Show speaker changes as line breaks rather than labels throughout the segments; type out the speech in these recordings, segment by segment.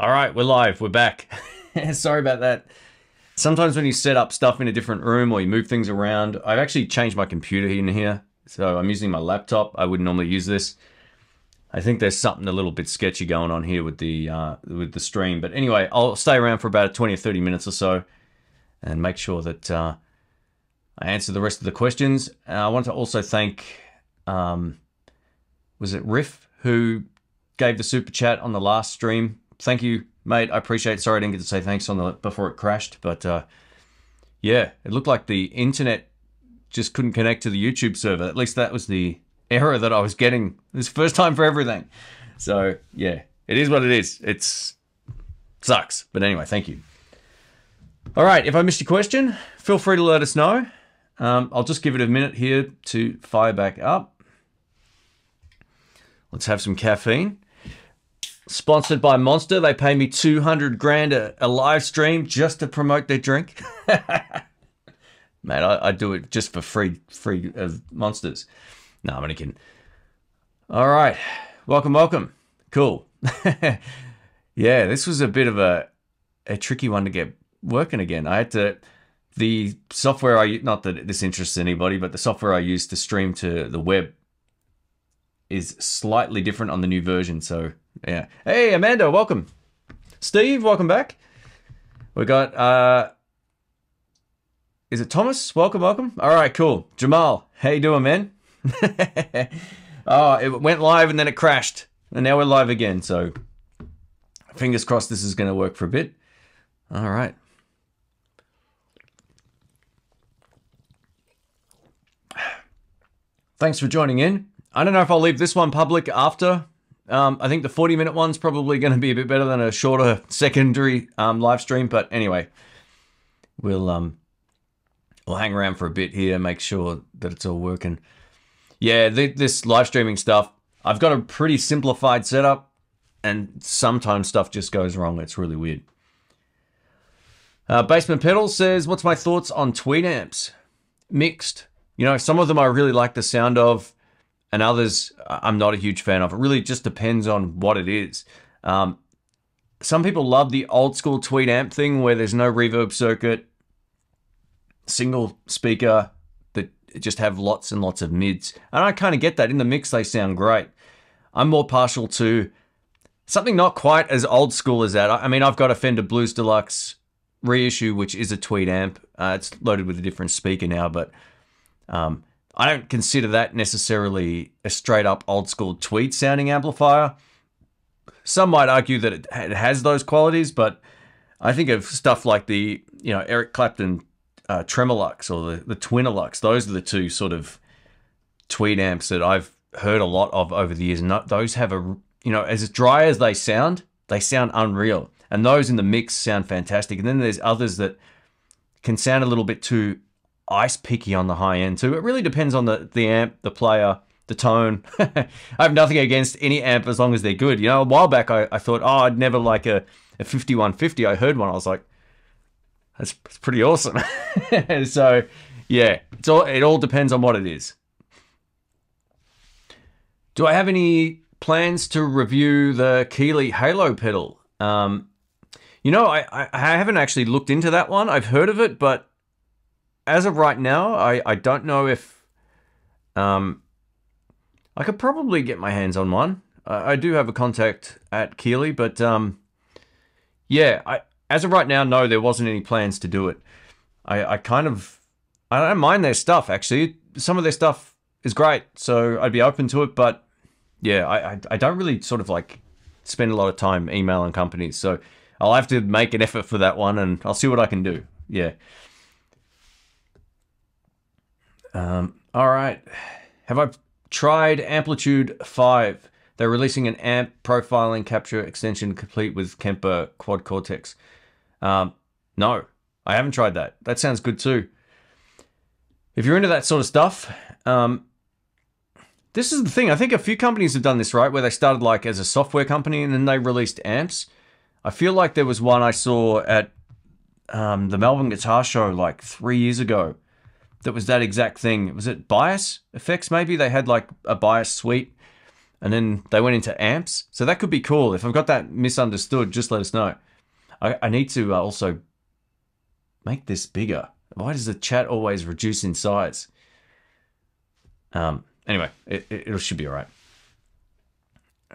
All right, we're live. We're back. Sorry about that. Sometimes when you set up stuff in a different room or you move things around, I've actually changed my computer in here. So I'm using my laptop. I wouldn't normally use this. I think there's something a little bit sketchy going on here with the uh, with the stream. But anyway, I'll stay around for about 20 or 30 minutes or so and make sure that uh, I answer the rest of the questions. Uh, I want to also thank, um, was it Riff, who gave the super chat on the last stream thank you, mate. I appreciate. It. Sorry, I didn't get to say thanks on the before it crashed, but uh, yeah, it looked like the internet just couldn't connect to the YouTube server. At least that was the error that I was getting. This first time for everything. So yeah, it is what it is. It's sucks, but anyway, thank you. All right, if I missed your question, feel free to let us know. Um, I'll just give it a minute here to fire back up. Let's have some caffeine. Sponsored by Monster. They pay me 200 grand a, a live stream just to promote their drink. Man, I, I, do it just for free, free of monsters. No, I'm only kidding. All right. Welcome, welcome. Cool. yeah, this was a bit of a, a tricky one to get working again. I had to, the software I, not that this interests anybody, but the software I use to stream to the web is slightly different on the new version. So yeah. Hey, Amanda, welcome. Steve, welcome back. We got, uh, is it Thomas? Welcome, welcome. All right, cool. Jamal, how you doing, man? oh, it went live and then it crashed. And now we're live again. So fingers crossed this is going to work for a bit. All right. Thanks for joining in. I don't know if I'll leave this one public after um, I think the 40 minute one's probably going to be a bit better than a shorter secondary um, live stream. But anyway, we'll um, we'll hang around for a bit here, make sure that it's all working. Yeah, this live streaming stuff, I've got a pretty simplified setup, and sometimes stuff just goes wrong. It's really weird. Uh, Basement Pedal says, "What's my thoughts on tweed amps? Mixed. You know, some of them I really like the sound of." And others I'm not a huge fan of. It really just depends on what it is. Um, some people love the old school tweed amp thing where there's no reverb circuit, single speaker that just have lots and lots of mids. And I kind of get that. In the mix, they sound great. I'm more partial to something not quite as old school as that. I mean, I've got a Fender Blues Deluxe reissue, which is a tweed amp. Uh, it's loaded with a different speaker now, but um, I don't consider that necessarily a straight up old school tweed sounding amplifier. Some might argue that it, has those qualities, but I think of stuff like the you know Eric Clapton uh, Tremolux or the the Twinolux. Those are the two sort of tweed amps that I've heard a lot of over the years, and those have a you know as dry as they sound, they sound unreal, and those in the mix sound fantastic. And then there's others that can sound a little bit too ice picky on the high end too. It really depends on the, the amp, the player, the tone. I have nothing against any amp as long as they're good. You know, a while back I, I thought, oh, I'd never like a, a 5150. I heard one. I was like, that's, that's pretty awesome. so, yeah, it's all, it all depends on what it is. Do I have any plans to review the Keeley Halo pedal? Um, you know, I, I, I haven't actually looked into that one. I've heard of it, but as of right now, I, I don't know if um, I could probably get my hands on one. I, I do have a contact at Keeley, but um, yeah, I as of right now, no, there wasn't any plans to do it. I, I kind of I don't mind their stuff actually. Some of their stuff is great, so I'd be open to it. But yeah, I, I, I don't really sort of like spend a lot of time emailing companies, so I'll have to make an effort for that one, and I'll see what I can do. Yeah. Um, all right. Have I tried AmpliTube 5? They're releasing an amp profiling capture extension complete with Kemper Quad Cortex. Um, no, I haven't tried that. That sounds good too. If you're into that sort of stuff, um, this is the thing. I think a few companies have done this, right? Where they started like as a software company and then they released amps. I feel like there was one I saw at um, the Melbourne Guitar Show like three years ago that was that exact thing. Was it bias effects? Maybe they had like a bias suite, and then they went into amps. So that could be cool. If I've got that misunderstood, just let us know. I, I need to uh, also make this bigger. Why does the chat always reduce in size? Um. Anyway, it, it, it should be all right.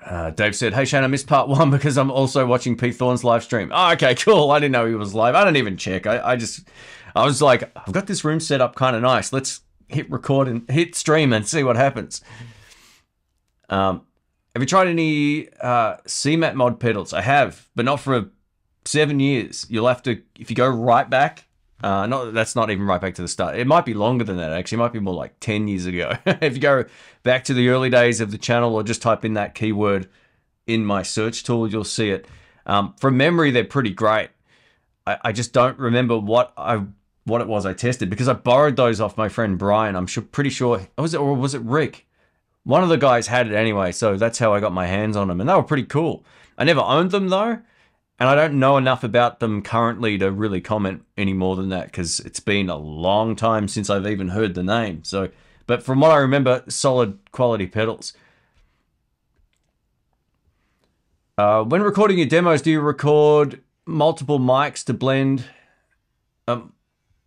Uh, Dave said, "Hey Shane, I missed part one because I'm also watching Pete Thorn's live stream." Oh, okay, cool. I didn't know he was live. I don't even check. I, I just, I was like, I've got this room set up kind of nice. Let's hit record and hit stream and see what happens. Um, have you tried any uh, CMAT mod pedals? I have, but not for seven years. You'll have to if you go right back. Uh, not that's not even right back to the start. It might be longer than that. Actually, it might be more like ten years ago. if you go back to the early days of the channel, or just type in that keyword in my search tool, you'll see it. Um, from memory, they're pretty great. I, I just don't remember what I what it was I tested because I borrowed those off my friend Brian. I'm sure, pretty sure was it or was it Rick? One of the guys had it anyway, so that's how I got my hands on them, and they were pretty cool. I never owned them though, and I don't know enough about them currently to really comment any more than that because it's been a long time since I've even heard the name. So, but from what I remember, solid quality pedals. Uh, when recording your demos, do you record multiple mics to blend,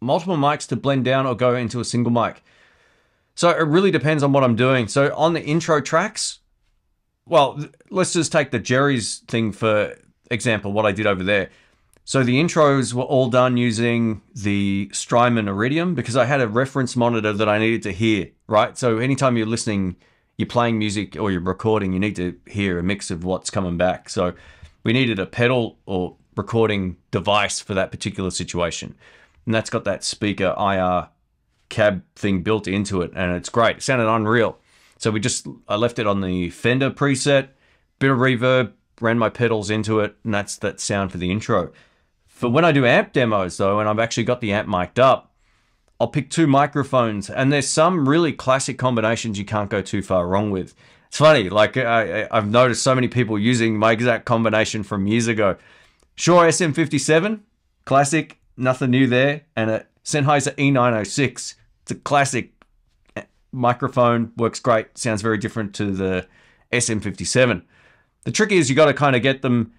multiple mics to blend down, or go into a single mic? So it really depends on what I'm doing. So on the intro tracks, well, let's just take the Jerry's thing for example, what I did over there. So the intros were all done using the Strymon Iridium because I had a reference monitor that I needed to hear, right? So anytime you're listening, you're playing music or you're recording, you need to hear a mix of what's coming back. So we needed a pedal or recording device for that particular situation. And that's got that speaker IR cab thing built into it, and it's great. It sounded unreal. So we just I left it on the Fender preset, bit of reverb, ran my pedals into it, and that's that sound for the intro. For when I do amp demos though, and I've actually got the amp mic'd up, I'll pick two microphones, and there's some really classic combinations you can't go too far wrong with. It's funny, like I, have noticed so many people using my exact combination from years ago. Shure SM57, classic, nothing new there, and a Sennheiser E906. It's a classic eh, microphone, works great, sounds very different to the SM57. The trick is you got to kind of get them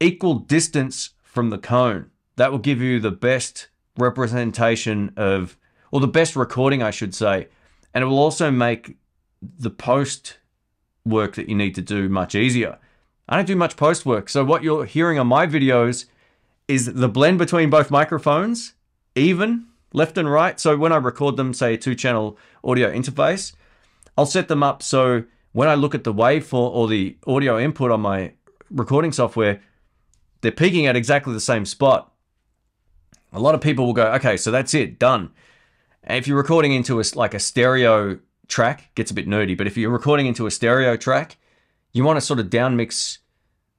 equal distance from the cone. That will give you the best representation of, or the best recording, I should say. And it will also make the post work that you need to do much easier. I don't do much post work. So what you're hearing on my videos is the blend between both microphones even left and right. So when I record them, say a two channel audio interface, I'll set them up so when I look at the waveform or the audio input on my recording software, they're peaking at exactly the same spot. A lot of people will go, okay, so that's it, done. And if you're recording into a, like a stereo track, gets a bit nerdy, but if you're recording into a stereo track, you want to sort of down mix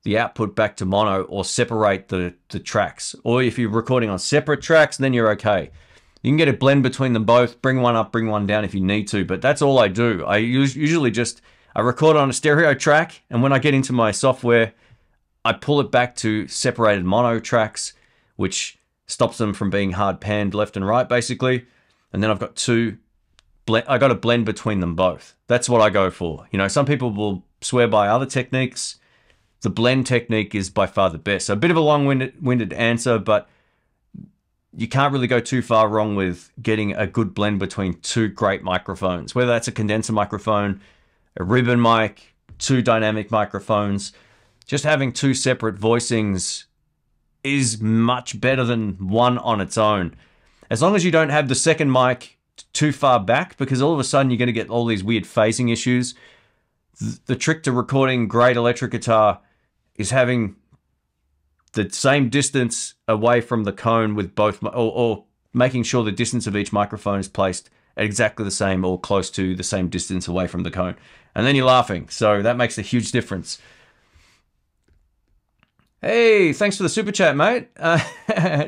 the output back to mono or separate the, the tracks. Or if you're recording on separate tracks, then you're okay. You can get a blend between them both, bring one up, bring one down if you need to, but that's all I do. I usually just I record on a stereo track, and when I get into my software, I pull it back to separated mono tracks, which stops them from being hard panned left and right, basically. And then I've got two, I got a blend between them both. That's what I go for. You know, some people will swear by other techniques the blend technique is by far the best. So a bit of a long-winded answer, but you can't really go too far wrong with getting a good blend between two great microphones, whether that's a condenser microphone, a ribbon mic, two dynamic microphones. Just having two separate voicings is much better than one on its own. As long as you don't have the second mic too far back, because all of a sudden you're going to get all these weird phasing issues. The trick to recording great electric guitar is having the same distance away from the cone with both, or, or making sure the distance of each microphone is placed at exactly the same or close to the same distance away from the cone. And then you're laughing. So that makes a huge difference. Hey, thanks for the super chat, mate. Uh,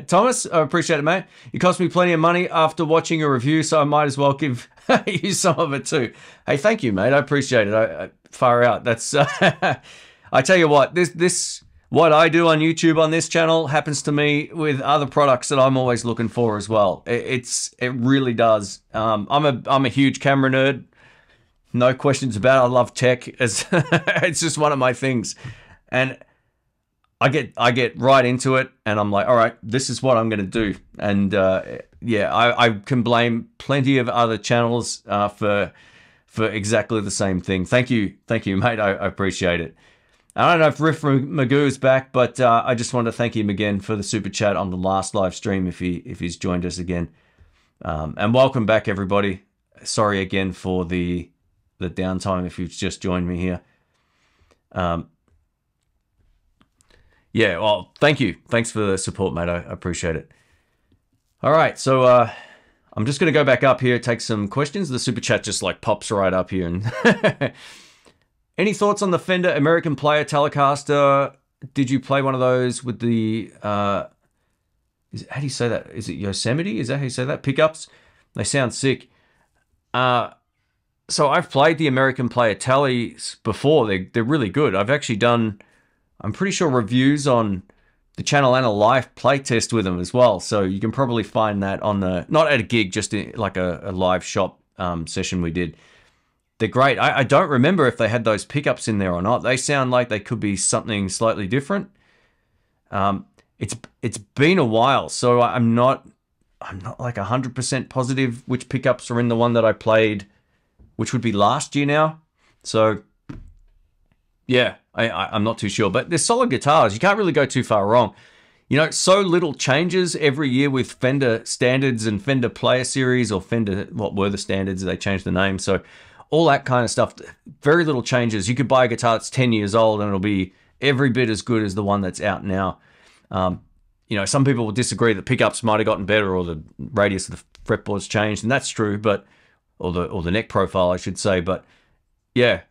Thomas, I appreciate it, mate. You cost me plenty of money after watching a review, so I might as well give you some of it too. Hey, thank you, mate. I appreciate it. I, I far out. That's uh, I tell you what, this this what I do on YouTube on this channel happens to me with other products that I'm always looking for as well. It, it's it really does. Um, I'm a I'm a huge camera nerd. no questions about. It. I love tech. It's it's just one of my things, and I get I get right into it, and I'm like, all right, this is what I'm going to do. And uh, yeah, I, I can blame plenty of other channels uh, for for exactly the same thing. Thank you, thank you, mate. I, I appreciate it. I don't know if Riff Magoo is back, but uh, I just want to thank him again for the super chat on the last live stream. If he if he's joined us again, um, and welcome back everybody. Sorry again for the the downtime if you've just joined me here. Um, yeah, well, thank you. Thanks for the support, mate. I, appreciate it. All right, so uh, I'm just going to go back up here, take some questions. The super chat just like pops right up here. And any thoughts on the Fender American Player Telecaster? Did you play one of those with the? Uh, is, how do you say that? Is it Yosemite? Is that how you say that? Pickups. They sound sick. Uh, so I've played the American Player Tellies before. They they're really good. I've actually done I'm pretty sure reviews on the channel and a live playtest with them as well. So you can probably find that on the not at a gig, just like a, a, live shop um, session we did. They're great. I, I, don't remember if they had those pickups in there or not. They sound like they could be something slightly different. Um, it's it's been a while, so I'm not I'm not like hundred percent positive which pickups are in the one that I played, which would be last year now. So yeah, I, I, am not too sure. But they're solid guitars. You can't really go too far wrong. You know, so little changes every year with Fender standards and Fender Player Series or Fender, what were the standards? They changed the name. So all that kind of stuff. Very little changes. You could buy a guitar that's 10 years old and it'll be every bit as good as the one that's out now. Um, you know, some people will disagree that pickups might have gotten better or the radius of the fretboard's changed, and that's true, but or the or the neck profile, I should say. But yeah,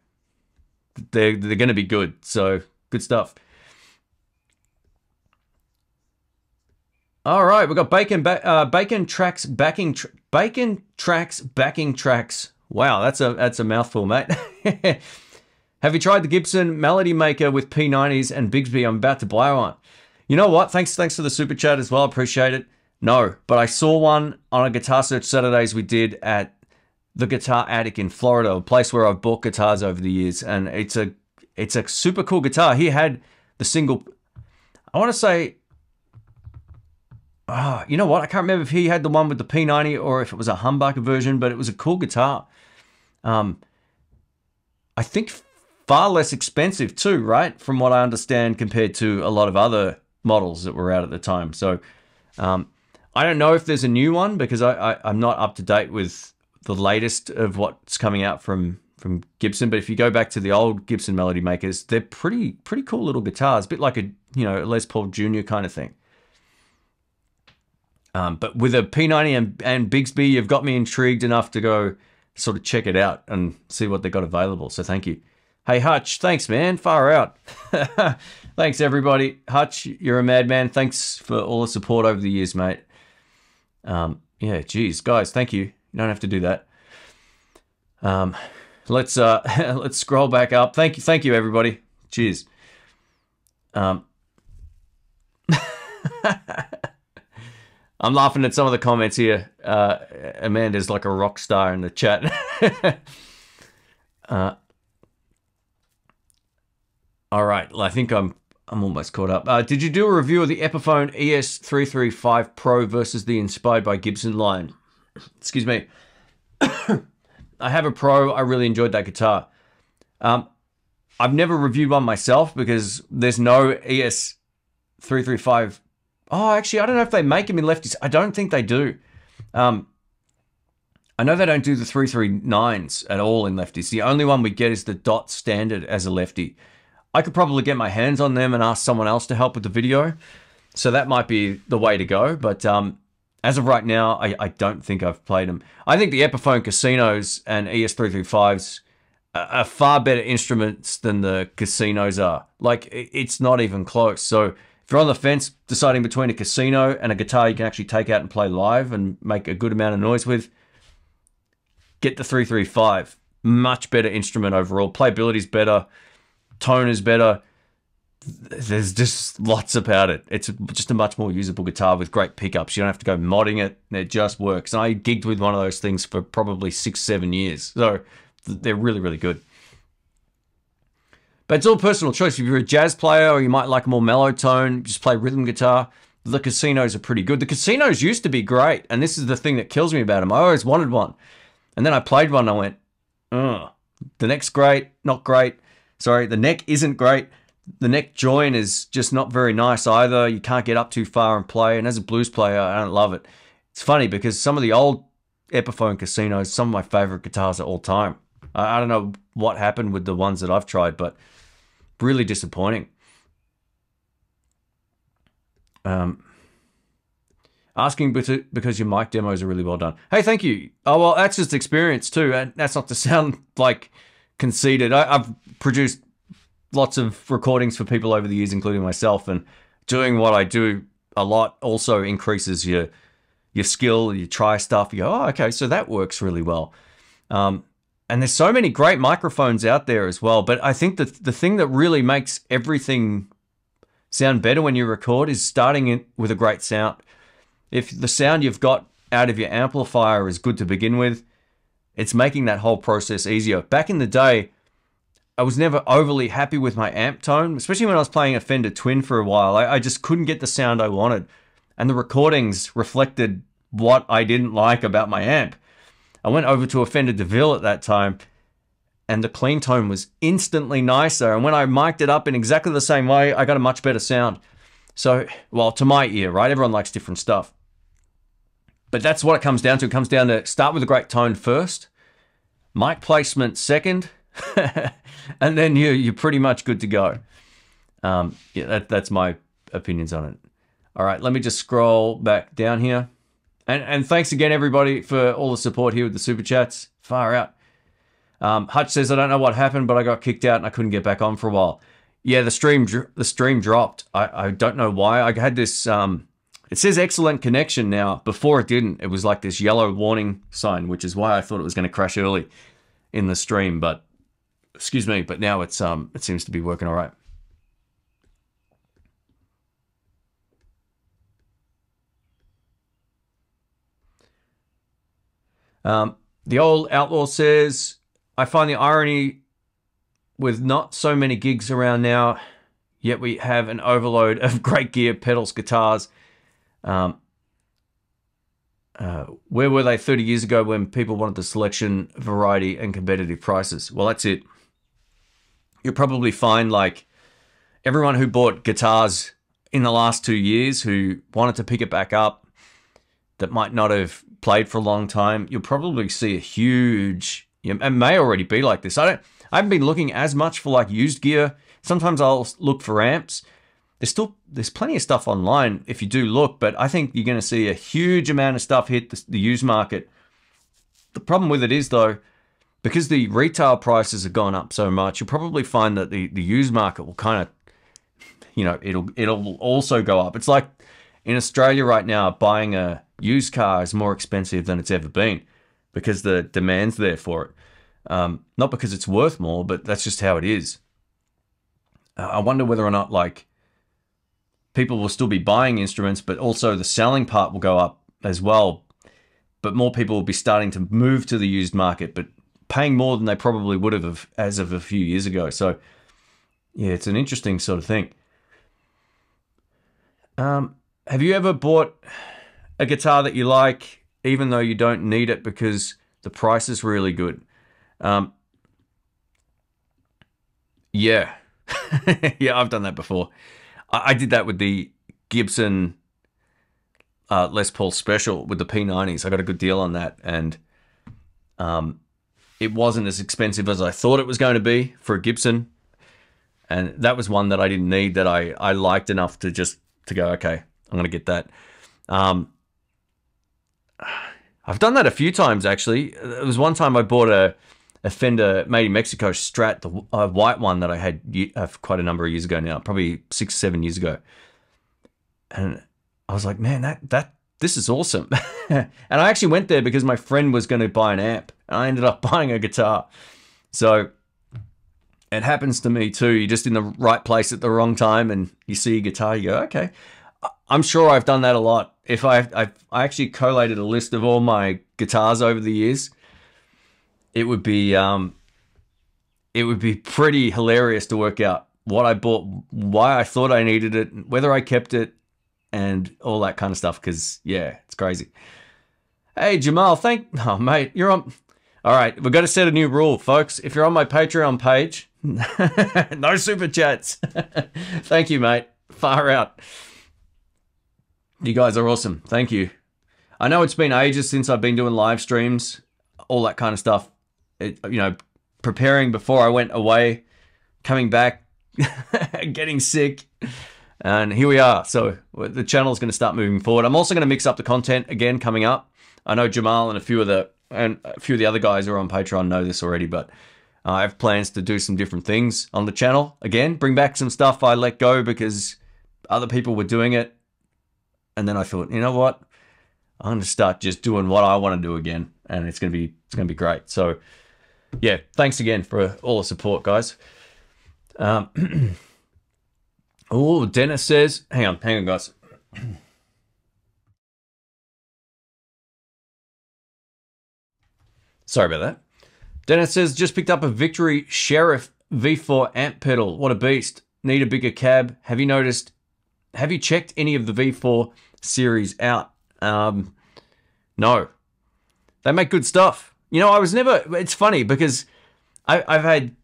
they're they're going to be good. So good stuff. All right, we've got bacon ba- uh, bacon tracks backing tr- bacon tracks backing tracks. Wow, that's a that's a mouthful, mate. Have you tried the Gibson Melody Maker with P90s and Bigsby? I'm about to buy one. You know what? Thanks thanks for the super chat as well. Appreciate it. No, but I saw one on a Guitar Search Saturdays we did at the Guitar Attic in Florida, a place where I've bought guitars over the years, and it's a it's a super cool guitar. He had the single. I want to say. Oh, you know what? I can't remember if he had the one with the P90 or if it was a humbucker version, but it was a cool guitar. Um, I think far less expensive too, right? From what I understand, compared to a lot of other models that were out at the time. So, um, I don't know if there's a new one because I, I I'm not up to date with the latest of what's coming out from from Gibson. But if you go back to the old Gibson Melody Makers, they're pretty pretty cool little guitars, a bit like a you know Les Paul Jr. kind of thing. Um, but with a P90 and, and Bigsby, you've got me intrigued enough to go sort of check it out and see what they got available. So thank you. Hey Hutch, thanks man, far out. thanks everybody. Hutch, you're a madman. Thanks for all the support over the years, mate. Um, yeah, geez, guys, thank you. You don't have to do that. Um, let's uh, let's scroll back up. Thank you, thank you, everybody. Cheers. Um, I'm laughing at some of the comments here. Uh, Amanda's like a rock star in the chat. uh, all right, well, I think I'm I'm almost caught up. Uh, did you do a review of the Epiphone ES335 Pro versus the Inspired by Gibson line? excuse me. I have a Pro. I really enjoyed that guitar. Um, I've never reviewed one myself because there's no ES335. Oh, actually, I don't know if they make them in lefties. I don't think they do. Um, I know they don't do the 339s at all in lefties. The only one we get is the dot standard as a lefty. I could probably get my hands on them and ask someone else to help with the video. So that might be the way to go. But um, as of right now, I, I don't think I've played them. I think the Epiphone Casinos and ES335s are far better instruments than the Casinos are. Like, it's not even close. So, if you're on the fence deciding between a Casino and a guitar you can actually take out and play live and make a good amount of noise with, get the 335. Much better instrument overall. Playability is better, tone is better there's just lots about it. It's just a much more usable guitar with great pickups. You don't have to go modding it. It just works. And I gigged with one of those things for probably six, seven years. So they're really, really good. But it's all personal choice. If you're a jazz player or you might like a more mellow tone, just play rhythm guitar. The casinos are pretty good. The casinos used to be great, and this is the thing that kills me about them. I always wanted one. And then I played one and I went, ugh. The neck's great, not great. Sorry, the neck isn't great. The neck join is just not very nice either. You can't get up too far and play. And as a blues player, I don't love it. It's funny because some of the old Epiphone casinos, some of my favorite guitars of all time. I don't know what happened with the ones that I've tried, but really disappointing. Um, asking because your mic demos are really well done. Hey, thank you. Oh well, that's just experience too, and that's not to sound like conceited. I, have produced lots of recordings for people over the years, including myself, and doing what I do a lot also increases your your skill. You try stuff. You go, oh, okay, so that works really well. Um, and there's so many great microphones out there as well. But I think that the thing that really makes everything sound better when you record is starting it with a great sound. If the sound you've got out of your amplifier is good to begin with, it's making that whole process easier. Back in the day, I was never overly happy with my amp tone, especially when I was playing a Fender Twin for a while. I, I just couldn't get the sound I wanted. And the recordings reflected what I didn't like about my amp. I went over to a Fender DeVille at that time, and the clean tone was instantly nicer. And when I mic'd it up in exactly the same way, I got a much better sound. So, well, to my ear, right? Everyone likes different stuff. But that's what it comes down to. It comes down to start with a great tone first, mic placement second, and then you you're pretty much good to go. Um, yeah, that, that's my opinions on it. All right, let me just scroll back down here. And and thanks again everybody for all the support here with the super chats. Far out. Um, Hutch says I don't know what happened, but I got kicked out and I couldn't get back on for a while. Yeah, the stream the stream dropped. I, I don't know why. I had this. Um, it says excellent connection now. Before it didn't. It was like this yellow warning sign, which is why I thought it was going to crash early in the stream. But excuse me. But now it's um it seems to be working all right. Um, the old outlaw says, I find the irony with not so many gigs around now, yet we have an overload of great gear, pedals, guitars. Um, uh, where were they 30 years ago when people wanted the selection, variety, and competitive prices? Well, that's it. You'll probably find like everyone who bought guitars in the last two years who wanted to pick it back up that might not have played for a long time, you'll probably see a huge, and may already be like this. I don't, I haven't been looking as much for like used gear. Sometimes I'll look for amps. There's still there's plenty of stuff online if you do look, but I think you're going to see a huge amount of stuff hit the, the used market. The problem with it is though, because the retail prices have gone up so much, you'll probably find that the, the used market will kind of, you know, it'll it'll also go up. It's like in Australia right now, buying a used car is more expensive than it's ever been because the demand's there for it. Um, not because it's worth more, but that's just how it is. Uh, I wonder whether or not like people will still be buying instruments, but also the selling part will go up as well. But more people will be starting to move to the used market, but paying more than they probably would have as of a few years ago. So, yeah, it's an interesting sort of thing. Um, have you ever bought a guitar that you like, even though you don't need it because the price is really good. Um, yeah, yeah, I've done that before. I, I did that with the Gibson uh, Les Paul Special with the P90s. I got a good deal on that, and um, it wasn't as expensive as I thought it was going to be for a Gibson. And that was one that I didn't need that I, I liked enough to just to go, okay, I'm going to get that. Um, I've done that a few times actually. It was one time I bought a, a Fender made in Mexico Strat, the uh, white one that I had uh, quite a number of years ago now, probably six, seven years ago. And I was like, man, that that this is awesome. and I actually went there because my friend was going to buy an amp, and I ended up buying a guitar. So it happens to me too. You're just in the right place at the wrong time, and you see a guitar, you go, okay. I'm sure I've done that a lot. If I, I, I actually collated a list of all my guitars over the years, it would be um, it would be pretty hilarious to work out what I bought, why I thought I needed it, whether I kept it, and all that kind of stuff. Because yeah, it's crazy. Hey Jamal, thank oh mate, you're on. All right, we've got to set a new rule, folks. If you're on my Patreon page, no super chats. thank you, mate. Far out. You guys are awesome. Thank you. I know it's been ages since I've been doing live streams, all that kind of stuff. It, you know, preparing before I went away, coming back, getting sick, and here we are. So the channel is going to start moving forward. I'm also going to mix up the content again coming up. I know Jamal and a few of the and a few of the other guys who are on Patreon know this already, but I have plans to do some different things on the channel. Again, bring back some stuff I let go because other people were doing it, and then I thought, you know what, I'm going to start just doing what I want to do again, and it's going to be it's going to be great. So, yeah, thanks again for all the support, guys. Um, oh, Dennis says, hang on, hang on, guys. Sorry about that. Dennis says, just picked up a Victory Sheriff V4 amp pedal. What a beast. Need a bigger cab. Have you noticed, have you checked any of the V4 series out? Um, no. They make good stuff. You know, I was never, it's funny because I, I've had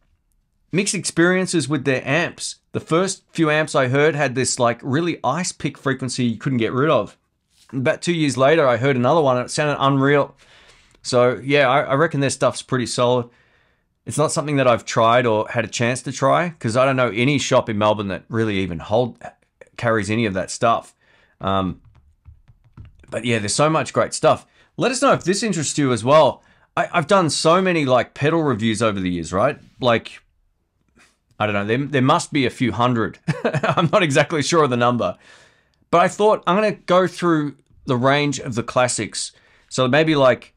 mixed experiences with their amps. The first few amps I heard had this like really ice pick frequency you couldn't get rid of. About two years later, I heard another one and it sounded unreal. So yeah, I, I reckon their stuff's pretty solid. It's not something that I've tried or had a chance to try because I don't know any shop in Melbourne that really even hold carries any of that stuff. Um, but yeah, there's so much great stuff. Let us know if this interests you as well. I, have done so many like pedal reviews over the years, right? Like, I don't know, there, there must be a few hundred. I'm not exactly sure of the number. But I thought I'm going to go through the range of the classics. So maybe like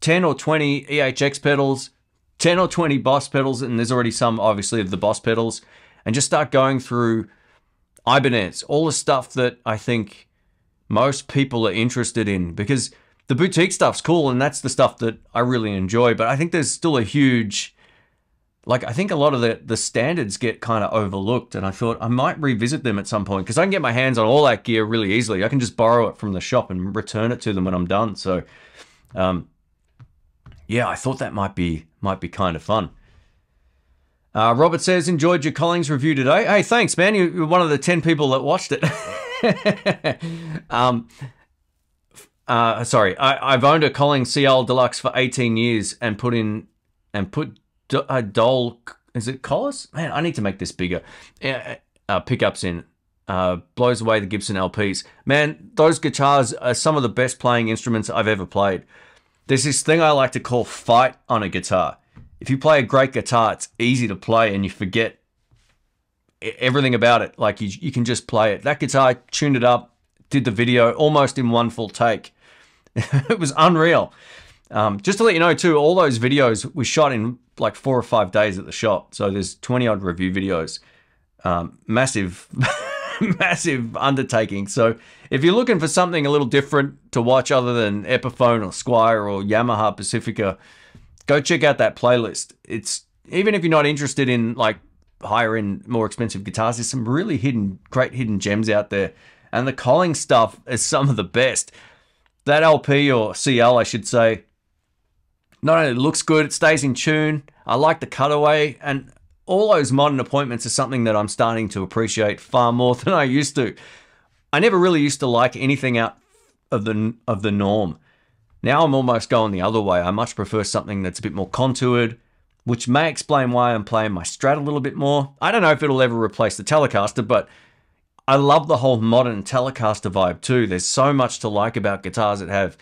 10 or 20 EHX pedals, 10 or 20 Boss pedals, and there's already some obviously of the Boss pedals, and just start going through Ibanez, all the stuff that I think most people are interested in because the boutique stuff's cool and that's the stuff that I really enjoy. But I think there's still a huge, like, I think a lot of the, the standards get kind of overlooked. And I thought I might revisit them at some point because I can get my hands on all that gear really easily. I can just borrow it from the shop and return it to them when I'm done. So, um, yeah, I thought that might be might be kind of fun. Uh, Robert says, enjoyed your Collings review today. Hey, thanks, man. You're one of the 10 people that watched it. um, uh, sorry, I, have owned a Collings CL Deluxe for 18 years and put in and put a uh, Dole. Is it Collis? Man, I need to make this bigger. Uh, uh, pickups in. Uh, blows away the Gibson LPs. Man, those guitars are some of the best playing instruments I've ever played. There's this thing I like to call fight on a guitar. If you play a great guitar, it's easy to play and you forget everything about it. Like you, you can just play it. That guitar, tuned it up, did the video almost in one full take. it was unreal. Um, just to let you know, too, all those videos we shot in like four or five days at the shop. So there's 20 odd review videos. Um, massive, massive undertaking. So if you're looking for something a little different to watch other than Epiphone or Squier or Yamaha Pacifica, go check out that playlist. It's even if you're not interested in like higher end, more expensive guitars. There's some really hidden, great hidden gems out there. And the Colling stuff is some of the best. That LP or CL, I should say, not only looks good, it stays in tune. I like the cutaway, and all those modern appointments are something that I'm starting to appreciate far more than I used to. I never really used to like anything out of the of the norm. Now I'm almost going the other way. I much prefer something that's a bit more contoured, which may explain why I'm playing my Strat a little bit more. I don't know if it'll ever replace the Telecaster, but I love the whole modern Telecaster vibe too. There's so much to like about guitars that have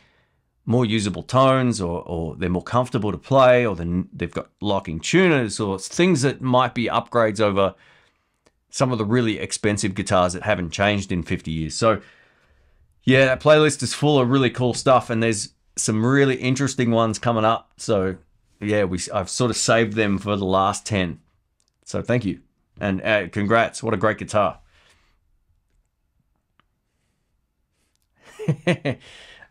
more usable tones or, or they're more comfortable to play or they've got locking tuners or things that might be upgrades over some of the really expensive guitars that haven't changed in 50 years. So yeah, that playlist is full of really cool stuff and there's some really interesting ones coming up. So yeah, we I've sort of saved them for the last ten. So thank you and uh, congrats! What a great guitar.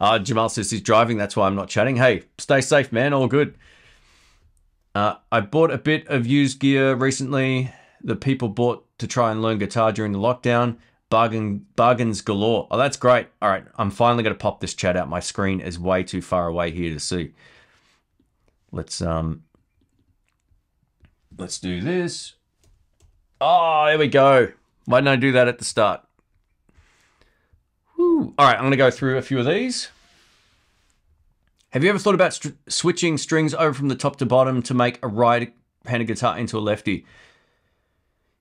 uh, Jamal says he's driving. That's why I'm not chatting. Hey, stay safe, man. All good. Uh, I bought a bit of used gear recently that people bought to try and learn guitar during the lockdown. Bargain, bargains galore. Oh, that's great. All right, I'm finally going to pop this chat out. My screen is way too far away here to see. Let's um, let's do this. Oh, there we go. Why didn't I do that at the start? Whew. All right, I'm going to go through a few of these. Have you ever thought about st- switching strings over from the top to bottom to make a right-handed guitar into a lefty?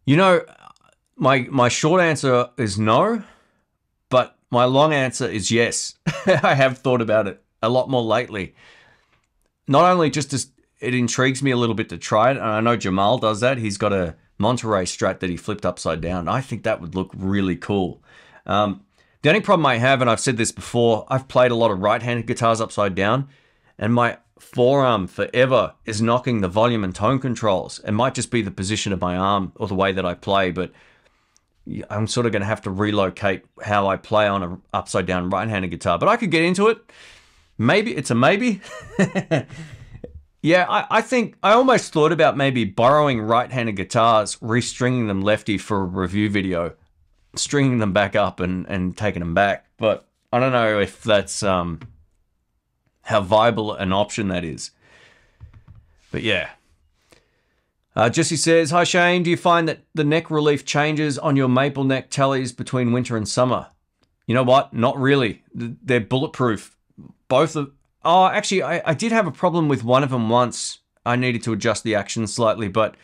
You know, my my short answer is no, but my long answer is yes. I have thought about it a lot more lately. Not only just as it intrigues me a little bit to try it, and I know Jamal does that. He's got a Monterey Strat that he flipped upside down. I think that would look really cool. Um, the only problem I have, and I've said this before, I've played a lot of right-handed guitars upside down, and my forearm forever is knocking the volume and tone controls. It might just be the position of my arm or the way that I play, but I'm sort of going to have to relocate how I play on an upside down right-handed guitar. But I could get into it. Maybe it's a maybe. yeah, I, I think I almost thought about maybe borrowing right-handed guitars, restringing them lefty for a review video, stringing them back up and and taking them back. But I don't know if that's um how viable an option that is. But yeah. Uh, Jesse says, Hi Shane, do you find that the neck relief changes on your maple neck tellies between winter and summer? You know what? Not really. They're bulletproof. Both of. Oh, actually, I, I did have a problem with one of them once. I needed to adjust the action slightly, but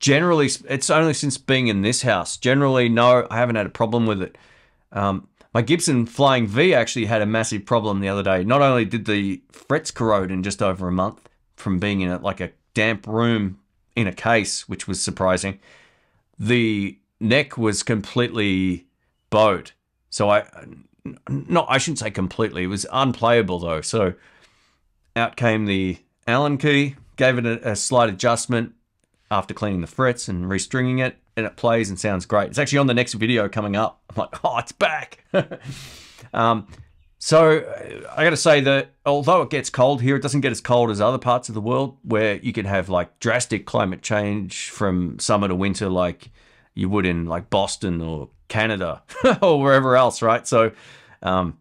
generally, it's only since being in this house. Generally, no, I haven't had a problem with it. Um, my Gibson Flying V actually had a massive problem the other day. Not only did the frets corrode in just over a month from being in a, like a damp room in a case, which was surprising, the neck was completely bowed. So I, not I shouldn't say completely. It was unplayable though. So out came the Allen key, gave it a, a slight adjustment after cleaning the frets and restringing it and it plays and sounds great. It's actually on the next video coming up. I'm like, oh, it's back. um, so I got to say that although it gets cold here, it doesn't get as cold as other parts of the world where you can have like drastic climate change from summer to winter, like you would in like Boston or Canada or wherever else, right? So, um,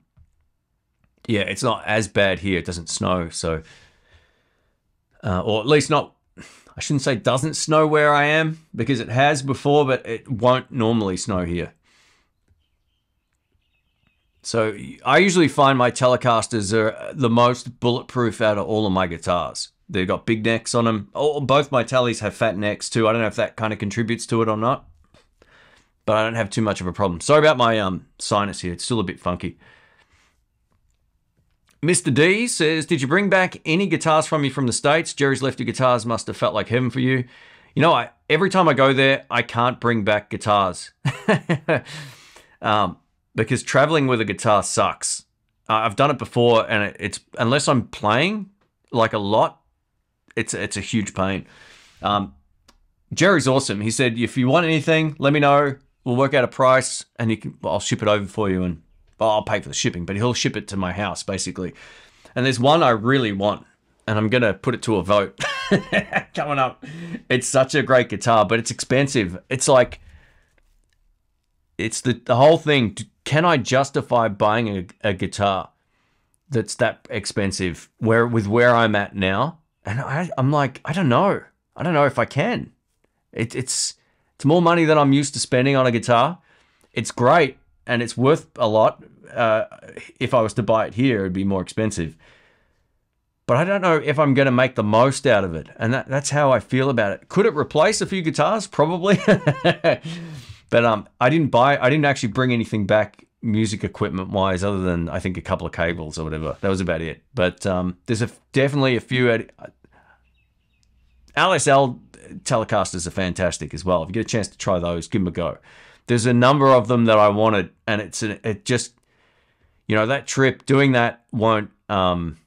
yeah, it's not as bad here. It doesn't snow, so uh, or at least not I shouldn't say doesn't snow where I am because it has before, but it won't normally snow here. So I usually find my Telecasters are the most bulletproof out of all of my guitars. They've got big necks on them. Oh, both my Tellies have fat necks too. I don't know if that kind of contributes to it or not, but I don't have too much of a problem. Sorry about my um, sinus here. It's still a bit funky. Mr. D says, Did you bring back any guitars from you from the States? Jerry's Lefty Guitars must have felt like heaven for you. You know, I, every time I go there, I can't bring back guitars um, because traveling with a guitar sucks. I've done it before, and it, it's unless I'm playing like a lot, it's it's a huge pain. Um, Jerry's awesome. He said, if you want anything, let me know. We'll work out a price, and you can. I'll ship it over for you, and well, I'll pay for the shipping, but he'll ship it to my house basically. And there's one I really want, and I'm gonna put it to a vote coming up. It's such a great guitar, but it's expensive. It's like it's the the whole thing. Can I justify buying a, a guitar that's that expensive? Where with where I'm at now, and I, I'm like, I don't know. I don't know if I can. It, it's it's more money than I'm used to spending on a guitar. It's great, and it's worth a lot. Uh, if I was to buy it here, it'd be more expensive. But I don't know if I'm going to make the most out of it, and that, that's how I feel about it. Could it replace a few guitars? Probably. but um, I didn't buy. I didn't actually bring anything back music equipment wise, other than I think a couple of cables or whatever. That was about it. But um, there's a, definitely a few. At, LSL Telecasters are fantastic as well. If you get a chance to try those, give them a go there's a number of them that I wanted, and it's an, it just you know that trip doing that won't um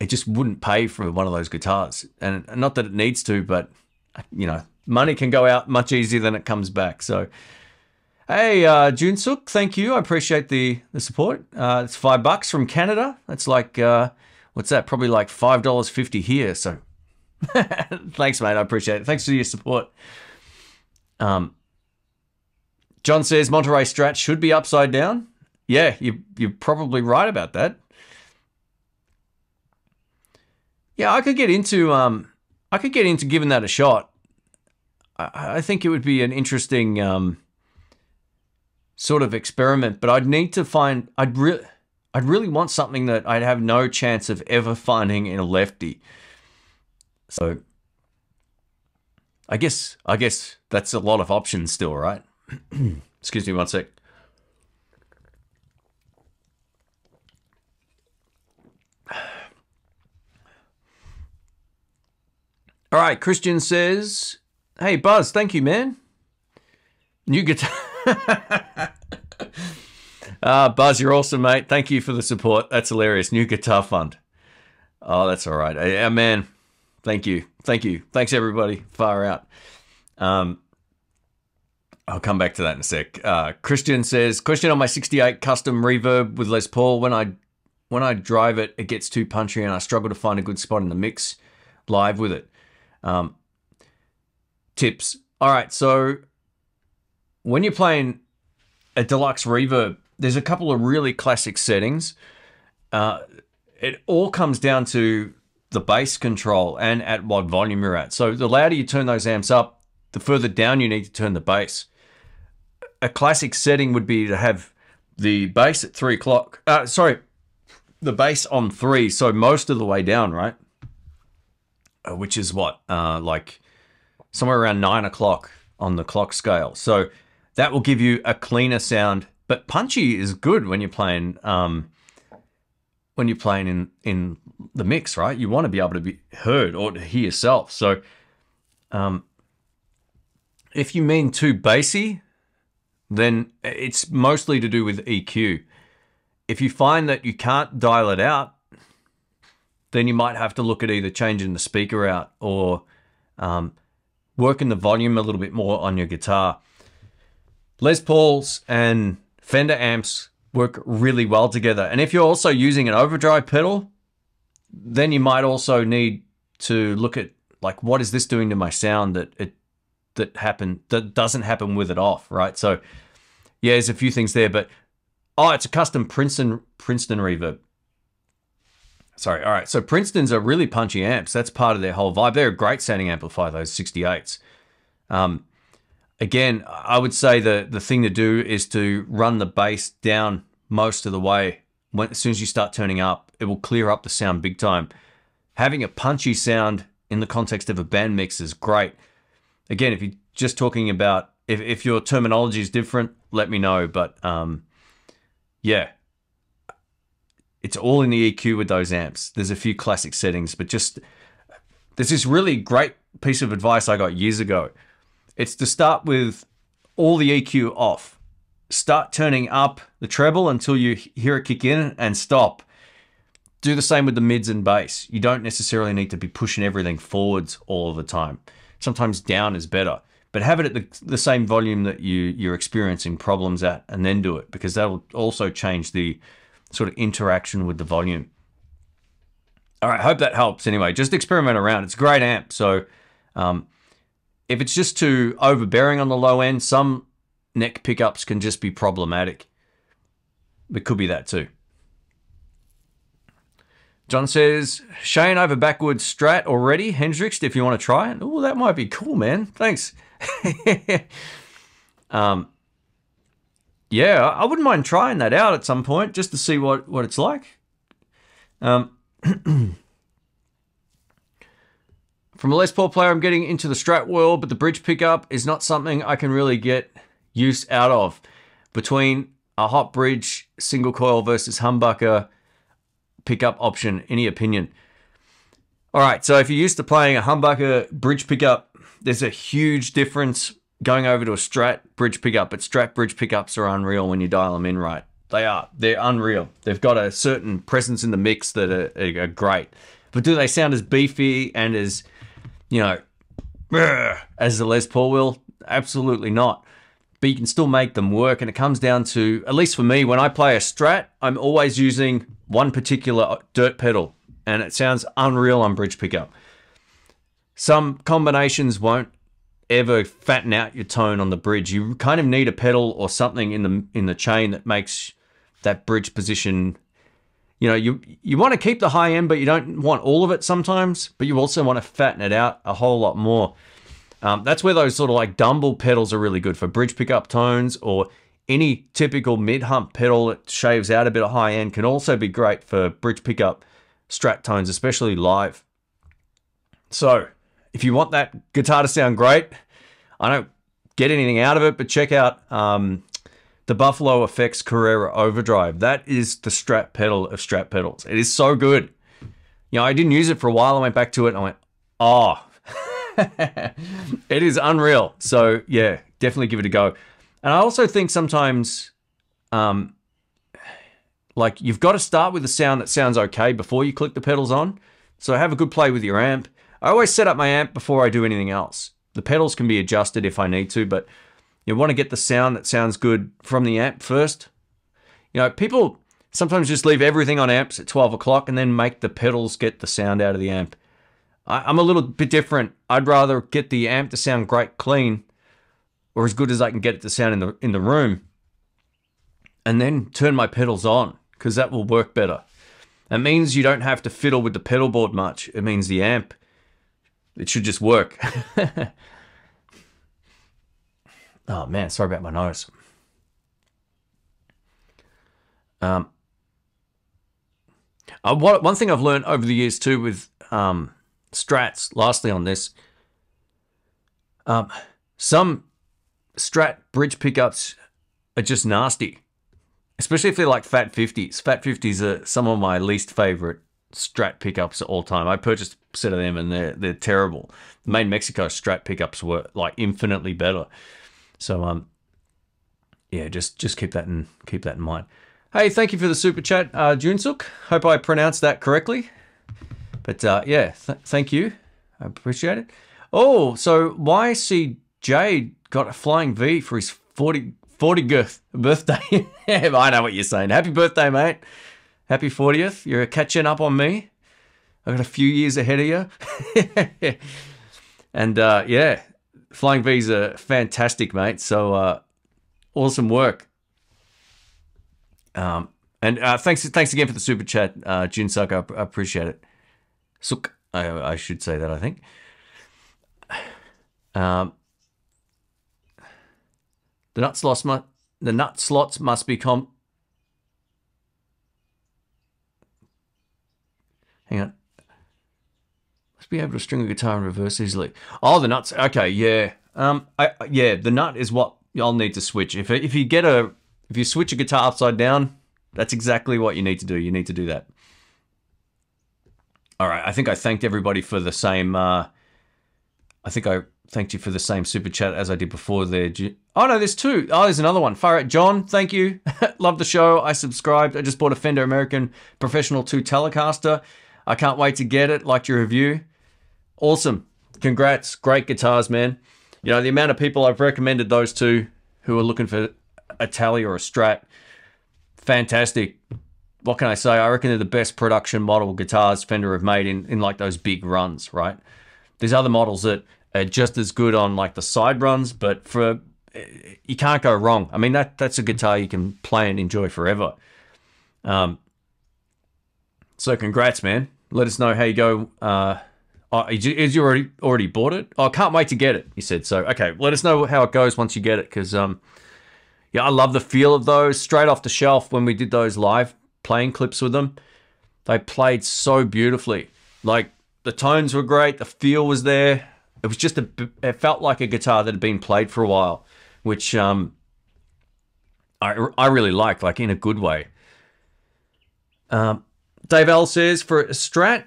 it just wouldn't pay for one of those guitars, and not that it needs to, but you know money can go out much easier than it comes back. So. Hey, uh, Junsuk, thank you. I appreciate the the support. Uh, it's five bucks from Canada. That's like uh, what's that? Probably like five dollars fifty here. So Thanks, mate. I appreciate it. Thanks for your support. Um, John says Monterey Strat should be upside down. Yeah, you, you're probably right about that. Yeah, I could get into um, I could get into giving that a shot. I, I think it would be an interesting um, sort of experiment, but I'd need to find. I'd really, I'd really want something that I'd have no chance of ever finding in a lefty. So, I guess, I guess that's a lot of options still, right? Excuse me one sec. All right, Christian says, "Hey Buzz, thank you, man. New guitar." uh, Buzz, you're awesome, mate. Thank you for the support. That's hilarious. New guitar fund. Oh, that's all right. Yeah, man. Thank you. Thank you. Thanks, everybody. Far out. Um, I'll come back to that in a sec. Uh, Christian says, question on my 68 custom reverb with Les Paul. When I when I drive it, it gets too punchy and I struggle to find a good spot in the mix live with it. Um, tips. All right, so when you're playing a deluxe reverb, there's a couple of really classic settings. Uh, it all comes down to the bass control and at what volume you're at. So the louder you turn those amps up, the further down you need to turn the bass. A classic setting would be to have the bass at three o'clock. Uh, sorry, the bass on three, so most of the way down, right? Uh, which is what, uh, like somewhere around nine o'clock on the clock scale. So that will give you a cleaner sound. But punchy is good when you're playing um, when you're playing in in the mix, right? You want to be able to be heard or to hear yourself. So um, if you mean too bassy, then it's mostly to do with EQ. If you find that you can't dial it out, then you might have to look at either changing the speaker out or um, working the volume a little bit more on your guitar. Les Pauls and Fender amps work really well together. And if you're also using an overdrive pedal, then you might also need to look at like what is this doing to my sound that it that happen that doesn't happen with it off, right? So yeah, there's a few things there, but oh, it's a custom Princeton Princeton reverb. Sorry, all right. So Princeton's are really punchy amps. That's part of their whole vibe. They're a great sounding amplifier, those 68s. Um, again, I would say the the thing to do is to run the bass down most of the way. When as soon as you start turning up, it will clear up the sound big time. Having a punchy sound in the context of a band mix is great. Again, if you're just talking about if, if your terminology is different, let me know. But um, yeah, it's all in the EQ with those amps. There's a few classic settings, but just there's this really great piece of advice I got years ago. It's to start with all the EQ off. Start turning up the treble until you hear it kick in and stop. Do the same with the mids and bass. You don't necessarily need to be pushing everything forwards all of the time. Sometimes down is better, but have it at the, the same volume that you, you're experiencing problems at and then do it because that will also change the sort of interaction with the volume. All right, hope that helps. Anyway, just experiment around. It's a great amp. So, um, if it's just too overbearing on the low end, some neck pickups can just be problematic. It could be that too. John says, Shane over backwards strat already, Hendrix, if you want to try it. Oh, that might be cool, man. Thanks. um, yeah, I wouldn't mind trying that out at some point just to see what, what it's like. Um, From a Les Paul player, I'm getting into the Strat world, but the bridge pickup is not something I can really get use out of. Between a hot bridge single coil versus humbucker pickup option, any opinion? All right, so if you're used to playing a humbucker bridge pickup, there's a huge difference going over to a Strat bridge pickup, but Strat bridge pickups are unreal when you dial them in right. They are. They're unreal. They've got a certain presence in the mix that are, are great. But do they sound as beefy and as you know, as the Les Paul will? Absolutely not. But you can still make them work, and it comes down to, at least for me, when I play a Strat, I'm always using one particular dirt pedal, and it sounds unreal on bridge pickup. some combinations won't ever fatten out your tone on the bridge. You kind of need a pedal or something in the in the chain that makes that bridge position. You know, you you want to keep the high end, but you don't want all of it sometimes. But you also want to fatten it out a whole lot more. Um, that's where those sort of like Dumble pedals are really good for bridge pickup tones or any typical mid hump pedal that shaves out a bit of high end can also be great for bridge pickup strat tones, especially live. So, if you want that guitar to sound great, I don't get anything out of it, but check out um, the Buffalo Effects Carrera Overdrive. That is the Strat pedal of Strat pedals. It is so good. You know, I didn't use it for a while. I went back to it I went, oh, it is unreal. So, yeah, definitely give it a go. And I also think sometimes, um, like you've got to start with a sound that sounds okay before you click the pedals on. So have a good play with your amp. I always set up my amp before I do anything else. The pedals can be adjusted if I need to, but you want to get the sound that sounds good from the amp first. You know, people sometimes just leave everything on amps at 12 o'clock and then make the pedals get the sound out of the amp. I, am a little bit different. I'd rather get the amp to sound great clean or as good as I can get it to sound in the in the room, and then turn my pedals on because that will work better. It means you don't have to fiddle with the pedal board much. It means the amp, it should just work. oh man, sorry about my nose. Um, uh, what, one thing I've learned over the years too with um, strats, lastly on this, um, some Strat bridge pickups are just nasty, especially if they're like Fat 50s. Fat 50s are some of my least favorite Strat pickups of all time. I purchased a set of them and they're they're terrible. The main Mexico Strat pickups were like infinitely better. So um, yeah, just just keep that in keep that in mind. Hey, thank you for the super chat, uh, Junsuk. Hope I pronounced that correctly. But uh, yeah, th- thank you. I appreciate it. Oh, so YC Jade got a flying V for his 40, 40th birthday. I know what you're saying. Happy birthday, mate. Happy 40th. You're catching up on me. I've got a few years ahead of you. and uh, yeah, Flying V's are fantastic, mate. So uh, awesome work. Um, and uh, thanks, thanks again for the super chat, uh, Suck. I, I appreciate it. Suk, I, I should say that. I think. Um, the nut slots must the nut slots must be com. Hang on. Must be able to string a guitar in reverse easily. Oh, the nuts. Okay, yeah. Um, I yeah, the nut is what I'll need to switch. If if you get a if you switch a guitar upside down, that's exactly what you need to do. You need to do that. All right. I think I thanked everybody for the same. Uh, I think I thanked you for the same super chat as I did before there. Oh no, there's two. Oh, there's another one. Fire at John, thank you. Love the show. I subscribed. I just bought a Fender American Professional 2 Telecaster. I can't wait to get it. Liked your review. Awesome. Congrats. Great guitars, man. You know, the amount of people I've recommended those two who are looking for a Tele or a Strat. Fantastic. What can I say? I reckon they're the best production model guitars Fender have made in, in like those big runs, right? There's other models that are just as good on like the side runs, but for you can't go wrong. I mean that that's a guitar you can play and enjoy forever. Um, so congrats, man. Let us know how you go. Uh, oh, is you already already bought it? Oh, I can't wait to get it. You said so. Okay, let us know how it goes once you get it, because um, yeah, I love the feel of those straight off the shelf when we did those live playing clips with them. They played so beautifully. Like the tones were great, the feel was there. It was just a. It felt like a guitar that had been played for a while, which um, I I really like, like in a good way. Um, Dave L says for a Strat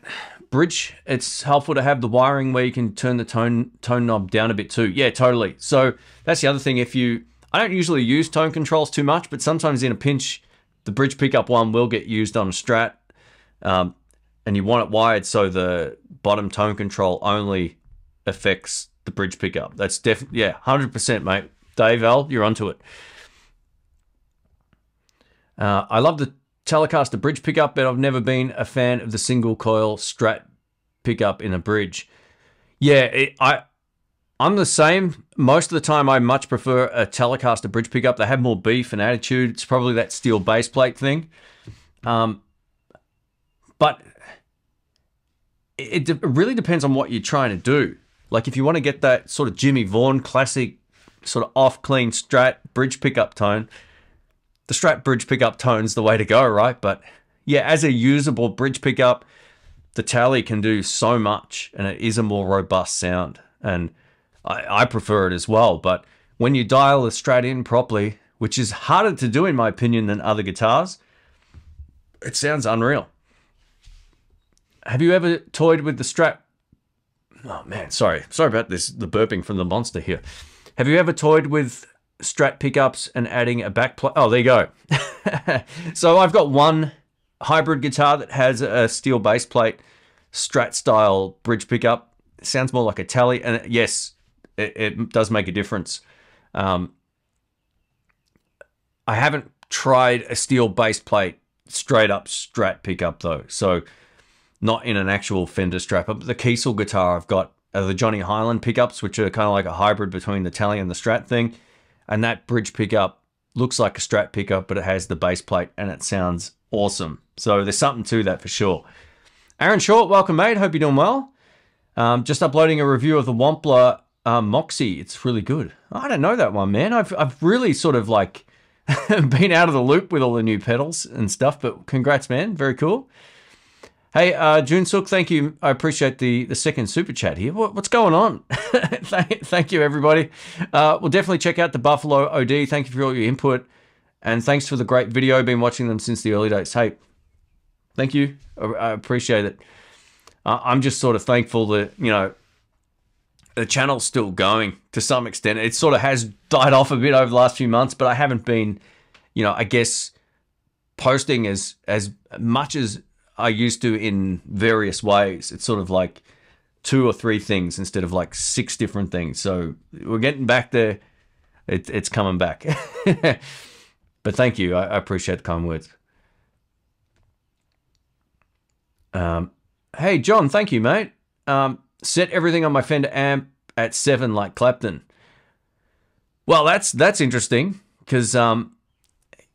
bridge, it's helpful to have the wiring where you can turn the tone tone knob down a bit too. Yeah, totally. So that's the other thing. If you, I don't usually use tone controls too much, but sometimes in a pinch, the bridge pickup one will get used on a Strat. Um, and you want it wired so the bottom tone control only affects the bridge pickup. That's definitely yeah, hundred percent, mate. Dave L, you're onto it. Uh, I love the Telecaster bridge pickup, but I've never been a fan of the single coil Strat pickup in a bridge. Yeah, it, I I'm the same. Most of the time, I much prefer a Telecaster bridge pickup. They have more beef and attitude. It's probably that steel base plate thing. Um, but it, it really depends on what you're trying to do. Like if you want to get that sort of Jimmy Vaughan classic, sort of off clean Strat bridge pickup tone, the Strat bridge pickup tone's the way to go, right? But yeah, as a usable bridge pickup, the Tele can do so much, and it is a more robust sound, and I, I prefer it as well. But when you dial the Strat in properly, which is harder to do in my opinion than other guitars, it sounds unreal. Have you ever toyed with the Strat? Oh man, sorry, sorry about this. The burping from the monster here. Have you ever toyed with Strat pickups and adding a back plate? Oh, there you go. so I've got one hybrid guitar that has a steel base plate, Strat style bridge pickup. Sounds more like a Tele. and yes, it, it does make a difference. Um, I haven't tried a steel base plate straight up Strat pickup though, so not in an actual Fender Strat. But the Kiesel guitar I've got are the Johnny Hiland pickups, which are kind of like a hybrid between the Tele and the Strat thing. And that bridge pickup looks like a Strat pickup, but it has the base plate and it sounds awesome. So there's something to that for sure. Aaron Short, welcome, mate. Hope you're doing well. Um, just uploading a review of the Wampler um, Moxie. It's really good. I don't know that one, man. I've, I've really sort of like been out of the loop with all the new pedals and stuff, but congrats, man. Very cool. Hey, uh, June Sook, thank you. I appreciate the, the second super chat here. What, what's going on? thank, thank, you, everybody. Uh, we'll definitely check out the Buffalo OD. Thank you for all your input. And thanks for the great video. Been watching them since the early days. Hey, thank you. I, appreciate it. Uh, I'm just sort of thankful that, you know, the channel's still going to some extent. It sort of has died off a bit over the last few months, but I haven't been, you know, I guess posting as as much as I used to in various ways. It's sort of like two or three things instead of like six different things. So we're getting back there. It, it's coming back. but thank you. I, I, appreciate the kind words. Um, hey, John, thank you, mate. Um, set everything on my Fender amp at seven like Clapton. Well, that's that's interesting because um,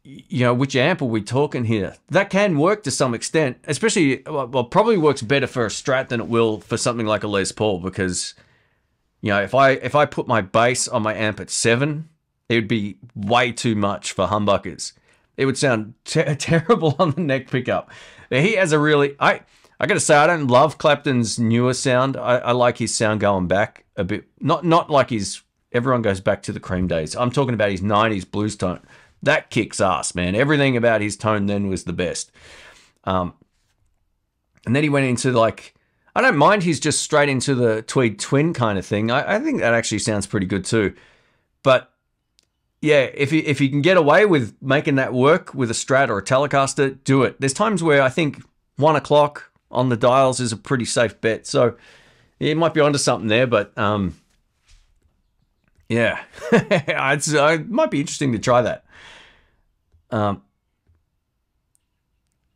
you know, which amp are we talking here? That can work to some extent, especially, well, probably works better for a Strat than it will for something like a Les Paul because, you know, if I if I put my bass on my amp at seven, it would be way too much for humbuckers. It would sound ter terrible on the neck pickup. He has a really, I I gotta say, I don't love Clapton's newer sound. I, I like his sound going back a bit, not not like his. Everyone goes back to the Cream days. I'm talking about his '90s blues tone that kicks ass, man. Everything about his tone then was the best. Um, and then he went into like, I don't mind he's just straight into the Tweed Twin kind of thing. I, I think that actually sounds pretty good too. But yeah, if if you can get away with making that work with a Strat or a Telecaster, do it. There's times where I think one o'clock on the dials is a pretty safe bet. So you might be onto something there, but um, yeah, uh, it might be interesting to try that. Um,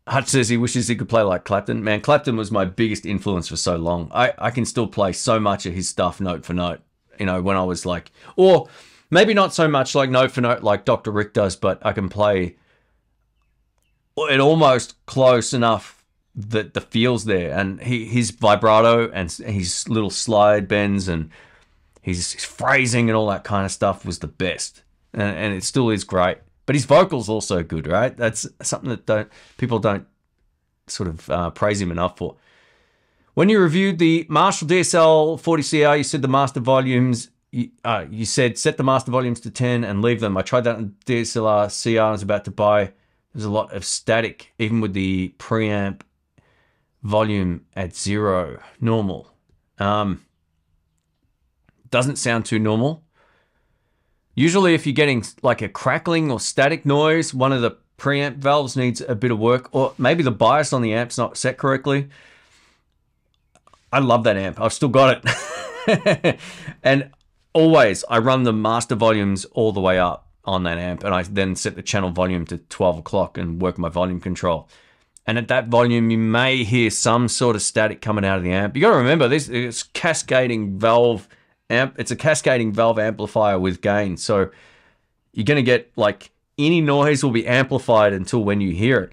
Hutch says he wishes he could play like Clapton. Man, Clapton was my biggest influence for so long. I, I can still play so much of his stuff note for note. You know, when I was like, or maybe not so much like note for note like Dr. Rick does, but I can play it almost close enough that the feels there. And he, his vibrato and his little slide bends and his, his phrasing and all that kind of stuff was the best. And, and it still is great. But his vocals also good, right? That's something that don't people don't sort of uh, praise him enough for. When you reviewed the Marshall DSL 40CR, you said the master volumes. You, uh, you said set the master volumes to 10 and leave them. I tried that on DSLR CR. I was about to buy. There's a lot of static, even with the preamp volume at zero, normal. Um, doesn't sound too normal. Usually if you're getting like a crackling or static noise, one of the preamp valves needs a bit of work or maybe the bias on the amp's not set correctly. I love that amp. I've still got it. and always I run the master volumes all the way up on that amp and I then set the channel volume to 12 o'clock and work my volume control. And at that volume, you may hear some sort of static coming out of the amp. You got to remember this is cascading valve amp. It's a cascading valve amplifier with gain. So you're going to get like any noise will be amplified until when you hear it.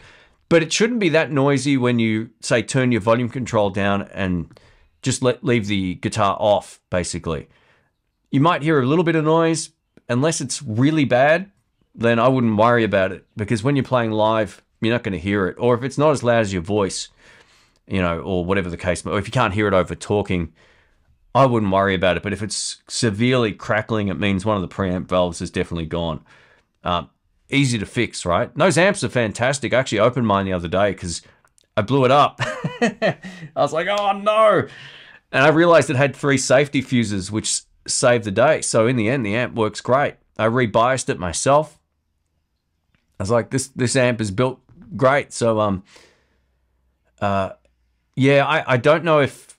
But it shouldn't be that noisy when you say turn your volume control down and just let leave the guitar off basically. You might hear a little bit of noise unless it's really bad, then I wouldn't worry about it because when you're playing live, you're not going to hear it. Or if it's not as loud as your voice, you know, or whatever the case, or if you can't hear it over talking, I wouldn't worry about it. But if it's severely crackling, it means one of the preamp valves is definitely gone. Um, easy to fix, right? those amps are fantastic. I actually opened mine the other day because I blew it up. I was like, oh no. And I realized it had three safety fuses, which saved the day. So in the end, the amp works great. I rebiased it myself. I was like, this this amp is built great. So um, uh, yeah, I I don't know if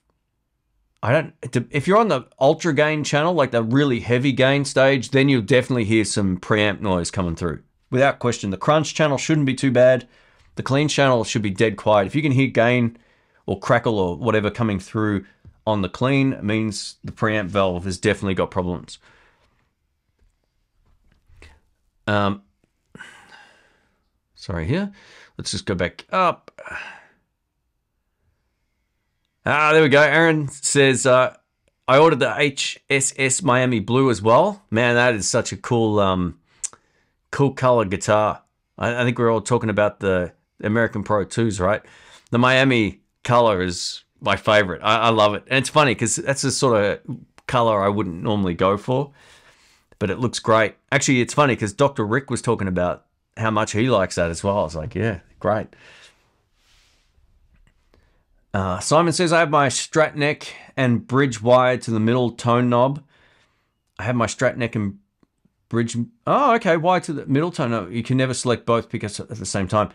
I don't if you're on the ultra gain channel, like the really heavy gain stage, then you'll definitely hear some preamp noise coming through. Without question, the crunch channel shouldn't be too bad. The clean channel should be dead quiet. If you can hear gain or crackle or whatever coming through on the clean, it means the preamp valve has definitely got problems. Um, sorry here. Let's just go back up. Ah, there we go. Aaron says, uh, I ordered the HSS Miami Blue as well. Man, that is such a cool, um, cool color guitar. I, I think we're all talking about the American Pro 2s, right? The Miami color is my favorite. I, I love it. And it's funny because that's the sort of color I wouldn't normally go for but it looks great. Actually, it's funny because Dr. Rick was talking about how much he likes that as well. I was like, yeah, great. Uh, Simon says, I have my strat neck and bridge wired to the middle tone knob. I have my strat neck and bridge. Oh, okay, wired to the middle tone knob. You can never select both pickups at the same time.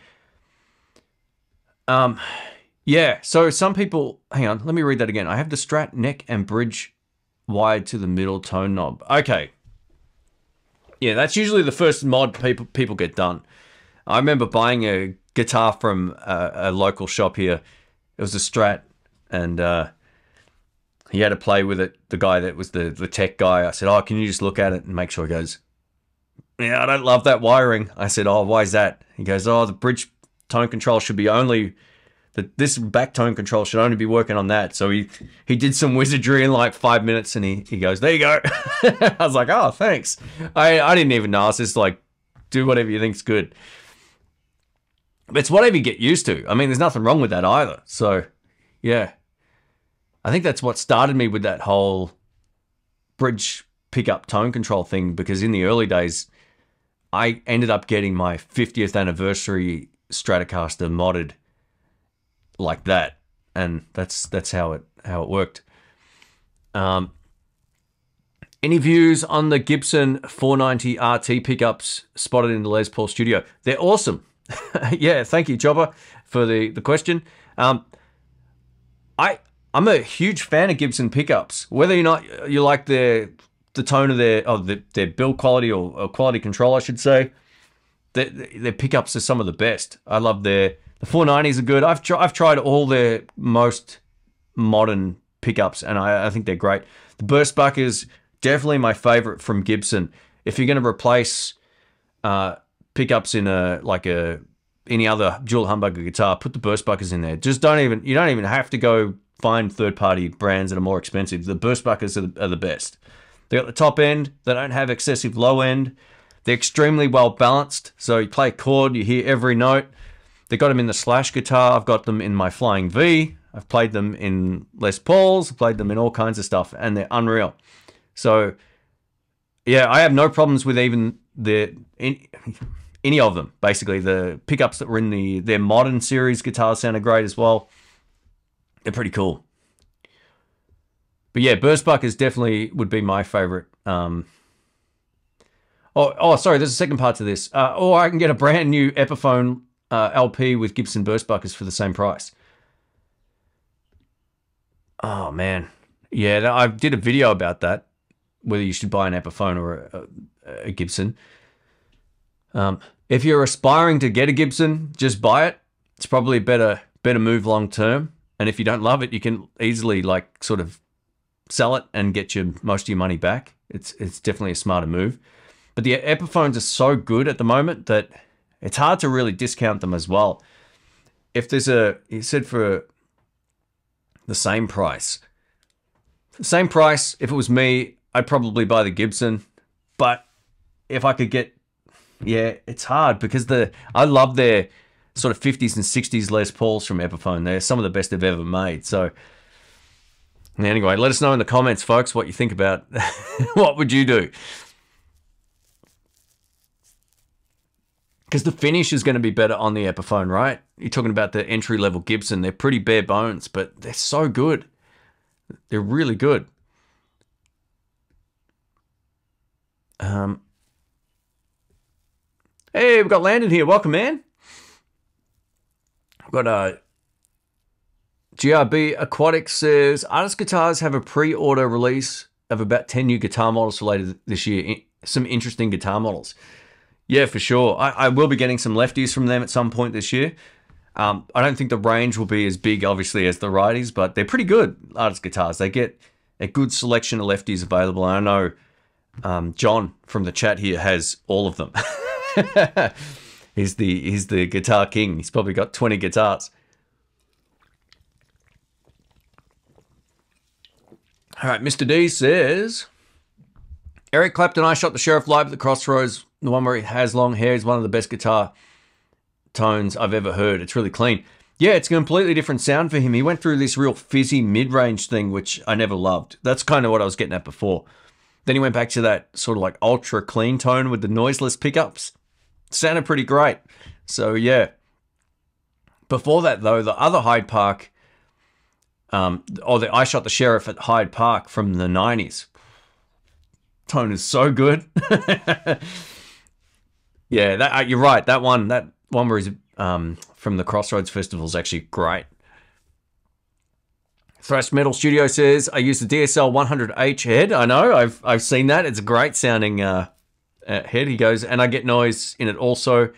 Um, yeah, so some people, hang on, let me read that again. I have the strat neck and bridge wired to the middle tone knob. Okay, yeah, that's usually the first mod people people get done. I remember buying a guitar from a, a local shop here. It was a Strat, and uh, he had to play with it. The guy that was the the tech guy. I said, "Oh, can you just look at it and make sure?" He goes, "Yeah, I don't love that wiring." I said, "Oh, why is that?" He goes, "Oh, the bridge tone control should be only that this back tone control should only be working on that. So he he did some wizardry in like five minutes, and he he goes, "There you go." I was like, "Oh, thanks." I I didn't even know. I was just like, "Do whatever you think's good." It's whatever you get used to. I mean, there's nothing wrong with that either. So, yeah, I think that's what started me with that whole bridge pickup tone control thing. Because in the early days, I ended up getting my 50th anniversary Stratocaster modded like that, and that's that's how it how it worked. Um, any views on the Gibson 490 RT pickups spotted in the Les Paul studio? They're awesome. yeah, thank you, Chopper, for the the question. Um, I I'm a huge fan of Gibson pickups. Whether or not you like their the tone of their of the, their build quality or, or, quality control, I should say, their, their pickups are some of the best. I love their the 490s are good. I've, tr- I've tried all their most modern pickups, and I, I think they're great. The Burst Buck is definitely my favorite from Gibson. If you're going to replace uh, pickups in a like a any other dual humbucker guitar, put the burst buckers in there. Just don't even you don't even have to go find third party brands that are more expensive. The burst buckers are the, are the best. They got the top end. They don't have excessive low end. They're extremely well balanced. So you play a chord, you hear every note. They got them in the Slash guitar. I've got them in my Flying V. I've played them in Les Pauls. I've played them in all kinds of stuff, and they're unreal. So, yeah, I have no problems with even the any, of them. Basically, the pickups that were in the their modern series guitars sounded great as well. They're pretty cool. But yeah, Burst is definitely would be my favorite. Um, oh, oh, sorry. There's a second part to this. Uh, or I can get a brand new Epiphone uh, LP with Gibson burst buckers for the same price. Oh man, yeah, I did a video about that. Whether you should buy an Epiphone or a, a, a Gibson. Um, if you're aspiring to get a Gibson, just buy it. It's probably a better better move long term. And if you don't love it, you can easily like sort of sell it and get your most of your money back. It's it's definitely a smarter move. But the Epiphones are so good at the moment that it's hard to really discount them as well. If there's a, he said for the same price, same price. If it was me, I'd probably buy the Gibson. But if I could get, yeah, it's hard because the I love their sort of 50s and 60s Les Pauls from Epiphone. They're some of the best they've ever made. So anyway, let us know in the comments, folks, what you think about what would you do. Because the finish is going to be better on the Epiphone, right? You're talking about the entry level Gibson. They're pretty bare bones, but they're so good. They're really good. Um, hey, we've got Landon here. Welcome, man. We've got uh, GRB Aquatics says artist guitars have a pre-order release of about 10 new guitar models for later this year. Some interesting guitar models. Yeah, for sure. I, I will be getting some lefties from them at some point this year. Um, I don't think the range will be as big, obviously, as the righties, but they're pretty good artist guitars. They get a good selection of lefties available. I know um, John from the chat here has all of them. he's the he's the guitar king. He's probably got twenty guitars. All right, Mr. D says Eric Clapton. I shot the sheriff live at the Crossroads the one where he has long hair is one of the best guitar tones I've ever heard. It's really clean. Yeah, it's a completely different sound for him. He went through this real fizzy mid-range thing, which I never loved. That's kind of what I was getting at before. Then he went back to that sort of like ultra clean tone with the noiseless pickups. Sounded pretty great. So yeah. Before that though, the other Hyde Park, um, or the I shot the sheriff at Hyde Park from the '90s. Tone is so good. Yeah, that, uh, you're right. That one, that one where he's um, from the Crossroads Festival is actually great. Thrash Metal Studio says I use the DSL 100H head. I know, I've I've seen that. It's a great sounding uh, uh, head. He goes, and I get noise in it also.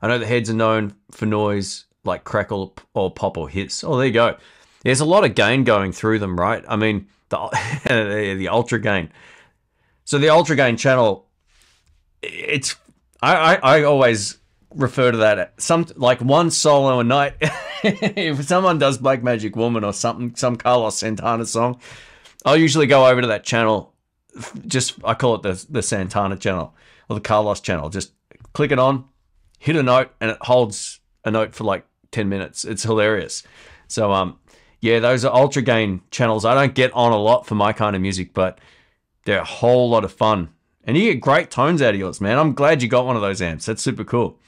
I know the heads are known for noise like crackle or pop or hiss. Oh, there you go. There's a lot of gain going through them, right? I mean, the the ultra gain. So the ultra gain channel, it's I, I, I always refer to that some like one solo a night. if someone does Black Magic Woman or something, some Carlos Santana song, I'll usually go over to that channel. Just I call it the the Santana channel or the Carlos channel. Just click it on, hit a note, and it holds a note for like ten minutes. It's hilarious. So um, yeah, those are ultra gain channels. I don't get on a lot for my kind of music, but they're a whole lot of fun and you get great tones out of yours, man. I'm glad you got one of those amps. That's super cool.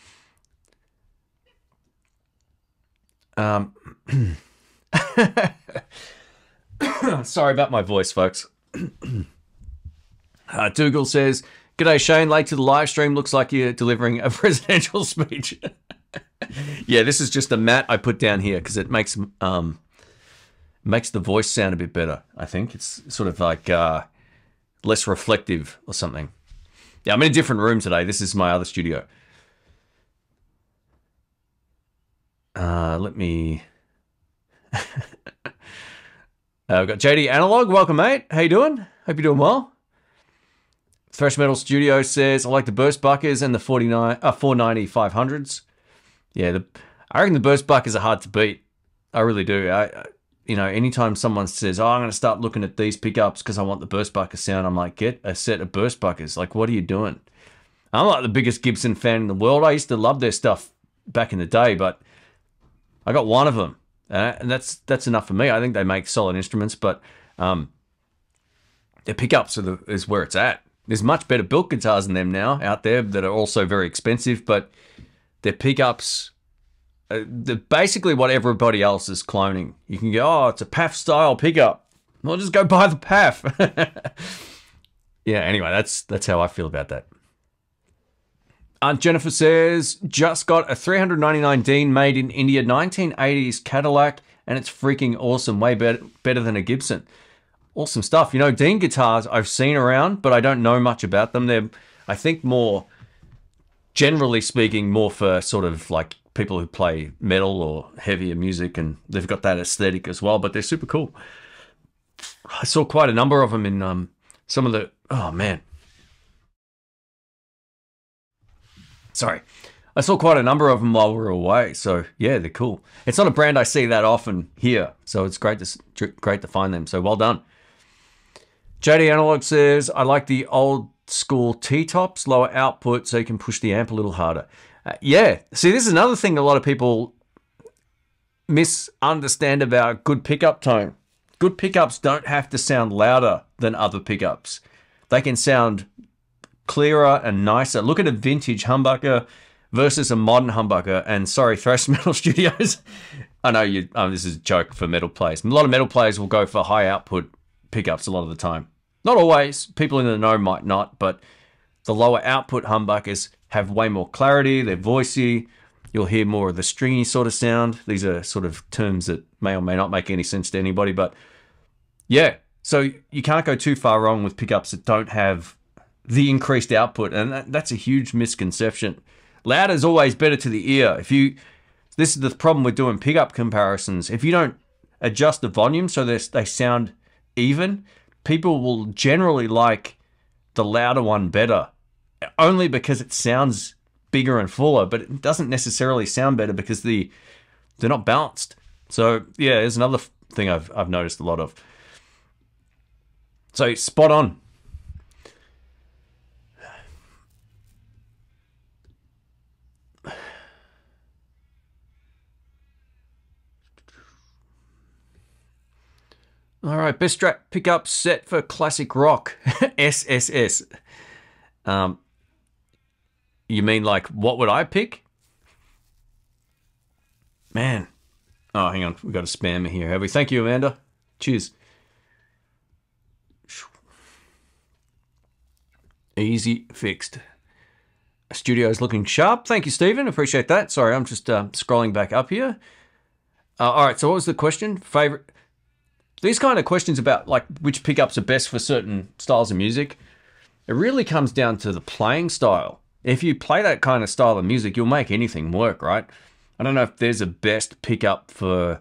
Um, sorry about my voice, folks. uh, Dougal says, G'day, Shane. Late to the live stream. Looks like you're delivering a presidential speech. yeah, this is just a mat I put down here because it makes um makes the voice sound a bit better. I think it's sort of like uh, less reflective or something. Yeah, I'm in a different room today. This is my other studio. Uh, let me. uh, I've got JD Analog. Welcome, mate. How you doing? Hope you're doing well. Thrash Metal Studio says, I like the burst buckers and the 49, uh, 490 500s. Yeah, the, I reckon the burst buckers are hard to beat. I really do. I, you know, anytime someone says, "Oh, I'm going to start looking at these pickups because I want the burst bucker sound," I'm like, "Get a set of burst buckers." Like, what are you doing? I'm like the biggest Gibson fan in the world. I used to love their stuff back in the day, but I got one of them, uh, and that's that's enough for me. I think they make solid instruments, but um, their pickups are the, is where it's at. There's much better built guitars than them now out there that are also very expensive, but their pickups Uh, the, basically what everybody else is cloning. You can go, oh, it's a PAF style pickup. Well, just go buy the PAF. yeah. Anyway, that's that's how I feel about that. Aunt Jennifer says, just got a 399 Dean made in India, 1980s Cadillac, and it's freaking awesome. Way better, better than a Gibson. Awesome stuff. You know, Dean guitars I've seen around, but I don't know much about them. They're, I think, more, generally speaking, more for sort of like people who play metal or heavier music, and they've got that aesthetic as well. But they're super cool. I saw quite a number of them in um, some of the. Oh man, sorry. I saw quite a number of them while we were away. So yeah, they're cool. It's not a brand I see that often here, so it's great to great to find them. So well done. JD Analog says, I like the old school T tops, lower output, so you can push the amp a little harder. Uh, yeah, see, this is another thing a lot of people misunderstand about good pickup tone. Good pickups don't have to sound louder than other pickups. They can sound clearer and nicer. Look at a vintage humbucker versus a modern humbucker. And sorry, Thrash Metal Studios. I know you. Um, this is a joke for metal players. A lot of metal players will go for high output pickups a lot of the time. Not always. People in the know might not, but the lower output humbuckers have way more clarity. They're voicey. You'll hear more of the stringy sort of sound. These are sort of terms that may or may not make any sense to anybody, but yeah. So you can't go too far wrong with pickups that don't have the increased output, and that, that's a huge misconception. Louder is always better to the ear. If you, this is the problem with doing pickup comparisons. If you don't adjust the volume so they sound even, people will generally like the louder one better, only because it sounds bigger and fuller. But it doesn't necessarily sound better because the they're not balanced. So yeah, there's another thing I've I've noticed a lot of. So spot on. All right, best Strat pickup set for classic rock, SSS. Um, you mean like what would I pick? Man. Oh, hang on. We've got a spammer here, have we? Thank you, Amanda. Cheers. Easy fixed. Studio's looking sharp. Thank you, Stephen. Appreciate that. Sorry, I'm just uh, scrolling back up here. Uh, all right, so what was the question? Favorite these kind of questions about like which pickups are best for certain styles of music, it really comes down to the playing style. If you play that kind of style of music, you'll make anything work, right? I don't know if there's a best pickup for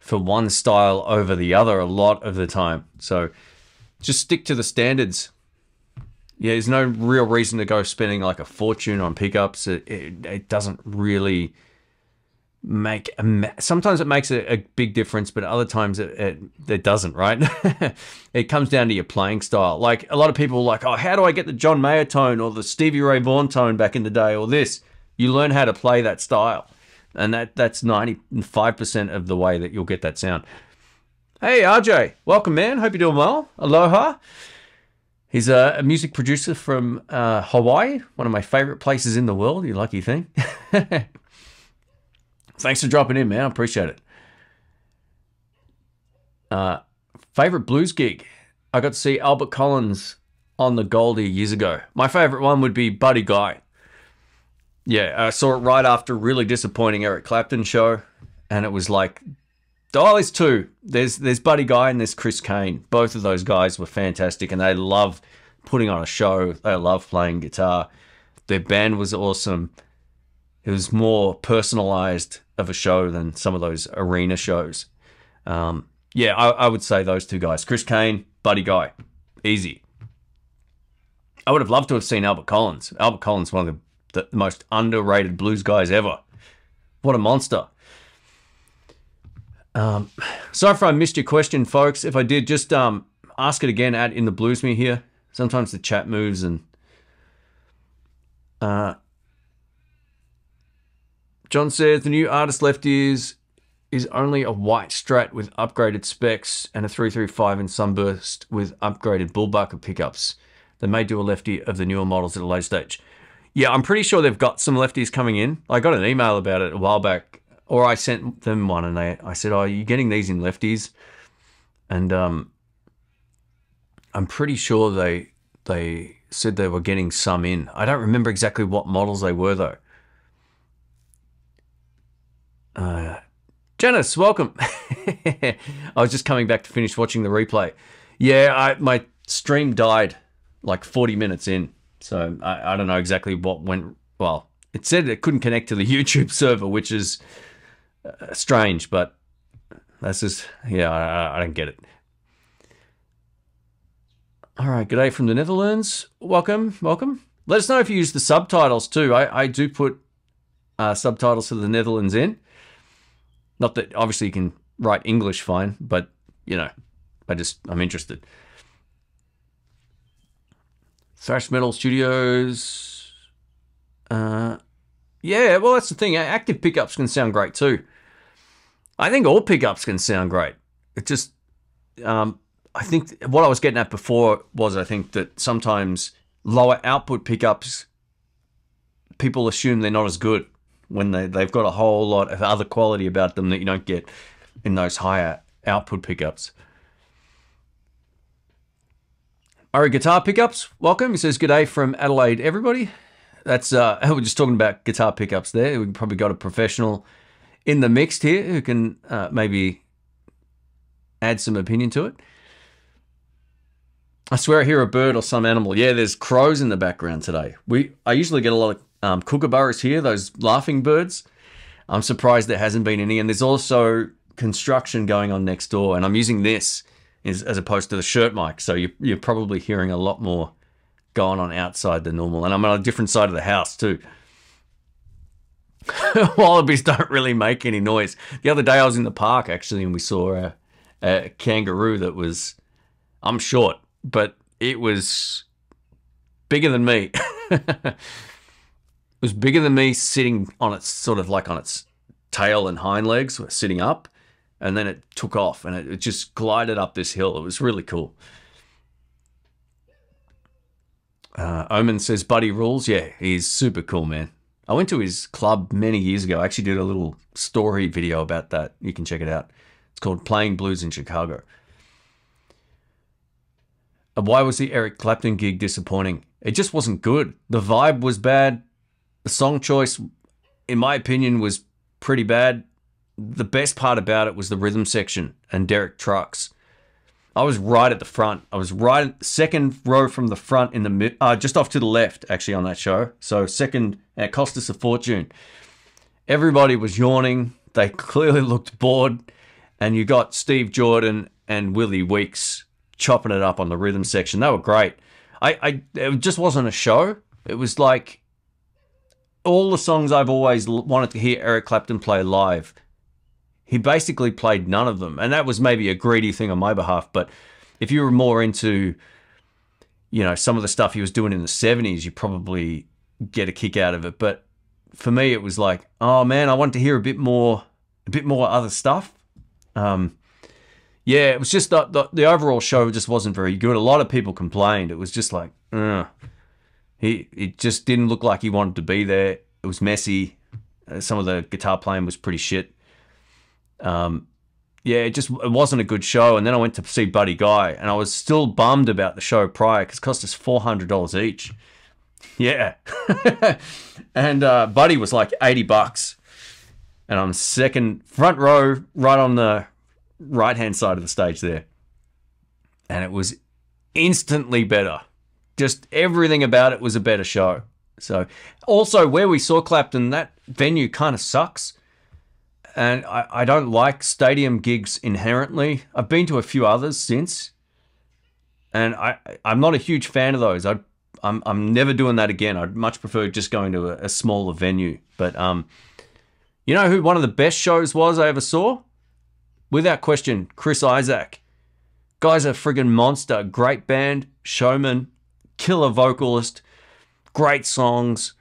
for one style over the other a lot of the time. So just stick to the standards. Yeah, there's no real reason to go spending like a fortune on pickups. It, it, it doesn't really make a, sometimes it makes a, a, big difference but other times it, it, it doesn't right? It comes down to your playing style. Like a lot of people like oh how do i get the john mayer tone or the stevie ray vaughan tone back in the day or this? You learn how to play that style. And that that's 95% of the way that you'll get that sound. Hey rj welcome man. Hope you're doing well. Aloha. He's a, a music producer from uh, Hawaii, one of my favorite places in the world. You lucky thing. Thanks for dropping in, man. I appreciate it. Uh, favorite blues gig? I got to see Albert Collins on the Goldie years ago. My favorite one would be Buddy Guy. Yeah, I saw it right after a really disappointing Eric Clapton show, and it was like, oh, there's two. There's there's Buddy Guy and there's Chris Cain. Both of those guys were fantastic, and they love putting on a show. They love playing guitar. Their band was awesome. It was more personalized of a show than some of those arena shows. Um, yeah, I, I, would say those two guys, Chris Cain, Buddy Guy, easy. I would have loved to have seen Albert Collins. Albert Collins, one of the, the most underrated blues guys ever. What a monster. Um, sorry if I missed your question, folks. If I did, just um, ask it again at in the blues me here. Sometimes the chat moves and uh, John says the new artist lefties is only a white strat with upgraded specs and a 335 in sunburst with upgraded bullbucker pickups. They may do a lefty of the newer models at a later stage. Yeah, I'm pretty sure they've got some lefties coming in. I got an email about it a while back, or I sent them one and they I said, "Oh, are you getting these in lefties?" And um, I'm pretty sure they they said they were getting some in. I don't remember exactly what models they were though. Uh, Janice, welcome. I was just coming back to finish watching the replay. Yeah, I, my stream died like 40 minutes in. So I, I don't know exactly what went. Well, it said it couldn't connect to the YouTube server, which is uh, strange, but that's just, yeah, I, I don't get it. All right, good day from the Netherlands. Welcome, welcome. Let us know if you use the subtitles too. I, I do put uh, subtitles to the Netherlands in. Not that obviously you can write English fine, but you know, I just I'm interested. Thrash Metal Studios. Uh, yeah, well that's the thing. Active pickups can sound great too. I think all pickups can sound great. It just, um, I think what I was getting at before was I think that sometimes lower output pickups, people assume they're not as good when they, they've got a whole lot of other quality about them that you don't get in those higher output pickups. Ari Guitar Pickups, welcome. He says, Good day from Adelaide, everybody. That's, uh, we're just talking about guitar pickups there. We've probably got a professional in the mix here who can uh, maybe add some opinion to it. I swear I hear a bird or some animal. Yeah, there's crows in the background today. We I usually get a lot of um, kookaburras here, those laughing birds. I'm surprised there hasn't been any. And there's also construction going on next door, and I'm using this as, as opposed to the shirt mic. So you, you're probably hearing a lot more going on outside than normal. And I'm on a different side of the house too. Wallabies don't really make any noise. The other day I was in the park actually, and we saw a, a kangaroo that was, I'm short, but it was bigger than me. it was bigger than me sitting on its sort of like on its tail and hind legs, sitting up, and then it took off and it, it just glided up this hill. It was really cool. Uh, Omen says Buddy rules. Yeah, he's super cool, man. I went to his club many years ago. I actually did a little story video about that. You can check it out. It's called Playing Blues in Chicago. Uh, why was the Eric Clapton gig disappointing? It just wasn't good. The vibe was bad. The song choice, in my opinion, was pretty bad. The best part about it was the rhythm section and Derek Trucks. I was right at the front. I was right second row from the front in the mid, uh, just off to the left actually on that show. So second, it cost us a fortune. Everybody was yawning. They clearly looked bored, and you got Steve Jordan and Willie Weeks chopping it up on the rhythm section. They were great. I, I it just wasn't a show. It was like all the songs I've always wanted to hear Eric Clapton play live he basically played none of them. And that was maybe a greedy thing on my behalf. But if you were more into, you know, some of the stuff he was doing in the 70s, you probably get a kick out of it. But for me, it was like, oh man, I want to hear a bit more, a bit more other stuff. Um, yeah, it was just the, the, the overall show just wasn't very good. A lot of people complained. It was just like, uh, he it just didn't look like he wanted to be there. It was messy. Uh, some of the guitar playing was pretty shit. Um, yeah, it just it wasn't a good show. And then I went to see Buddy Guy, and I was still bummed about the show prior because it cost us four hundred dollars each. Yeah, and uh, Buddy was like eighty bucks, and I'm second front row, right on the right hand side of the stage there, and it was instantly better. Just everything about it was a better show. So, also where we saw Clapton, that venue kind of sucks and I, I don't like stadium gigs inherently. I've been to a few others since, and I I'm not a huge fan of those. I I'm I'm never doing that again. I'd much prefer just going to a, a smaller venue. But um, you know who one of the best shows was I ever saw? Without question, Chris Isaak. Guy's a friggin' monster. Great band, showman, killer vocalist, great songs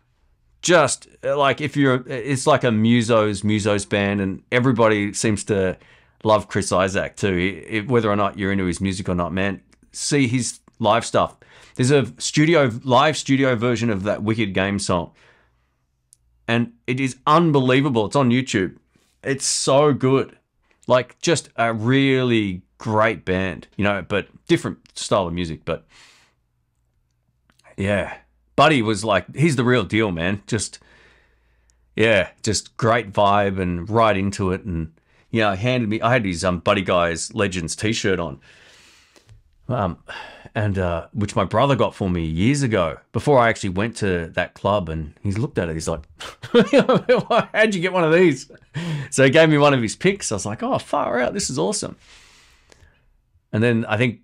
just uh, like if you're, it's like a Muso's Muso's band, and everybody seems to love Chris Isaak too. whether or not you're into his music or not, man, see his live stuff. There's a studio live studio version of that Wicked Game song, and it is unbelievable. It's on YouTube. It's so good, like just a really great band, you know, but different style of music, but yeah Buddy was like, he's the real deal, man. Just, yeah, just great vibe and right into it. And, yeah, handed me, I had his um, Buddy Guys Legends t shirt on. um, and uh, which my brother got for me years ago before I actually went to that club. And he's looked at it. He's like, "How'd you get one of these?" So he gave me one of his picks. I was like, "Oh, far out! This is awesome." And then I think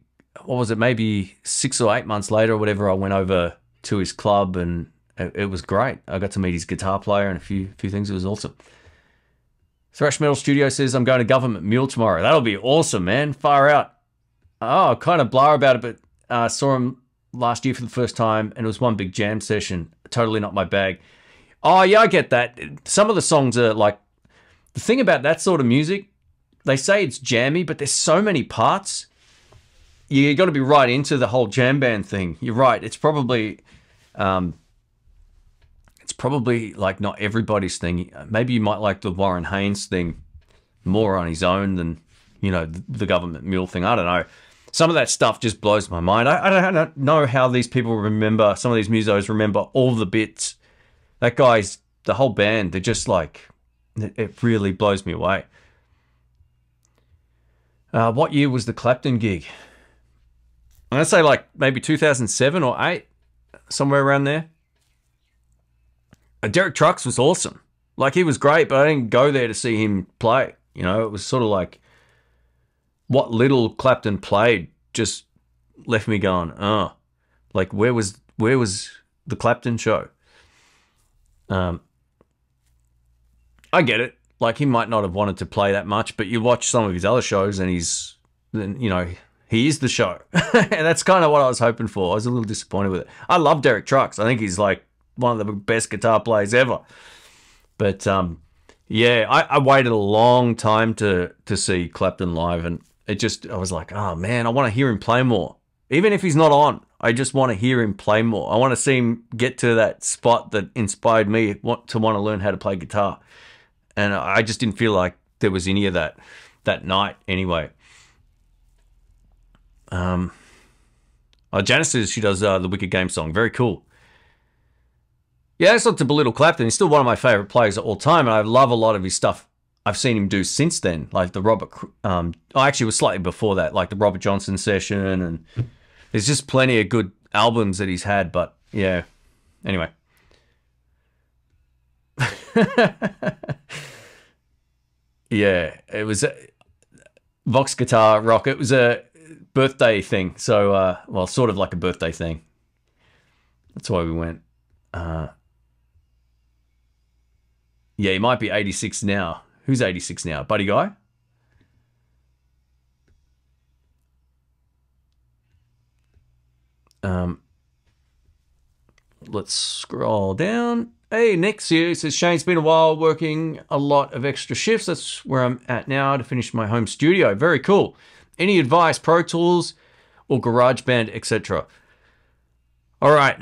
what was it? Maybe six or eight months later, or whatever. I went over to his club, and it, it was great. I got to meet his guitar player and a few few things. It was awesome. Thrash Metal Studio says I'm going to Government Mule tomorrow. That'll be awesome, man. Far out. Oh, kind of blur about it, but uh, saw him last year for the first time, and it was one big jam session. Totally not my bag. Oh yeah, I get that. Some of the songs are like the thing about that sort of music. They say it's jammy, but there's so many parts. You got to be right into the whole jam band thing. You're right. It's probably, um, it's probably like not everybody's thing. Maybe you might like the Warren Haynes thing more on his own than you know the, government mule thing. I don't know some of that stuff just blows my mind. I, I, don't know how these people remember, some of these musos remember all the bits. That guy's, the whole band, they're just like, it, it really blows me away. Uh, what year was the Clapton gig? I'm to say like maybe 2007 or 8, somewhere around there. Uh, Derek Trucks was awesome. Like he was great, but I didn't go there to see him play. You know, it was sort of like what little Clapton played just left me going, oh, like where was where was the Clapton show? Um, I get it. Like he might not have wanted to play that much, but you watch some of his other shows, and he's then you know he is the show, and that's kind of what I was hoping for. I was a little disappointed with it. I love Derek Trucks. I think he's like one of the best guitar players ever. But um, yeah, I, I waited a long time to to see Clapton live, and it just, I was like, oh man, I want to hear him play more. Even if he's not on, I just want to hear him play more. I want to see him get to that spot that inspired me to want to learn how to play guitar. And I just didn't feel like there was any of that that night anyway. Um, oh, Janice she does uh, the Wicked Game song. Very cool. Yeah, it's not to belittle Clapton. He's still one of my favorite players of all time, and I love a lot of his stuff I've seen him do since then, like the Robert. Um, oh, actually, was slightly before that, like the Robert Johnson session, and there's just plenty of good albums that he's had. But yeah, anyway. yeah, it was a, Vox Guitar Rock. It was a birthday thing, so uh, well, sort of like a birthday thing. That's why we went. Uh, yeah, he might be 86 now. Who's 86 now? Buddy Guy? Um, let's scroll down. Hey, next year says Shane's been a while working a lot of extra shifts. That's where I'm at now to finish my home studio. Very cool. Any advice, Pro Tools or GarageBand, etc. All right.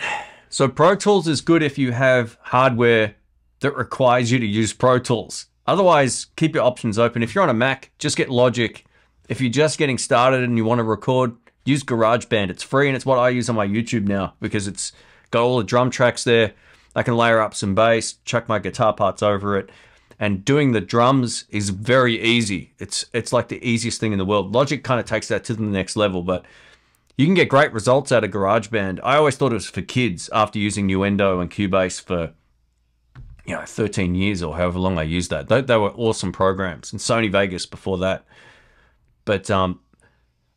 So Pro Tools is good if you have hardware that requires you to use Pro Tools. Otherwise, keep your options open. If you're on a Mac, just get Logic. If you're just getting started and you want to record, use GarageBand. It's free and it's what I use on my YouTube now because it's got all the drum tracks there. I can layer up some bass, chuck my guitar parts over it. And doing the drums is very easy. It's it's like the easiest thing in the world. Logic kind of takes that to the next level, but you can get great results out of GarageBand. I always thought it was for kids after using Nuendo and Cubase for you know 13 years or however long I used that. They, they were awesome programs, and Sony Vegas before that. But um,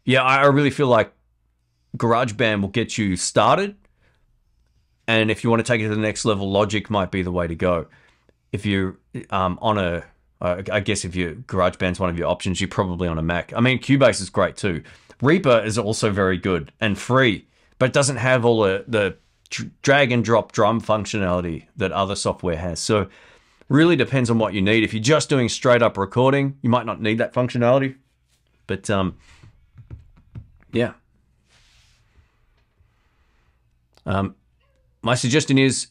yeah, I really feel like GarageBand will get you started, and if you want to take it to the next level, Logic might be the way to go. If you're um, on a uh, I guess if your GarageBand's one of your options, you're probably on a Mac. I mean, Cubase is great too. Reaper is also very good and free, but it doesn't have all the, the drag and drop drum functionality that other software has. So really depends on what you need. If you're just doing straight up recording, you might not need that functionality. But um, yeah. Um, my suggestion is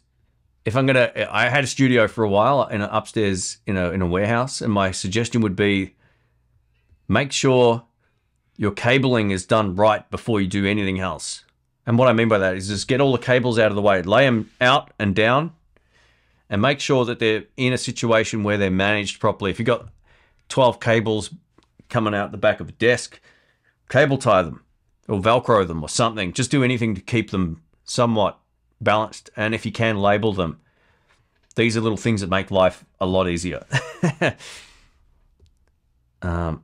if I'm gonna, I had a studio for a while in a, upstairs in a in a warehouse, and my suggestion would be make sure your cabling is done right before you do anything else. And what I mean by that is just get all the cables out of the way, lay them out and down, and make sure that they're in a situation where they're managed properly. If you've got 12 cables coming out the back of a desk, cable tie them or Velcro them or something. Just do anything to keep them somewhat balanced. And if you can, label them. These are little things that make life a lot easier. um,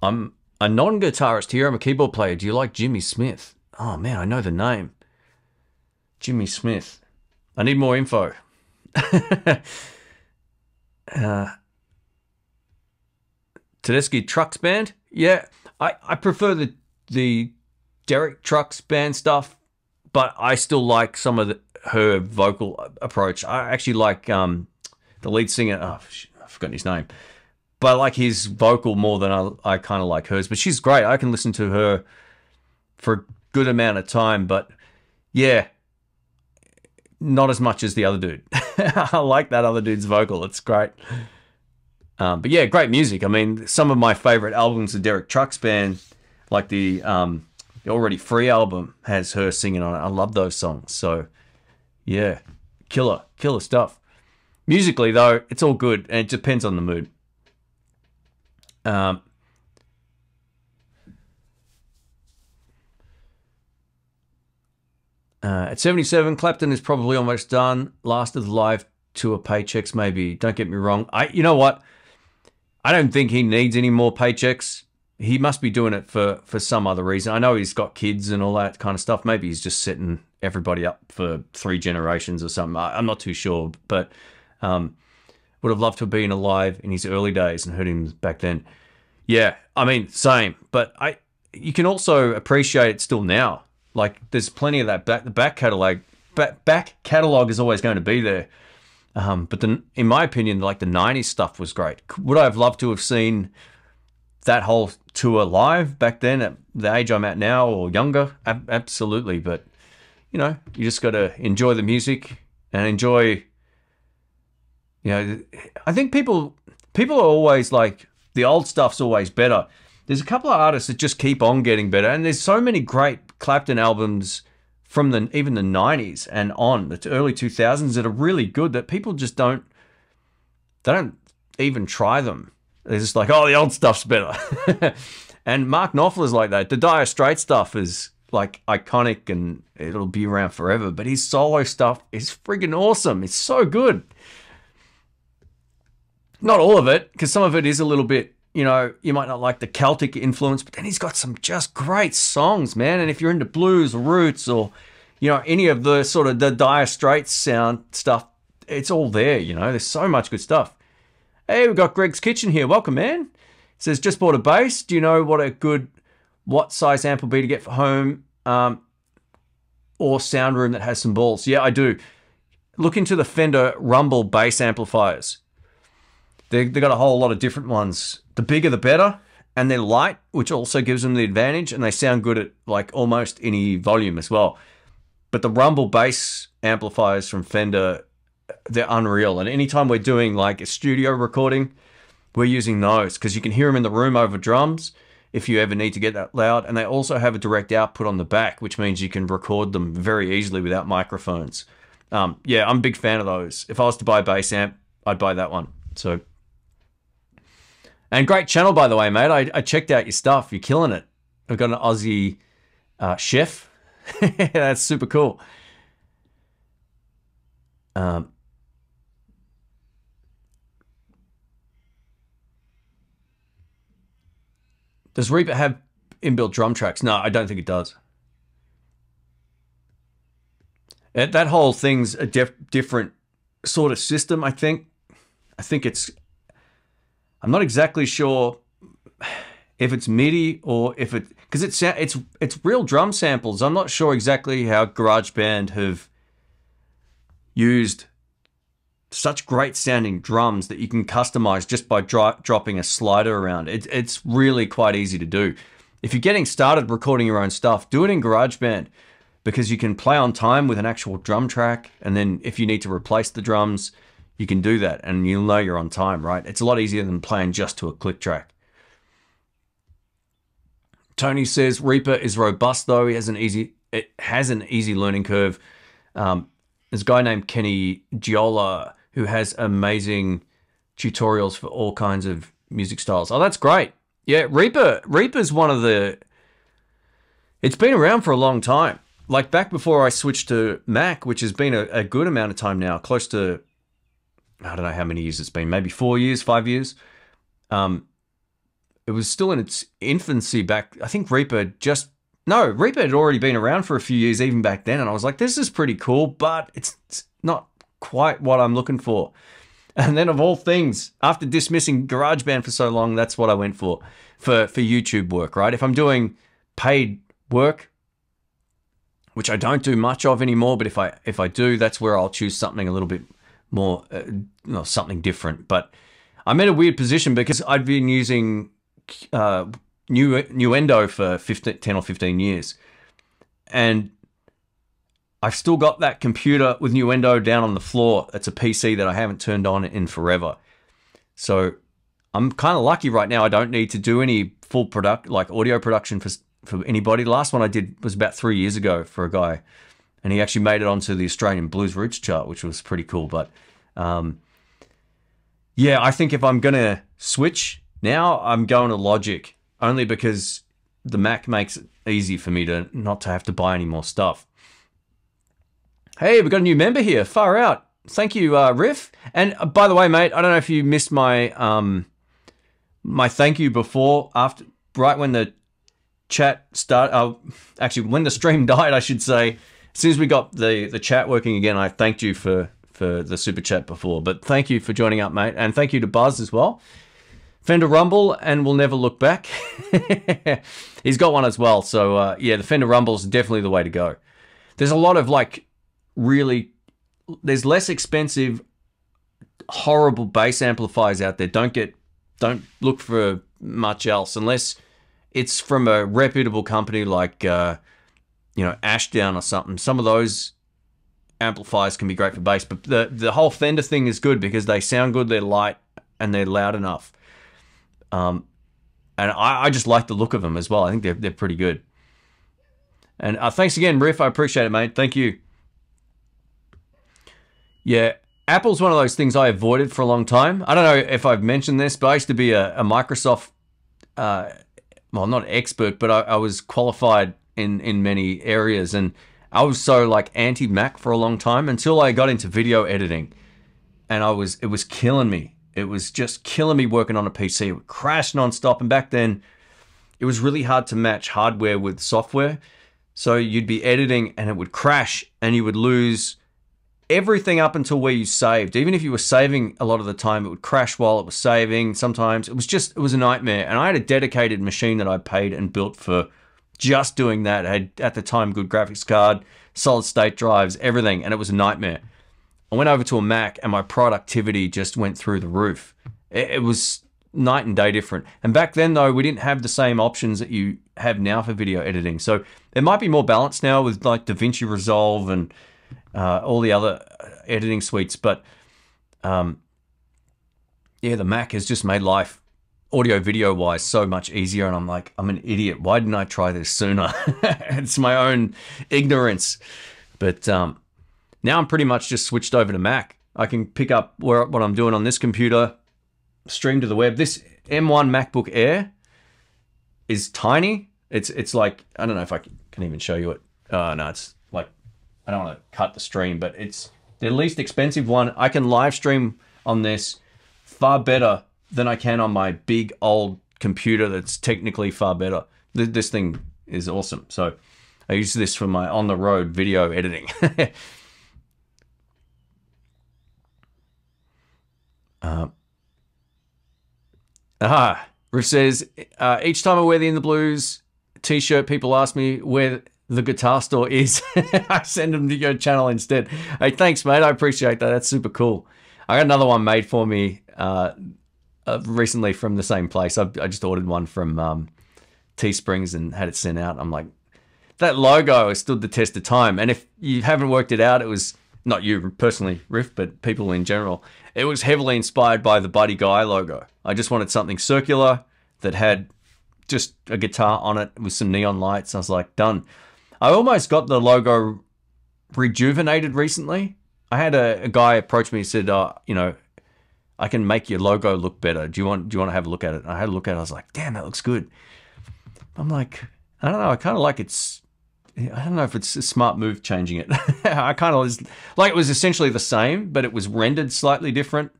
I'm a non guitarist here. I'm a keyboard player. Do you like Jimmy Smith? Oh man, I know the name. Jimmy Smith. I need more info. uh, Tedeschi Trucks Band? Yeah, I, I prefer the the Derek Trucks Band stuff, but I still like some of the, her vocal approach. I actually like um, the lead singer. Oh, I've forgotten his name but I like his vocal more than I, I kind of like hers. But she's great. I can listen to her for a good amount of time. But yeah, not as much as the other dude. I like that other dude's vocal. It's great. Um, but yeah, great music. I mean, some of my favorite albums of Derek Trucks band, like the um, the Already Free album, has her singing on it. I love those songs. So yeah, killer, killer stuff. Musically though, it's all good, and it depends on the mood. Um, uh, at 77, Clapton is probably almost done. Last of the live tour paychecks, maybe. Don't get me wrong. I, you know what? I don't think he needs any more paychecks. He must be doing it for for some other reason. I know he's got kids and all that kind of stuff. Maybe he's just setting everybody up for three generations or something. I, am not too sure, but um, would have loved to have been alive in his early days and heard him back then. Yeah, I mean, same. But I, you can also appreciate it still now. Like, there's plenty of that back. The back catalog, back, back catalog is always going to be there. Um, but then, in my opinion, like the '90s stuff was great. Would I have loved to have seen that whole tour live back then at the age I'm at now or younger? Ab- absolutely. But you know, you just got to enjoy the music and enjoy you know, I think people people are always like the old stuff's always better. There's a couple of artists that just keep on getting better, and there's so many great Clapton albums from the even the 90s and on the early 2000s that are really good that people just don't they don't even try them. They're just like, oh, the old stuff's better. and Mark Knopfler's like that. The Dire Straits stuff is like iconic and it'll be around forever. But his solo stuff is friggin' awesome. It's so good. Not all of it, because some of it is a little bit, you know, you might not like the Celtic influence, but then he's got some just great songs, man. And if you're into blues, or roots, or, you know, any of the sort of the Dire Straits sound stuff, it's all there, you know. There's so much good stuff. Hey, we've got Greg's Kitchen here. Welcome, man. It says, just bought a bass. Do you know what a good, what size amp will be to get for home um, or sound room that has some balls? Yeah, I do. Look into the Fender Rumble bass amplifiers. They they got a whole lot of different ones. The bigger the better, and they're light, which also gives them the advantage, and they sound good at like almost any volume as well. But the Rumble bass amplifiers from Fender, they're unreal. And anytime we're doing like a studio recording, we're using those because you can hear them in the room over drums if you ever need to get that loud. And they also have a direct output on the back, which means you can record them very easily without microphones. Um, yeah, I'm a big fan of those. If I was to buy a bass amp, I'd buy that one. So and great channel, by the way, mate. I, I checked out your stuff. You're killing it. I've got an Aussie uh, chef. That's super cool. Um, does Reaper have inbuilt drum tracks? No, I don't think it does. That whole thing's a diff- different sort of system, I think. I think it's I'm not exactly sure if it's MIDI or if it because it's it's it's real drum samples. I'm not sure exactly how GarageBand have used such great sounding drums that you can customize just by dro- dropping a slider around. It, it's really quite easy to do. If you're getting started recording your own stuff, do it in GarageBand because you can play on time with an actual drum track. And then if you need to replace the drums, you can do that and you'll know you're on time, right? It's a lot easier than playing just to a click track. Tony says Reaper is robust though. He has an easy it has an easy learning curve. Um, there's a guy named Kenny Gioia who has amazing tutorials for all kinds of music styles. Oh, that's great. Yeah, Reaper Reaper's one of the it's been around for a long time. Like back before I switched to Mac, which has been a, a good amount of time now, close to I don't know how many years it's been, maybe four years, five years. Um, it was still in its infancy back. I think Reaper just no Reaper had already been around for a few years even back then, and I was like, this is pretty cool, but it's, it's not quite what I'm looking for. And then of all things, after dismissing GarageBand for so long, that's what I went for for for YouTube work, right? If I'm doing paid work, which I don't do much of anymore, but if I if I do, that's where I'll choose something a little bit more, uh, know, something different. But I'm in a weird position because I'd been using uh, New Nuendo for 15, 10 or 15 years. And I've still got that computer with Nuendo down on the floor. It's a PC that I haven't turned on in forever. So I'm kind of lucky right now. I don't need to do any full product, like audio production for, for anybody. The last one I did was about three years ago for a guy. And he actually made it onto the Australian Blues Roots chart, which was pretty cool. But um, yeah, I think if I'm going to switch now, I'm going to Logic only because the Mac makes it easy for me to not to have to buy any more stuff. Hey, we've got a new member here. Far out. Thank you, uh, Riff. And uh, by the way, mate, I don't know if you missed my um my thank you before after right when the chat start. Uh, actually, when the stream died, I should say. As soon as we got the the chat working again, I thanked you for for the super chat before. But thank you for joining up, mate, and thank you to Buzz as well. Fender Rumble and we'll never look back. He's got one as well. So uh, yeah, the Fender Rumble is definitely the way to go. There's a lot of like really, there's less expensive, horrible bass amplifiers out there. Don't get, don't look for much else unless it's from a reputable company like, uh, you know, Ashdown or something. Some of those amplifiers can be great for bass, but the the whole Fender thing is good because they sound good, they're light, and they're loud enough. Um, and I, I, just like the look of them as well. I think they're, they're pretty good. And uh, thanks again, Riff. I appreciate it, mate. Thank you. Yeah, Apple's one of those things I avoided for a long time. I don't know if I've mentioned this, but I used to be a, a Microsoft, uh, well, not expert, but I, I was qualified in in many areas, and I was so like anti Mac for a long time until I got into video editing, and I was it was killing me it was just killing me working on a PC. It would crash nonstop. And back then, it was really hard to match hardware with software. So you'd be editing and it would crash and you would lose everything up until where you saved. Even if you were saving a lot of the time, it would crash while it was saving. Sometimes it was just, it was a nightmare. And I had a dedicated machine that I paid and built for just doing that. Had at the time good graphics card, solid state drives, everything. And it was a nightmare. I went over to a Mac and my productivity just went through the roof. It, it was night and day different. And back then, though, we didn't have the same options that you have now for video editing. So it might be more balanced now with like DaVinci Resolve and uh, all the other uh, editing suites. But um, yeah, the Mac has just made life audio video wise so much easier. And I'm like, I'm an idiot. Why didn't I try this sooner? it's my own ignorance. But um, now I'm pretty much just switched over to Mac. I can pick up where, what I'm doing on this computer, stream to the web. This M1 MacBook Air is tiny. It's it's like I don't know if I can even show you it. Uh, no, it's like I don't want to cut the stream, but it's the least expensive one. I can live stream on this far better than I can on my big old computer. That's technically far better. This thing is awesome. So I use this for my on the road video editing. Uh, aha, Riff says, uh, each time I wear the In the Blues t shirt, people ask me where the guitar store is. I send them to your channel instead. Hey, thanks, mate. I appreciate that. That's super cool. I got another one made for me uh, uh, recently from the same place. I, I just ordered one from um, Teesprings and had it sent out. I'm like, that logo has stood the test of time. And if you haven't worked it out, it was not you personally, Riff, but people in general. It was heavily inspired by the Buddy Guy logo. I just wanted something circular that had just a guitar on it with some neon lights. I was like, done. I almost got the logo rejuvenated recently. I had a, a guy approach me and said, uh, you know, I can make your logo look better. Do you want do you want to have a look at it? And I had a look at it. I was like, damn, that looks good. I'm like, I don't know. I kind of like it's. I don't know if it's a smart move changing it. I kind of like it was essentially the same, but it was rendered slightly different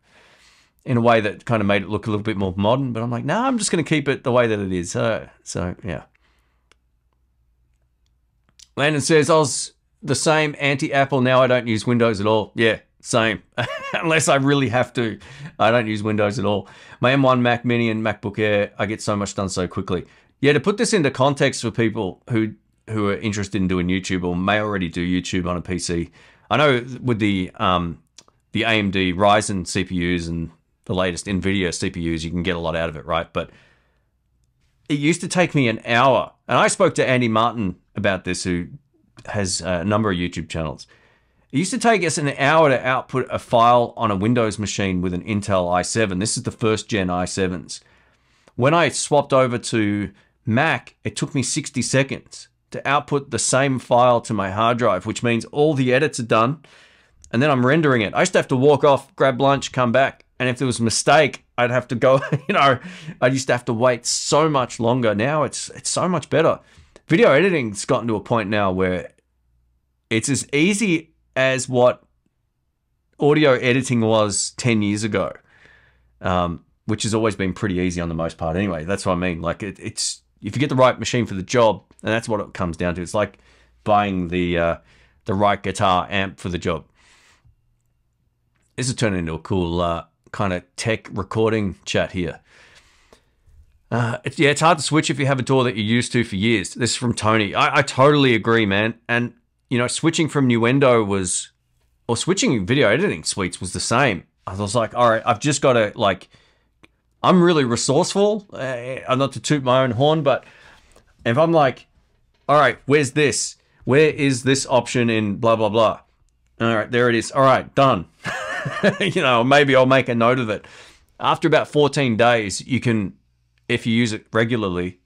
in a way that kind of made it look a little bit more modern. But I'm like, no, nah, I'm just going to keep it the way that it is. Uh, so yeah. Landon says I was the same anti-Apple. Now I don't use Windows at all. Yeah, same. Unless I really have to, I don't use Windows at all. My M1 Mac Mini and MacBook Air, I get so much done so quickly. Yeah, to put this into context for people who who are interested in doing YouTube or may already do YouTube on a PC, I know with the um, the AMD Ryzen CPUs and the latest NVIDIA CPUs, you can get a lot out of it, right? But it used to take me an hour, and I spoke to Andy Martin about this, who has a number of YouTube channels. It used to take us an hour to output a file on a Windows machine with an Intel i7. This is the first gen i7s. When I swapped over to Mac, it took me 60 seconds to output the same file to my hard drive, which means all the edits are done and then I'm rendering it. I used to have to walk off, grab lunch, come back. And if there was a mistake, I'd have to go, you know, I used to have to wait so much longer. Now it's it's so much better. Video editing's gotten to a point now where it's as easy as what audio editing was 10 years ago. Um, which has always been pretty easy on the most part anyway. That's what I mean. Like it, it's if you get the right machine for the job, and that's what it comes down to. It's like buying the uh, the right guitar amp for the job. This is turning into a cool uh, kind of tech recording chat here. Uh, it's, yeah, it's hard to switch if you have a door that you're used to for years. This is from Tony. I, I totally agree, man. And you know, switching from Nuendo was, or switching video editing suites was the same. I was like, all right, I've just got to like I'm really resourceful. Uh, I'm not to toot my own horn, but if I'm like, all right, where's this? Where is this option in blah blah blah? All right, there it is. All right, done. you know, maybe I'll make a note of it. After about 14 days, you can, if you use it regularly,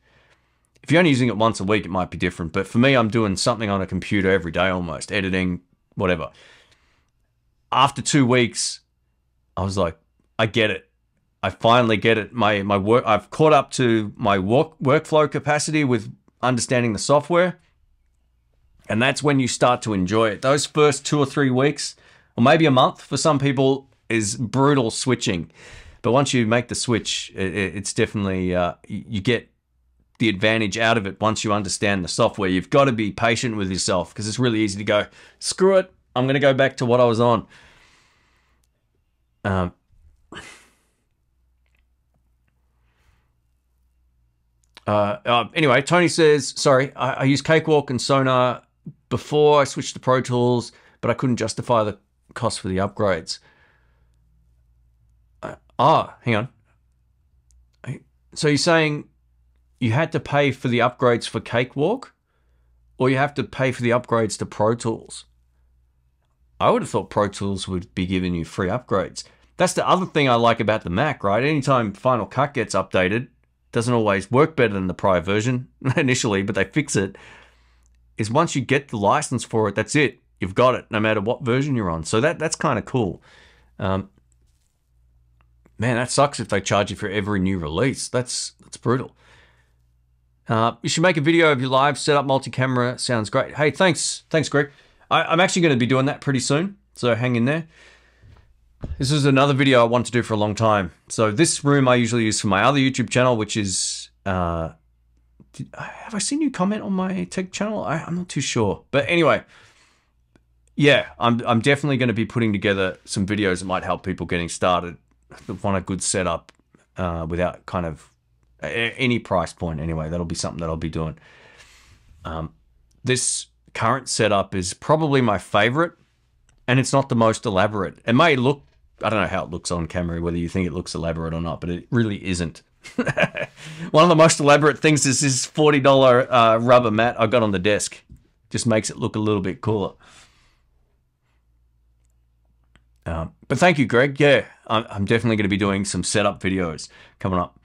if you're only using it once a week, it might be different. But for me, I'm doing something on a computer every day almost, editing, whatever. After two weeks, I was like, I get it. I finally get it. My my work I've caught up to my work workflow capacity with understanding the software. And that's when you start to enjoy it. Those first two or three weeks, or maybe a month for some people, is brutal switching. But once you make the switch, it, it's definitely uh, you get the advantage out of it once you understand the software. You've got to be patient with yourself because it's really easy to go, screw it, I'm going to go back to what I was on. Um, Uh, uh, anyway, Tony says, sorry, I, I used Cakewalk and Sonar before I switched to Pro Tools, but I couldn't justify the cost for the upgrades. Uh, ah, hang on. So you're saying you had to pay for the upgrades for Cakewalk, or you have to pay for the upgrades to Pro Tools? I would have thought Pro Tools would be giving you free upgrades. That's the other thing I like about the Mac, right? Anytime Final Cut gets updated, doesn't always work better than the prior version initially, but they fix it. Is once you get the license for it, that's it. You've got it, no matter what version you're on. So that that's kind of cool. Um, man, that sucks if they charge you for every new release. That's that's brutal. Uh, you should make a video of your live setup multi-camera. Sounds great. Hey, thanks, thanks, Greg. I, I'm actually going to be doing that pretty soon, so hang in there. This is another video I want to do for a long time. So this room I usually use for my other YouTube channel, which is, uh, did, have I seen you comment on my tech channel? I, I'm not too sure. But anyway, yeah, I'm, I'm definitely going to be putting together some videos that might help people getting started. Want a good setup uh, without kind of any price point anyway. That'll be something that I'll be doing. Um, this current setup is probably my favorite and it's not the most elaborate. It may look I don't know how it looks on camera, whether you think it looks elaborate or not, but it really isn't. One of the most elaborate things is this $40 uh, rubber mat I got on the desk. Just makes it look a little bit cooler. Um, but thank you, Greg. Yeah, I'm, I'm definitely going to be doing some setup videos coming up.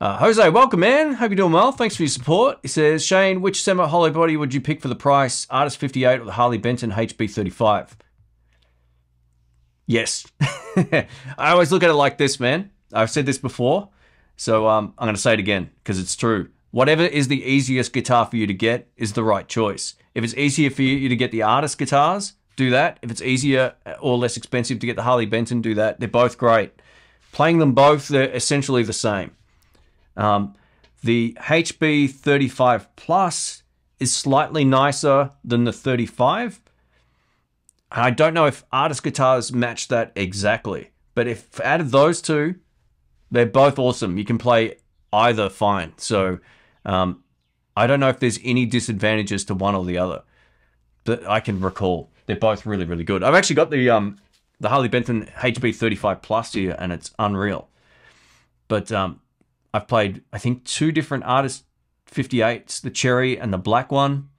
Uh, Jose, welcome, man. Hope you're doing well. Thanks for your support. He says, Shane, which semi hollow body would you pick for the price? Artist 58 or the Harley Benton HB35? Yes. I always look at it like this, man. I've said this before, so um, I'm going to say it again because it's true. Whatever is the easiest guitar for you to get is the right choice. If it's easier for you to get the artist guitars, do that. If it's easier or less expensive to get the Harley Benton, do that. They're both great. Playing them both, they're essentially the same. Um, the HB 35 Plus is slightly nicer than the 35. I don't know if artist guitars match that exactly, but if out of those two, they're both awesome. You can play either fine. So um, I don't know if there's any disadvantages to one or the other that I can recall. They're both really, really good. I've actually got the um, the Harley Benton HB 35 Plus here, and it's unreal. But um, I've played, I think, two different artist 58s, the cherry and the black one.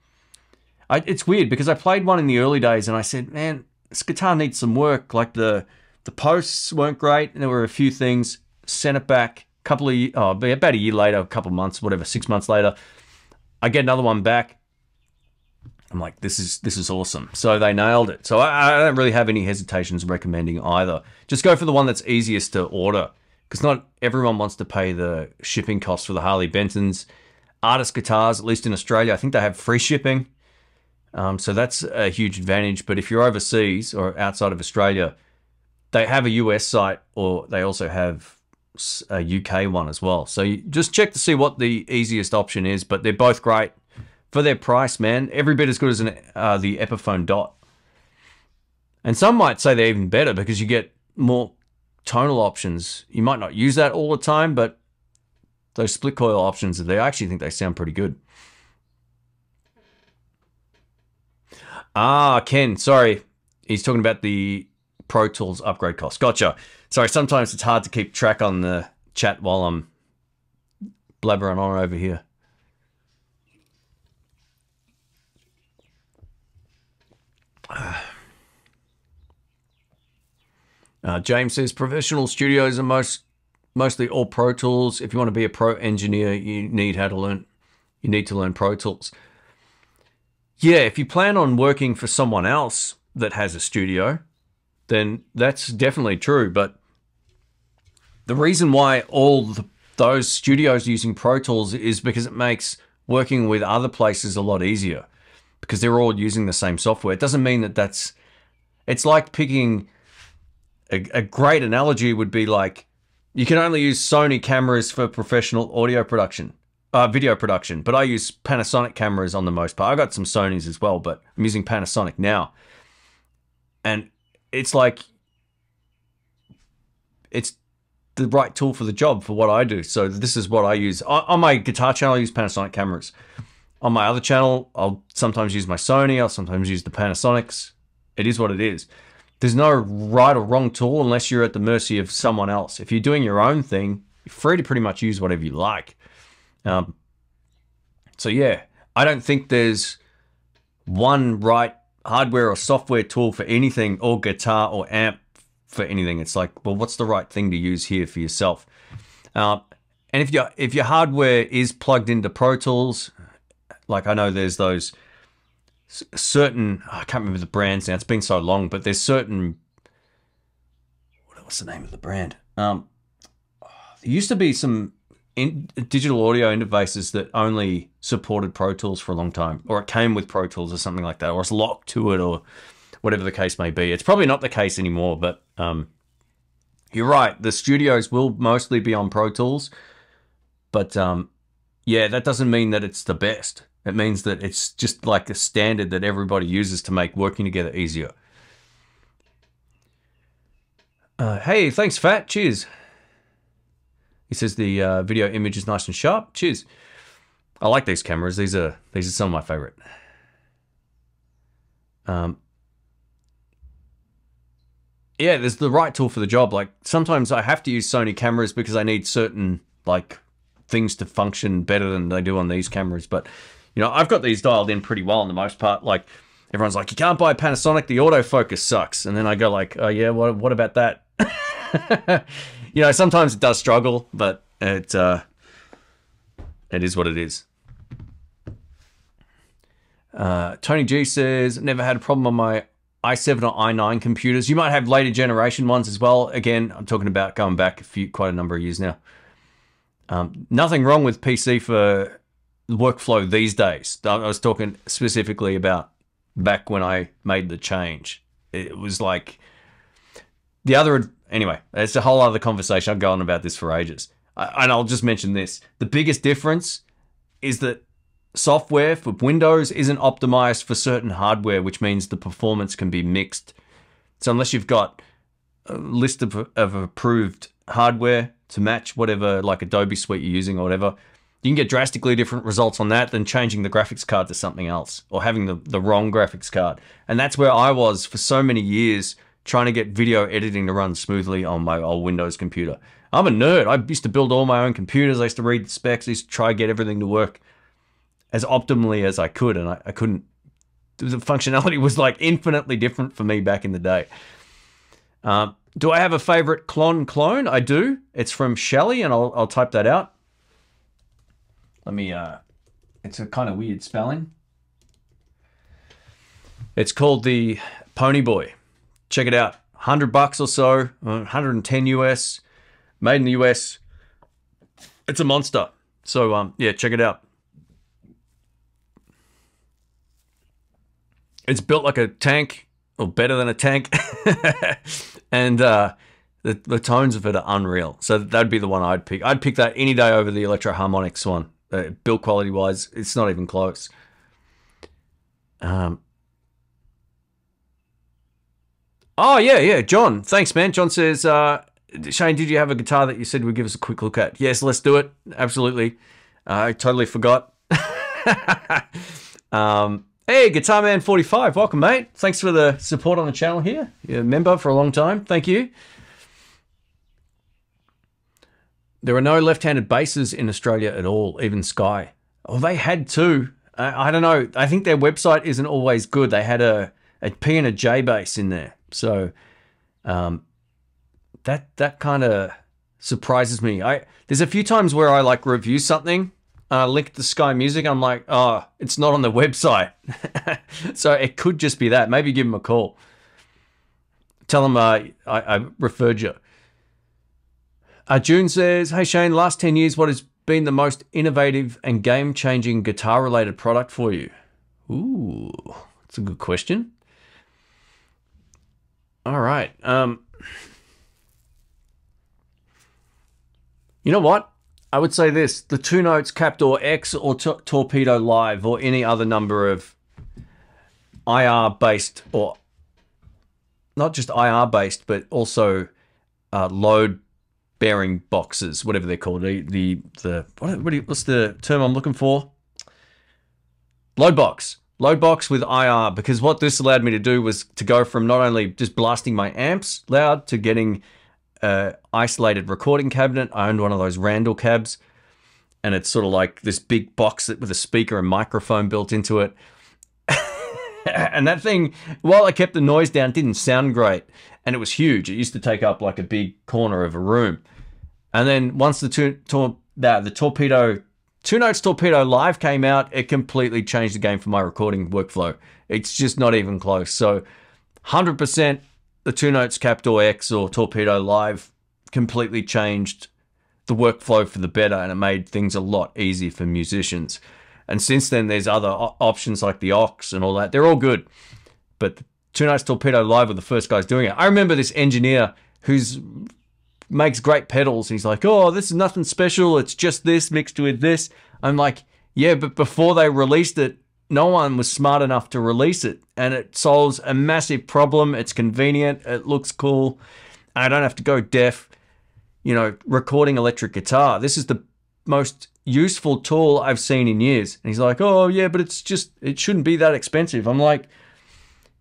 I, it's weird because I played one in the early days, and I said, man, this guitar needs some work. Like the the posts weren't great, and there were a few things. Sent it back. A couple of oh, about a year later, a couple of months, whatever, six months later, I get another one back I'm like, this is this is awesome. So they nailed it. So I, I don't really have any hesitations recommending either. Just go for the one that's easiest to order because not everyone wants to pay the shipping costs for the Harley Bentons. Artist guitars, at least in Australia, I think they have free shipping. Um, so that's a huge advantage. But if you're overseas or outside of Australia, they have a US site or they also have a UK one as well. So just check to see what the easiest option is. But they're both great for their price, man. Every bit as good as an, uh, the Epiphone Dot. And some might say they're even better because you get more tonal options. You might not use that all the time, but those split coil options, they actually think they sound pretty good. Ah, Ken, sorry. He's talking about the Pro Tools upgrade cost. Gotcha. Sorry, sometimes it's hard to keep track on the chat while I'm blabbering on over here. Uh, James says professional studios are most mostly all Pro Tools. If you want to be a pro engineer, you need how to learn. You need to learn Pro Tools. Yeah, if you plan on working for someone else that has a studio, then that's definitely true. But the reason why all the, those studios using Pro Tools is because it makes working with other places a lot easier because they're all using the same software. It doesn't mean that that's. It's like picking a, a great analogy would be like you can only use Sony cameras for professional audio production, uh, video production, but I use Panasonic cameras on the most part. I got some Sony's as well, but I'm using Panasonic now. And it's like it's the right tool for the job for what I do. So this is what I use on my guitar channel. I use Panasonic cameras. On my other channel, I'll sometimes use my Sony. I'll sometimes use the Panasonics. It is what it is there's no right or wrong tool unless you're at the mercy of someone else. If you're doing your own thing, you're free to pretty much use whatever you like. Um, so yeah, I don't think there's one right hardware or software tool for anything, or guitar or amp for anything. It's like, well, what's the right thing to use here for yourself? Uh, and if your if your hardware is plugged into Pro Tools, like I know there's those certain I can't remember the brands now. It's been so long, but there's certain what's the name of the brand? Um, there used to be some in, digital audio interfaces that only supported Pro Tools for a long time, or it came with Pro Tools or something like that, or it's locked to it, or whatever the case may be. It's probably not the case anymore, but um, you're right. The studios will mostly be on Pro Tools, but um, yeah, that doesn't mean that it's the best. It means that it's just like a standard that everybody uses to make working together easier. Uh, hey, thanks, Fat. Cheers. He says the uh, video image is nice and sharp. Cheers. I like these cameras. These are these are some of my favorite. Um, yeah, there's the right tool for the job. Like sometimes I have to use Sony cameras because I need certain like things to function better than they do on these cameras. But you know, I've got these dialed in pretty well in the most part. Like everyone's like, you can't buy Panasonic, the autofocus sucks. And then I go like, oh yeah, what what about that? you know, sometimes it does struggle, but it uh, it is what it is. Uh, Tony G says, never had a problem on my i7 or i9 computers. You might have later generation ones as well. Again, I'm talking about going back a few, quite a number of years now. Um, nothing wrong with PC for workflow these days. I was talking specifically about back when I made the change. It was like the other. Anyway, it's a whole other conversation. I've gone about this for ages. And I'll just mention this: the biggest difference is that software for Windows isn't optimized for certain hardware, which means the performance can be mixed. So unless you've got a list of, of approved hardware to match whatever like Adobe Suite you're using or whatever, you can get drastically different results on that than changing the graphics card to something else or having the, the wrong graphics card. And that's where I was for so many years trying to get video editing to run smoothly on my old Windows computer. I'm a nerd. I used to build all my own computers. I used to read the specs. I used to try to get everything to work as optimally as I could, and I, I couldn't. The functionality was like infinitely different for me back in the day. Um, do I have a favorite Klon clone? I do. It's from Shelly, and I'll, I'll type that out. Let me, uh, it's a kind of weird spelling. It's called the Pony Boy. Check it out. 100 bucks or so, 110 US, made in the US. It's a monster. So, um, yeah, check it out. It's built like a tank, or better than a tank. and uh, the, the tones of it are unreal. So that'd be the one I'd pick. I'd pick that any day over the Electro Harmonix one. Uh, build quality wise, it's not even close. Um. Oh yeah, yeah, John. Thanks, man. John says, uh, Shane, did you have a guitar that you said would give us a quick look at? Yes, let's do it. Absolutely. Uh, I totally forgot. um, Hey, Guitar Man 45 welcome, mate. Thanks for the support on the channel here. You're a member for a long time. Thank you. There are no left-handed basses in Australia at all, even Sky. Oh, they had two. I, I don't know. I think their website isn't always good. They had a, a P and a J bass in there. So um, that that kind of surprises me. I there's a few times where I like review something and I link to Sky Music. I'm like, oh, it's not on the website. so it could just be that. Maybe give them a call. Tell them uh, I, I referred you. Uh, June says, Hey Shane, last 10 years, what has been the most innovative and game changing guitar related product for you? Ooh, that's a good question. All right. Um, you know what? I would say this the two notes Captor X or Torpedo Live or any other number of IR based or not just IR based, but also uh, load bearing boxes, whatever they're called. The, the, the what, what you, what's the term I'm looking for? Load box. Load box with IR because what this allowed me to do was to go from not only just blasting my amps loud to getting a isolated recording cabinet. I owned one of those Randall cabs, and it's sort of like this big box with a speaker and microphone built into it. and that thing, while I kept the noise down, didn't sound great, and it was huge. It used to take up like a big corner of a room. And then once the two, tor- the, the torpedo Two Notes Torpedo Live came out, it completely changed the game for my recording workflow. It's just not even close. So, 100% the Two Notes Captor X or Torpedo Live completely changed the workflow for the better and it made things a lot easier for musicians. And since then, there's other options like the Ox and all that. They're all good. But Two Notes Torpedo Live were the first guys doing it. I remember this engineer who's makes great pedals. He's like, oh, this is nothing special. It's just this mixed with this. I'm like, yeah, but before they released it, no one was smart enough to release it. And it solves a massive problem. It's convenient. It looks cool. I don't have to go deaf, you know, recording electric guitar. This is the most useful tool I've seen in years. And he's like, oh, yeah, but it's just, it shouldn't be that expensive. I'm like,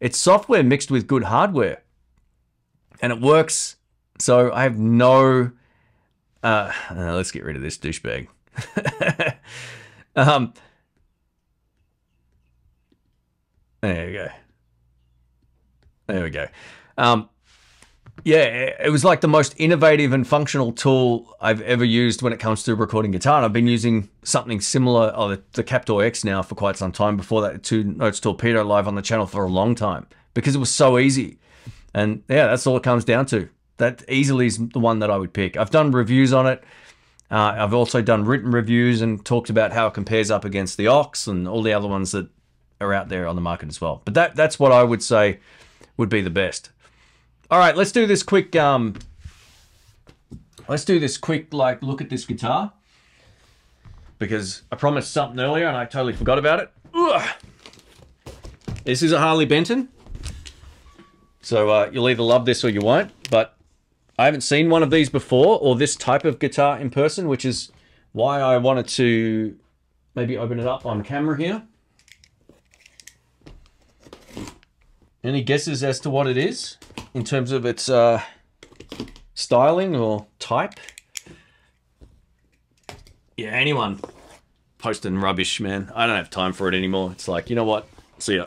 it's software mixed with good hardware. And it works. So I have no. Uh, let's get rid of this douchebag. um, There we go. There we go. Um, yeah, it was like the most innovative and functional tool I've ever used when it comes to recording guitar. And I've been using something similar, oh, the, the Captor X now for quite some time. Before that, Two Notes Torpedo live on the channel for a long time. because it was so easy. And yeah, that's all it comes down to. That easily is the one that I would pick. I've done reviews on it. Uh, I've also done written reviews and talked about how it compares up against the Ox and all the other ones that are out there on the market as well. But that that's what I would say would be the best. All right, let's do this quick. Um, let's do this quick like look at this guitar because I promised something earlier and I totally forgot about it. Ugh. This is a Harley Benton. So uh, you'll either love this or you won't. But I haven't seen one of these before or this type of guitar in person, which is why I wanted to maybe open it up on camera here. Any guesses as to what it is in terms of its uh, styling or type? Yeah, anyone posting rubbish, man. I don't have time for it anymore. It's like, you know what? See ya.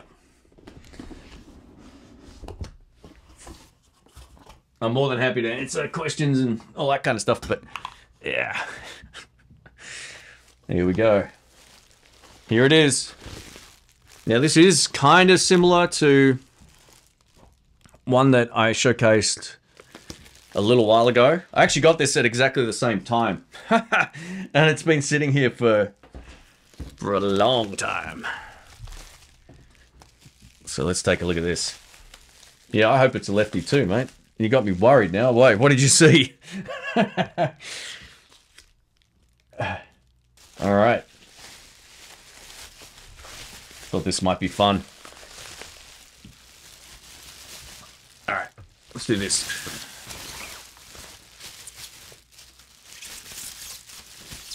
I'm more than happy to answer questions and all that kind of stuff, but yeah. Here we go. Here it is. Now, this is kind of similar to one that I showcased a little while ago. I actually got this at exactly the same time. and it's been sitting here for for a long time. So let's take a look at this. Yeah, I hope it's a lefty too, mate. You got me worried now. Wait, what did you see? All right. Thought this might be fun. All right, let's do this.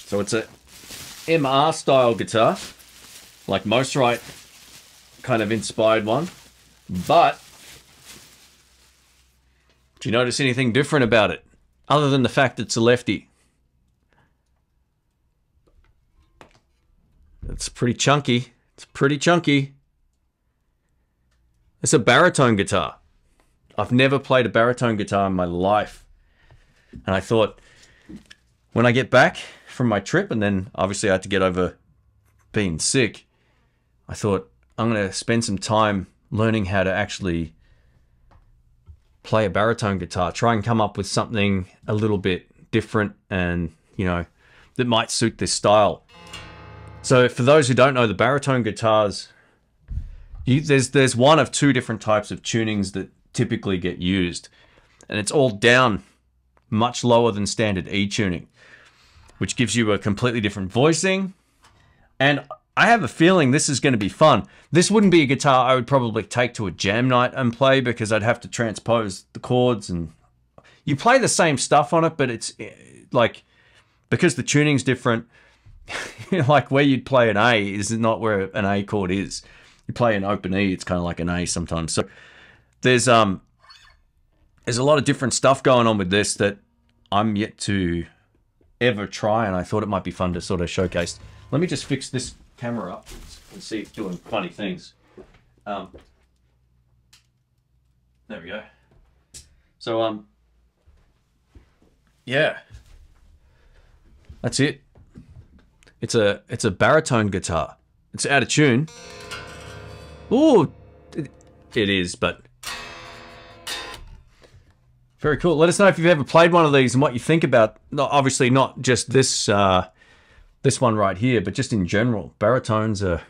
So it's a MR style guitar, like Mosrite kind of inspired one, but do you notice anything different about it? Other than the fact it's a lefty. It's pretty chunky. It's pretty chunky. It's a baritone guitar. I've never played a baritone guitar in my life. And I thought, when I get back from my trip, and then obviously I had to get over being sick, I thought, I'm going to spend some time learning how to actually play a baritone guitar, try and come up with something a little bit different and, you know, that might suit this style. So for those who don't know, the baritone guitars, you, there's there's one of two different types of tunings that typically get used, and it's all down much lower than standard E tuning, which gives you a completely different voicing. And I have a feeling this is going to be fun. This wouldn't be a guitar I would probably take to a jam night and play because I'd have to transpose the chords and you play the same stuff on it, but it's eh, like because the tuning's different. like where you'd play an A is not where an A chord is. You play an open E, it's kind of like an A sometimes. So there's um there's a lot of different stuff going on with this that I'm yet to ever try, and I thought it might be fun to sort of showcase. Let me just fix this camera up and see it's doing funny things. Um, there we go. So, um, yeah, that's it. It's a it's a baritone guitar. It's out of tune. Oh, it, it is, but very cool. Let us know if you've ever played one of these and what you think about. Not, obviously, not just this uh, this one right here, but just in general, baritones are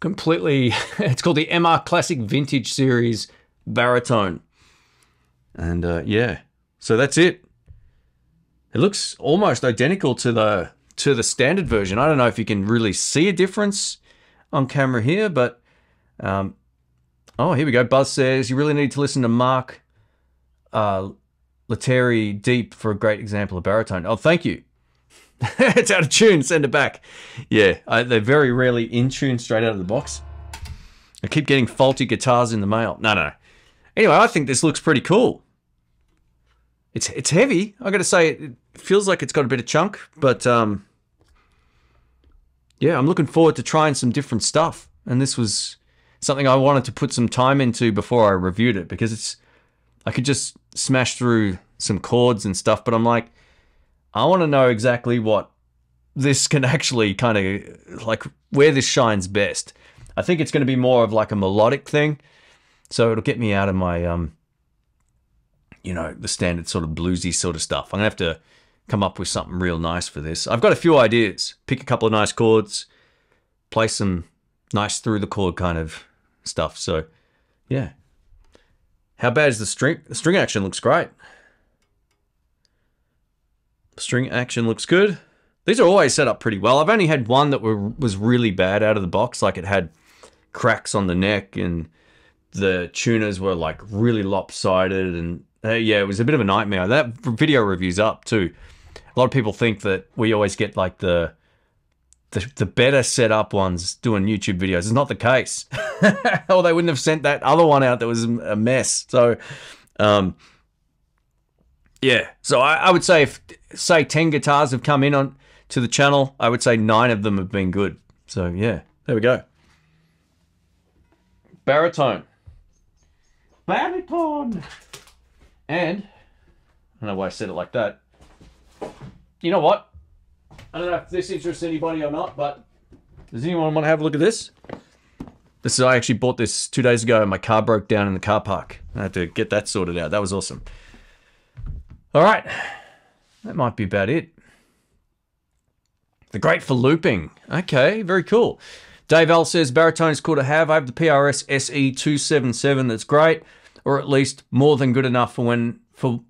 completely. it's called the MR Classic Vintage Series baritone, and uh, yeah, so that's it. It looks almost identical to the to the standard version. I don't know if you can really see a difference on camera here, but um, oh, here we go. Buzz says you really need to listen to Mark uh, Deep for a great example of baritone. Oh, thank you. it's out of tune. Send it back. Yeah, I, they're very rarely in tune straight out of the box. I keep getting faulty guitars in the mail. No, no. Anyway, I think this looks pretty cool. It's it's heavy. I got to say, it feels like it's got a bit of chunk, but um, yeah, I'm looking forward to trying some different stuff. And this was something I wanted to put some time into before I reviewed it because it's I could just smash through some chords and stuff, but I'm like, I want to know exactly what this can actually kind of like where this shines best. I think it's going to be more of like a melodic thing. So it'll get me out of my um, you know, the standard sort of bluesy sort of stuff. I'm gonna have to come up with something real nice for this. I've got a few ideas. Pick a couple of nice chords, play some nice through the chord kind of stuff. So, yeah. How bad is the string? The string action looks great. String action looks good. These are always set up pretty well. I've only had one that were, was really bad out of the box, like it had cracks on the neck and the tuners were like really lopsided and uh, yeah, it was a bit of a nightmare. That video review's up too. A lot of people think that we always get like the the, the better set up ones doing YouTube videos. It's not the case. or they wouldn't have sent that other one out that was a mess. So, um, yeah. So I, I would say if say ten guitars have come in on to the channel, I would say nine of them have been good. So yeah, there we go. Baritone. Baritone. And I don't know why I said it like that. You know what? I don't know if this interests anybody or not, but does anyone want to have a look at this? This is I actually bought this two days ago. And my car broke down in the car park. I had to get that sorted out. That was awesome. All right, that might be about it. The great for looping. Okay, very cool. Dave L says baritone is cool to have. I have the PRS SE277. That's great or at least more than good enough for when for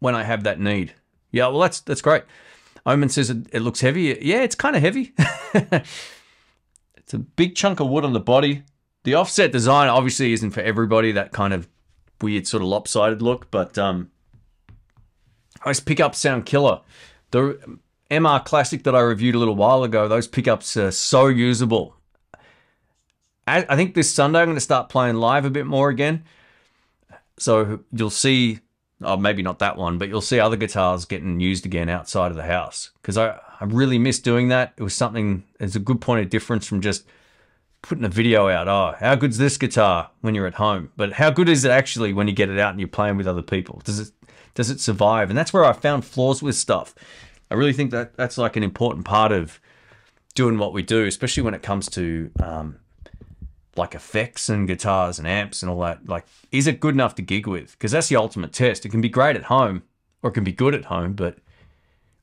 when I have that need. Yeah, well that's that's great. Omen says it, it looks heavy. Yeah, it's kind of heavy. it's a big chunk of wood on the body. The offset design obviously isn't for everybody. That kind of weird sort of lopsided look, but um, those pickups sound killer. The MR Classic that I reviewed a little while ago, those pickups are so usable. I, I think this Sunday I'm going to start playing live a bit more again. So you'll see, oh, maybe not that one, but you'll see other guitars getting used again outside of the house because I, I really miss doing that. It was something, it's a good point of difference from just putting a video out. Oh, how good's this guitar when you're at home? But how good is it actually when you get it out and you're playing with other people? Does it does it survive? And that's where I found flaws with stuff. I really think that that's like an important part of doing what we do, especially when it comes to um, like effects and guitars and amps and all that like is it good enough to gig with? Because that's the ultimate test. It can be great at home or it can be good at home but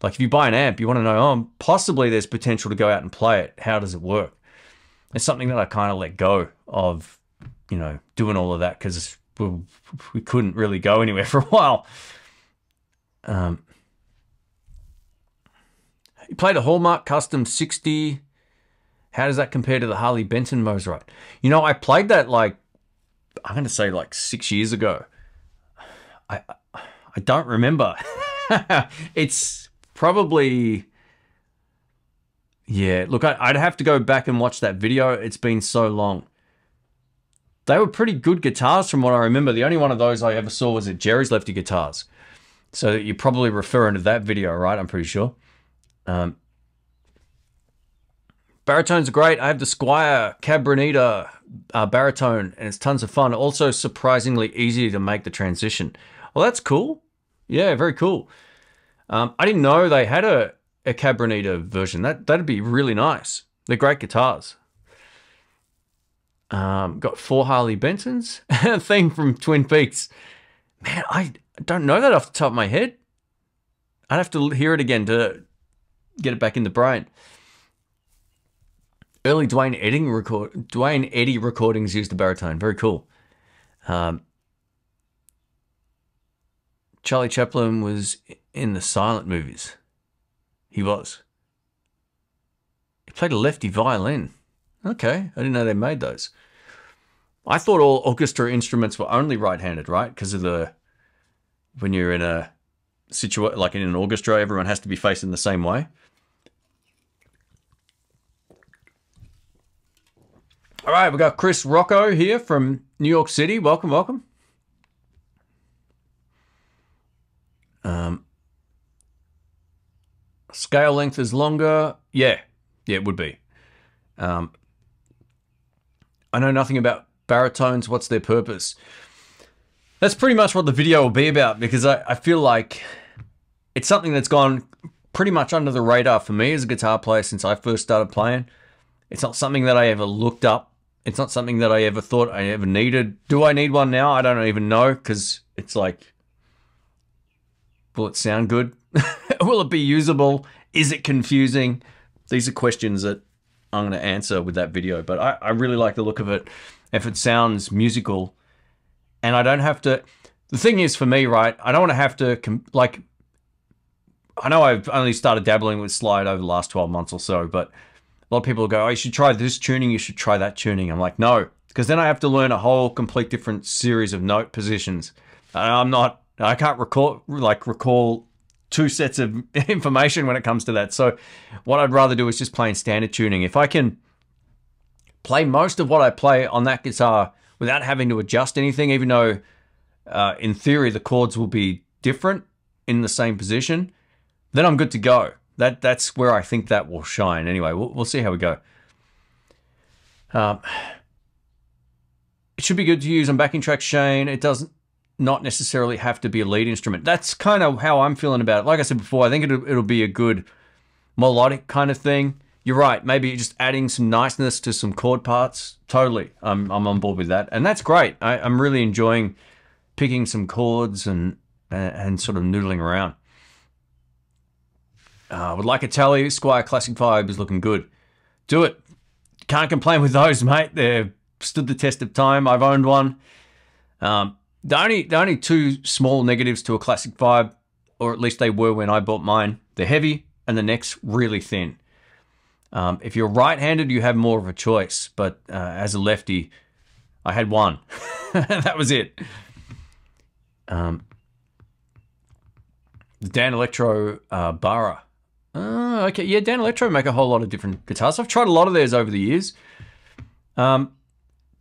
like if you buy an amp you want to know oh possibly there's potential to go out and play it. How does it work? It's something that i kind of let go of you know doing all of that because we, couldn't really go anywhere for a while. Um he played a hallmark custom 60 how does that compare to the Harley Benton Mosrite? You know, I played that like I'm going to say like six years ago. I I don't remember. it's probably yeah. Look, I, would have to go back and watch that video. It's been so long. They were pretty good guitars from what I remember. The only one of those I ever saw was at Jerry's Lefty Guitars. So you're probably referring to that video, right? I'm pretty sure. Um, Baritones are great. I have the Squier Cabronita uh, baritone, and it's tons of fun. Also, surprisingly easy to make the transition. Well, that's cool. Yeah, very cool. Um, I didn't know they had a, a Cabronita version. That that'd be really nice. They're great guitars. Um, got four Harley Bentons. thing from Twin Peaks. Man, I don't know that off the top of my head. I'd have to hear it again to get it back in the brain. Early Duane Eddy record Duane Eddy recordings used the baritone. Very cool. Um, Charlie Chaplin was in the silent movies. He was. He played a lefty violin. Okay, I didn't know they made those. I thought all orchestra instruments were only right-handed, right? Because of the when you're in a situation like in an orchestra, everyone has to be facing the same way. All right, we've got Chris Rocco here from New York City. Welcome, welcome. Um, scale length is longer. Yeah, yeah, it would be. Um, I know nothing about baritones. What's their purpose? That's pretty much what the video will be about because I, I feel like it's something that's gone pretty much under the radar for me as a guitar player since I first started playing. It's not something that I ever looked up It's not something that I ever thought I ever needed. Do I need one now? I don't even know because it's like, will it sound good? will it be usable? Is it confusing? These are questions that I'm going to answer with that video. But I, I really like the look of it. If it sounds musical, and I don't have to. The thing is, for me, right? I don't want to have to like. I know I've only started dabbling with slide over the last 12 months or so, but lot of people go, "Oh, you should try this tuning. You should try that tuning." I'm like, no, because then I have to learn a whole complete different series of note positions. I'm not. I can't recall like recall two sets of information when it comes to that. So what I'd rather do is just play in standard tuning. If I can play most of what I play on that guitar without having to adjust anything, even though uh, in theory the chords will be different in the same position, then I'm good to go. That that's where I think that will shine. Anyway, we'll, we'll see how we go. Um, it should be good to use on backing track Shane. It doesn't not necessarily have to be a lead instrument. That's kind of how I'm feeling about it. Like I said before, I think it'll, it'll be a good melodic kind of thing. You're right. Maybe just adding some niceness to some chord parts. Totally. I'm, I'm on board with that. And that's great. I, I'm really enjoying picking some chords and, and sort of noodling around. I uh, would like a Tele. Squier Classic Vibe is looking good. Do it. Can't complain with those, mate. They've stood the test of time. I've owned one. Um, the only the only two small negatives to a classic vibe, or at least they were when I bought mine, they're heavy and the neck's really thin. Um, if you're right-handed, you have more of a choice, but uh, as a lefty, I had one. that was it. Um, the Danelectro uh, Bara. Uh, okay, yeah, Danelectro make a whole lot of different guitars. I've tried a lot of theirs over the years. Um,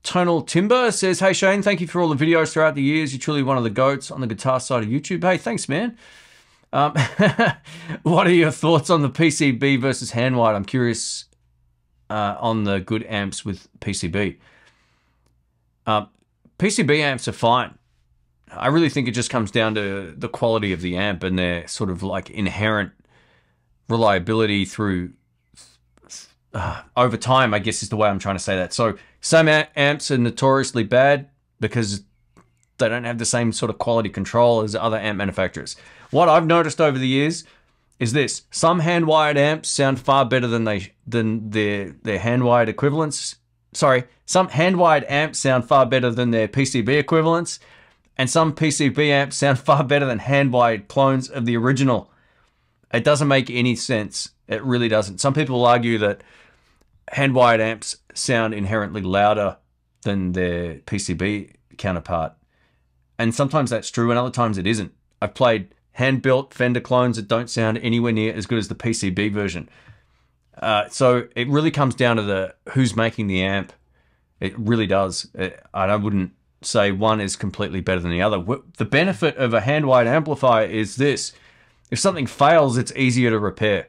Tonal Timber says, Hey Shane, thank you for all the videos throughout the years. You're truly one of the goats on the guitar side of YouTube. Hey, thanks, man. Um, what are your thoughts on the PCB versus Handwired? I'm curious uh, on the good amps with PCB. Um, PCB amps are fine. I really think it just comes down to the quality of the amp and their sort of like inherent reliability through uh, over time, I guess is the way I'm trying to say that. So some amps are notoriously bad because they don't have the same sort of quality control as other amp manufacturers. What I've noticed over the years is this: some hand-wired amps sound far better than they than their their hand-wired equivalents. Sorry, some hand-wired amps sound far better than their PCB equivalents, and some PCB amps sound far better than hand-wired clones of the original. It doesn't make any sense. It really doesn't. Some people will argue that hand-wired amps sound inherently louder than their PCB counterpart. And sometimes that's true, and other times it isn't. I've played hand built Fender clones that don't sound anywhere near as good as the PCB version. Uh, so it really comes down to the who's making the amp. It really does. It, I wouldn't say one is completely better than the other. The benefit of a hand wired amplifier is this if something fails, it's easier to repair.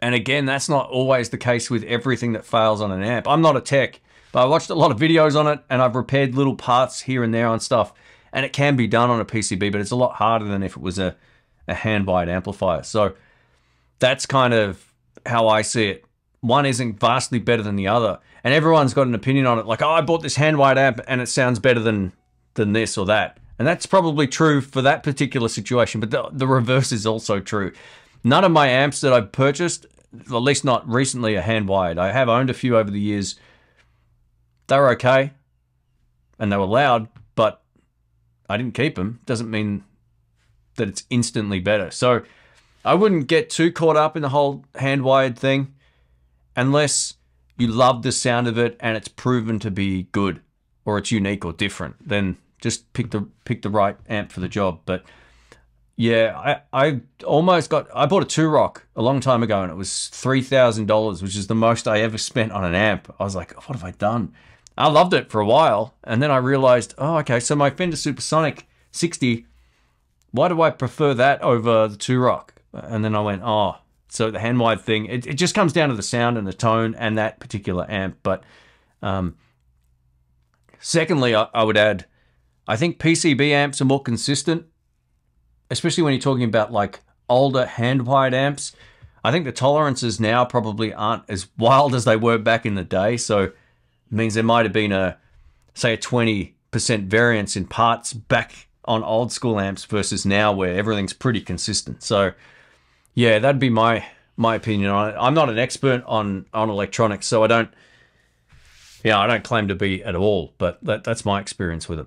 And again, that's not always the case with everything that fails on an amp. I'm not a tech, but I watched a lot of videos on it and I've repaired little parts here and there on stuff. And it can be done on a PCB, but it's a lot harder than if it was a, a hand wired amplifier. So that's kind of how I see it. One isn't vastly better than the other. And everyone's got an opinion on it, like, oh, I bought this hand wired amp and it sounds better than than this or that. And that's probably true for that particular situation, but the, the reverse is also true. None of my amps that I've purchased, at least not recently, are hand wired. I have owned a few over the years. They were okay and they were loud, but I didn't keep them. Doesn't mean that it's instantly better. So I wouldn't get too caught up in the whole hand wired thing unless you love the sound of it and it's proven to be good or it's unique or different. Then just pick the pick the right amp for the job. But yeah, I, I almost got I bought a Two-Rock a long time ago and it was three thousand dollars, which is the most I ever spent on an amp. I was like, what have I done? I loved it for a while, and then I realized, oh, okay, so my Fender Supersonic 60, why do I prefer that over the Two-Rock? And then I went, oh, so the hand wired thing, it, it just comes down to the sound and the tone and that particular amp. But um, secondly, I, I would add, I think PCB amps are more consistent especially when you're talking about like older hand wired amps. I think the tolerances now probably aren't as wild as they were back in the day. So it means there might have been a, say, a 20% variance in parts back on old school amps versus now where everything's pretty consistent. So, yeah, that'd be my my opinion on it. I'm not an expert on on electronics, so I don't yeah, I don't claim to be at all, but that, that's my experience with it.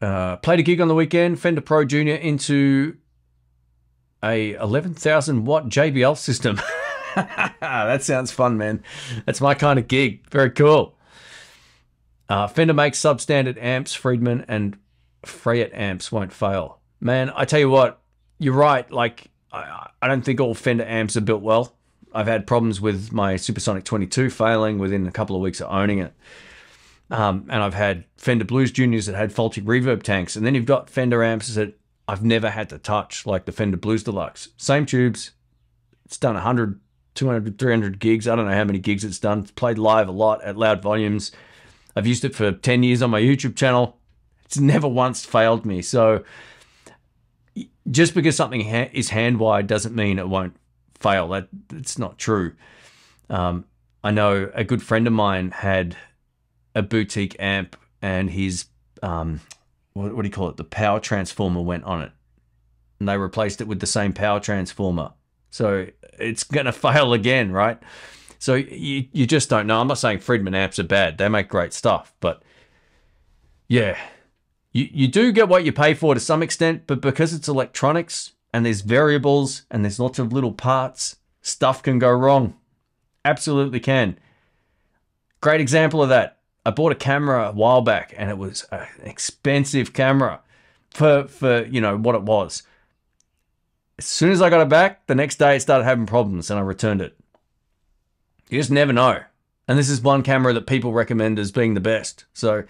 Uh, played a gig on the weekend, Fender Pro Junior into a 11,000 watt JBL system. that sounds fun, man. That's my kind of gig. Very cool. Uh, Fender makes substandard amps, Friedman and Fryette amps won't fail. Man, I tell you what, you're right. Like, I, I don't think all Fender amps are built well. I've had problems with my Supersonic 22 failing within a couple of weeks of owning it. Um, and I've had Fender Blues Juniors that had faulty reverb tanks. And then you've got Fender amps that I've never had to touch, like the Fender Blues Deluxe. Same tubes. It's done 100, 200, 300 gigs. I don't know how many gigs it's done. It's played live a lot at loud volumes. I've used it for 10 years on my YouTube channel. It's never once failed me. So just because something ha- is hand wired doesn't mean it won't fail. That it's not true. Um, I know a good friend of mine had a boutique amp, and his um, what, what do you call it? The power transformer went on it, and they replaced it with the same power transformer. So it's gonna fail again, right? So you you just don't know. I'm not saying Friedman amps are bad; they make great stuff, but yeah, you, you do get what you pay for to some extent, but because it's electronics and there's variables and there's lots of little parts, stuff can go wrong. Absolutely can. Great example of that. I bought a camera a while back and it was an expensive camera for for you know what it was. As soon as I got it back, the next day it started having problems and I returned it. You just never know. And this is one camera that people recommend as being the best. So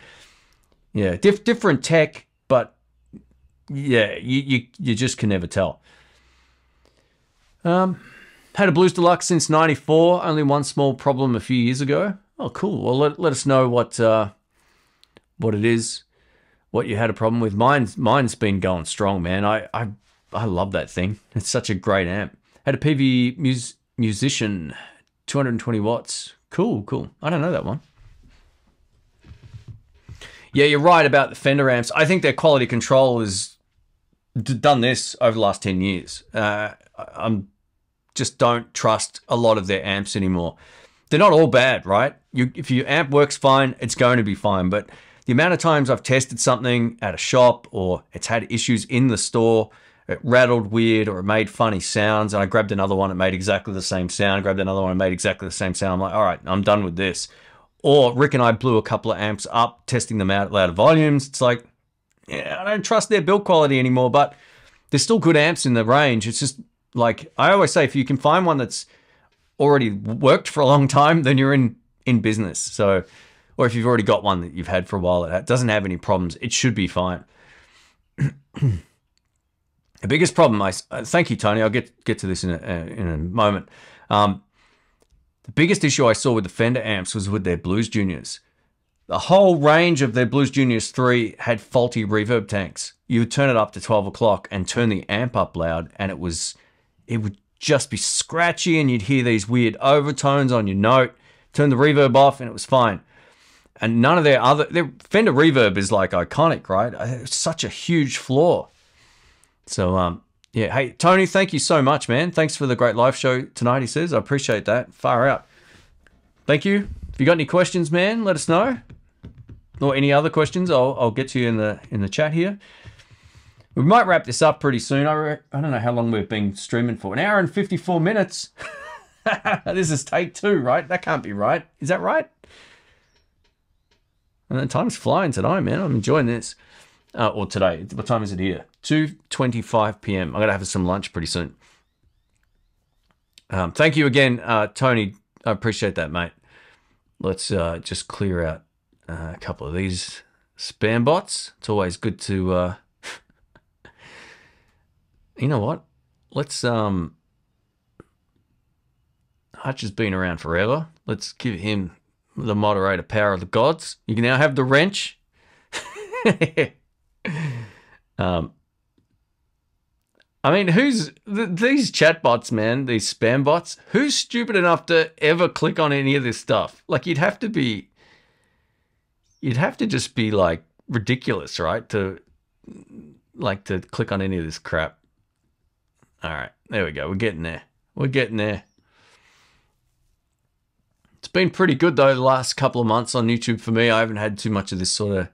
yeah, diff- different tech, but yeah, you, you you just can never tell. Um, had a Blues Deluxe since '94. Only one small problem a few years ago. Oh, cool. Well, let, let us know what uh, what it is, what you had a problem with. Mine's mine's been going strong, man. I I I love that thing. It's such a great amp. Had a PV mus- musician, 220 watts. Cool, cool. I don't know that one. Yeah, you're right about the Fender amps. I think their quality control has done this over the last 10 years. Uh, I'm just don't trust a lot of their amps anymore. They're not all bad, right? You, if your amp works fine, it's going to be fine. But the amount of times I've tested something at a shop or it's had issues in the store, it rattled weird or it made funny sounds, and I grabbed another one, it made exactly the same sound, grabbed another one, it made exactly the same sound. I'm like, all right, I'm done with this. Or Rick and I blew a couple of amps up, testing them out at louder volumes. It's like, yeah, I don't trust their build quality anymore, but there's still good amps in the range. It's just like I always say, if you can find one that's already worked for a long time, then you're in in business. So, or if you've already got one that you've had for a while that doesn't have any problems, it should be fine. the biggest problem, I thank you, Tony. I'll get get to this in a, in a moment. Um, the biggest issue I saw with the Fender amps was with their Blues Juniors. The whole range of their Blues Juniors 3 had faulty reverb tanks. You would turn it up to 12 o'clock and turn the amp up loud, and it was, it would just be scratchy, and you'd hear these weird overtones on your note. Turn the reverb off, and it was fine. And none of their other, their Fender reverb is like iconic, right? It's such a huge flaw. So, um, yeah. Hey, Tony, thank you so much, man. Thanks for the great live show tonight, he says. I appreciate that. Far out. Thank you. If you got any questions, man, let us know. Or any other questions, I'll, I'll get to you in the in the chat here. We might wrap this up pretty soon. I, I don't know how long we've been streaming for. An hour and 54 minutes. this is take two, right? That can't be right. Is that right? And the time's flying tonight, man. I'm enjoying this. Uh, or today. What time is it here? 2.25 p.m. I'm going to have some lunch pretty soon. Um, thank you again, uh, Tony. I appreciate that, mate. Let's uh, just clear out uh, a couple of these spam bots. It's always good to... You know what? Let's... um. Hutch has been around forever. Let's give him the moderator power of the gods. You can now have the wrench. um, I mean, who's th- these chatbots, man? These spam bots. Who's stupid enough to ever click on any of this stuff? Like, you'd have to be, you'd have to just be like ridiculous, right? To like to click on any of this crap. All right, there we go. We're getting there. We're getting there. It's been pretty good though the last couple of months on YouTube for me. I haven't had too much of this sort of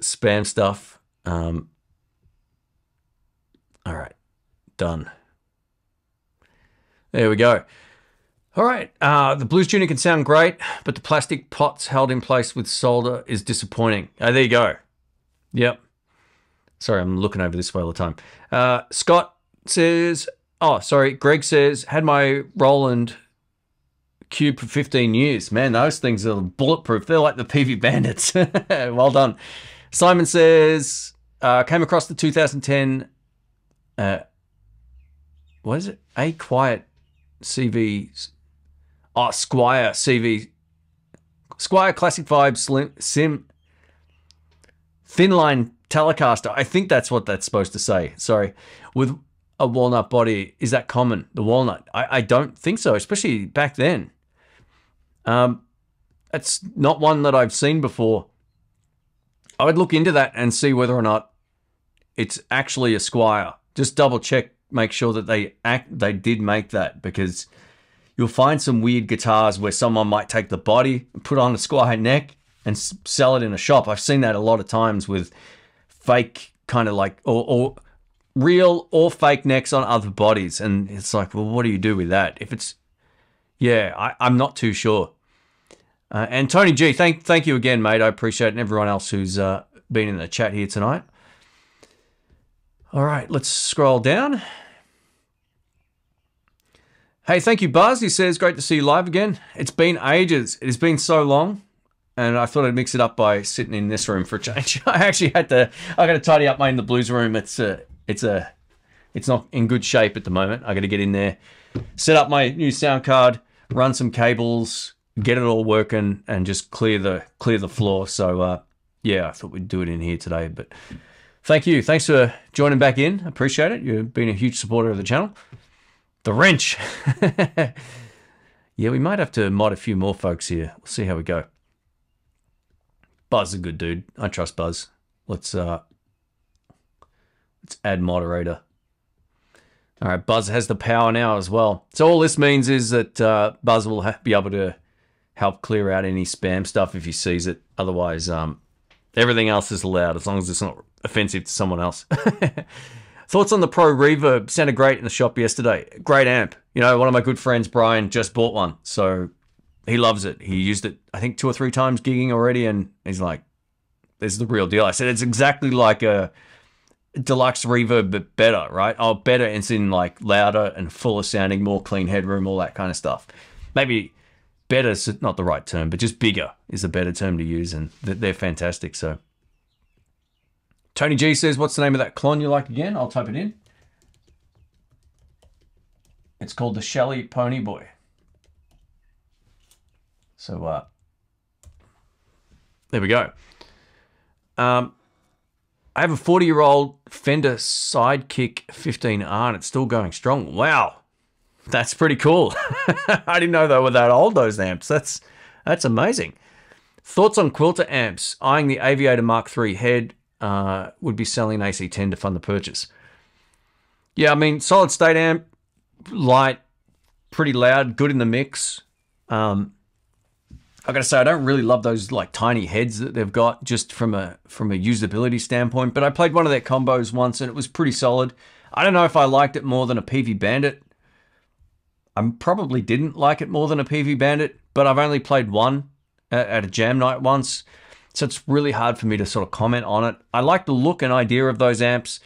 spam stuff. Um, all right, done. There we go. All right, uh, the blues tuning can sound great, but the plastic pots held in place with solder is disappointing. Oh, there you go. Yep. Sorry, I'm looking over this way all the time. Uh, Scott says, oh, sorry, Greg says, had my Roland Cube for 15 years. Man, those things are bulletproof. They're like the PV Bandits. well done. Simon says, uh, came across the 2010, uh, what is it? A Quiet CV, oh, Squier CV, Squier Classic Vibe Slim, Sim, Thin Line Telecaster. I think that's what that's supposed to say. Sorry. With a walnut body, is that common? The walnut? I, I don't think so, especially back then. Um, it's not one that I've seen before. I would look into that and see whether or not it's actually a Squier. Just double check, make sure that they act they did make that because you'll find some weird guitars where someone might take the body, put on a Squier neck, and sell it in a shop. I've seen that a lot of times with fake kind of like or, or real or fake necks on other bodies, and it's like, well, what do you do with that? If it's yeah, I, I'm not too sure. Uh, and Tony G, thank thank you again, mate. I appreciate it, and everyone else who's uh, been in the chat here tonight. All right, let's scroll down. Hey, thank you, Buzz. He says, great to see you live again. It's been ages. It has been so long, and I thought I'd mix it up by sitting in this room for a change. I actually had to. I got to tidy up my in the blues room. It's a, it's a, it's not in good shape at the moment. I got to get in there, set up my new sound card, run some cables, get it all working and just clear the clear the floor. So uh, yeah, I thought we'd do it in here today. But thank you, thanks for joining back in. Appreciate it. You've been a huge supporter of the channel. The wrench. yeah, we might have to mod a few more folks here. We'll see how we go. Buzz is a good dude. I trust Buzz. Let's uh let's add moderator. All right, Buzz has the power now as well. So all this means is that uh, Buzz will be able to help clear out any spam stuff if he sees it. Otherwise, um, everything else is allowed as long as it's not offensive to someone else. Thoughts on the Pro Reverb? Sounded great in the shop yesterday. Great amp. You know, one of my good friends, Brian, just bought one. So he loves it. He used it, I think, two or three times gigging already. And he's like, this is the real deal. I said, it's exactly like a deluxe reverb, but better, right? Oh, better. It's in like louder and fuller sounding, more clean headroom, all that kind of stuff. Maybe better is not the right term, but just bigger is a better term to use, and they're fantastic. So, Tony G says, "What's the name of that clone you like again?" I'll type it in. It's called the Shelly Pony Boy. So, uh, there we go. Um, I have a 40 year old Fender Sidekick 15R and it's still going strong. Wow. That's pretty cool. I didn't know they were that old, those amps. That's that's amazing. Thoughts on Quilter amps? Eyeing the Aviator Mark III head uh, would be selling an AC10 to fund the purchase. Yeah, I mean, solid state amp, light, pretty loud, good in the mix. Um, I gotta say, I don't really love those like tiny heads that they've got, just from a from a usability standpoint. But I played one of their combos once, and it was pretty solid. I don't know if I liked it more than a PV Bandit. I probably didn't like it more than a PV Bandit, but I've only played one uh, at a jam night once, so it's really hard for me to sort of comment on it. I like the look and idea of those amps.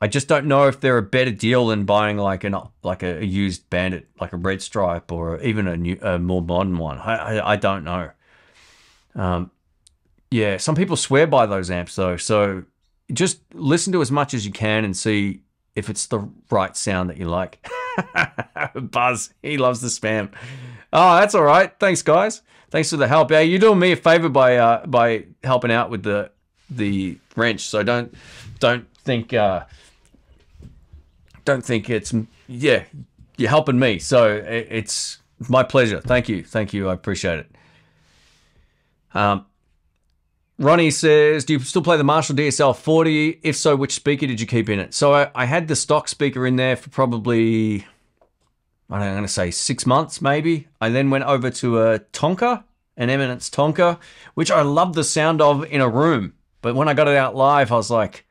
I just don't know if they're a better deal than buying like an like a, used Bandit, like a Red Stripe, or even a new, a more modern one. I I, I don't know. Um, yeah, some people swear by those amps though, so just listen to as much as you can and see if it's the right sound that you like. Buzz, he loves the spam. Oh, that's all right. Thanks, guys. Thanks for the help. Yeah, you're doing me a favor by uh, by helping out with the the wrench. So don't don't think uh, don't think it's yeah. You're helping me, so it's my pleasure. Thank you, thank you. I appreciate it. Um, Ronnie says, "Do you still play the Marshall DSL 40? If so, which speaker did you keep in it?" So I, I had the stock speaker in there for probably, I am going to say six months, maybe. I then went over to a Tonker, an Eminence Tonker, which I love the sound of in a room. But when I got it out live, I was like,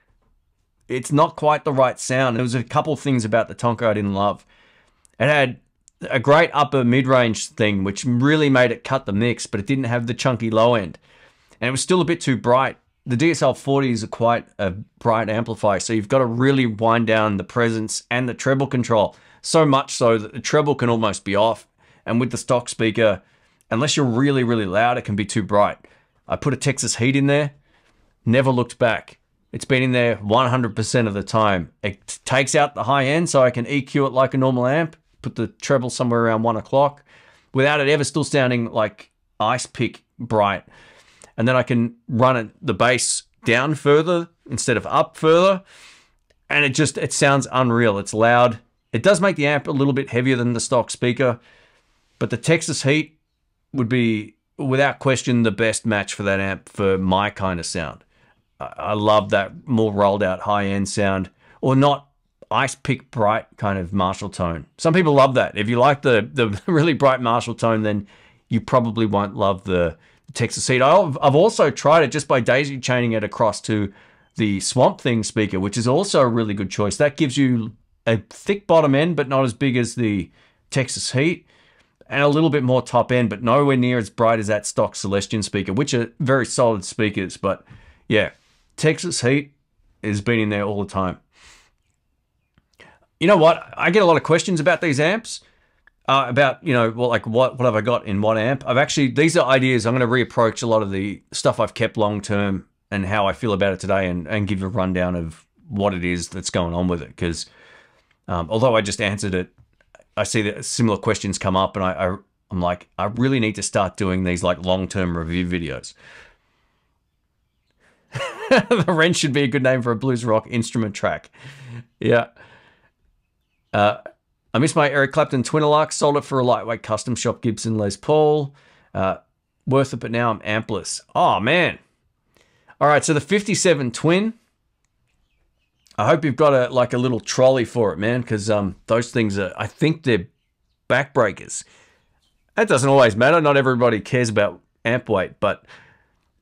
it's not quite the right sound. There was a couple things about the Tonker I didn't love. It had a great upper mid-range thing, which really made it cut the mix, but it didn't have the chunky low end and it was still a bit too bright. The DSL 40 is quite a bright amplifier, so you've got to really wind down the presence and the treble control. So much so that the treble can almost be off. And with the stock speaker, unless you're really, really loud, it can be too bright. I put a Texas Heat in there, never looked back. It's been in there 100% of the time. It takes out the high end so I can EQ it like a normal amp, put the treble somewhere around one o'clock without it ever still sounding like ice pick bright and then I can run it the bass down further instead of up further. And it just it sounds unreal. It's loud. It does make the amp a little bit heavier than the stock speaker, but the Texas Heat would be without question the best match for that amp for my kind of sound. I love that more rolled out high end sound, or not ice pick bright kind of Marshall tone. Some people love that. If you like the the really bright Marshall tone, then you probably won't love the Texas Heat. I've, I've also tried it just by daisy chaining it across to the Swamp Thing speaker, which is also a really good choice. That gives you a thick bottom end, but not as big as the Texas Heat, and a little bit more top end, but nowhere near as bright as that stock Celestion speaker, which are very solid speakers. But yeah, Texas Heat has been in there all the time. You know what? I get a lot of questions about these amps uh, about you know well, like what what have I got in what amp. I've actually these are ideas. I'm going to reapproach a lot of the stuff I've kept long term and how I feel about it today, and and give a rundown of what it is that's going on with it. Because um, although I just answered it, I see that similar questions come up, and I, I I'm like I really need to start doing these like long term review videos. the Wrench should be a good name for a blues rock instrument track. Yeah. Uh, I miss my Eric Clapton Twinolux, sold it for a lightweight custom shop Gibson Les Paul. Uh, worth it, but now I'm ampless. Oh, man. All right, so the 57 Twin. I hope you've got a like a little trolley for it, man, because um, those things are, I think they're backbreakers. That doesn't always matter. Not everybody cares about amp weight, but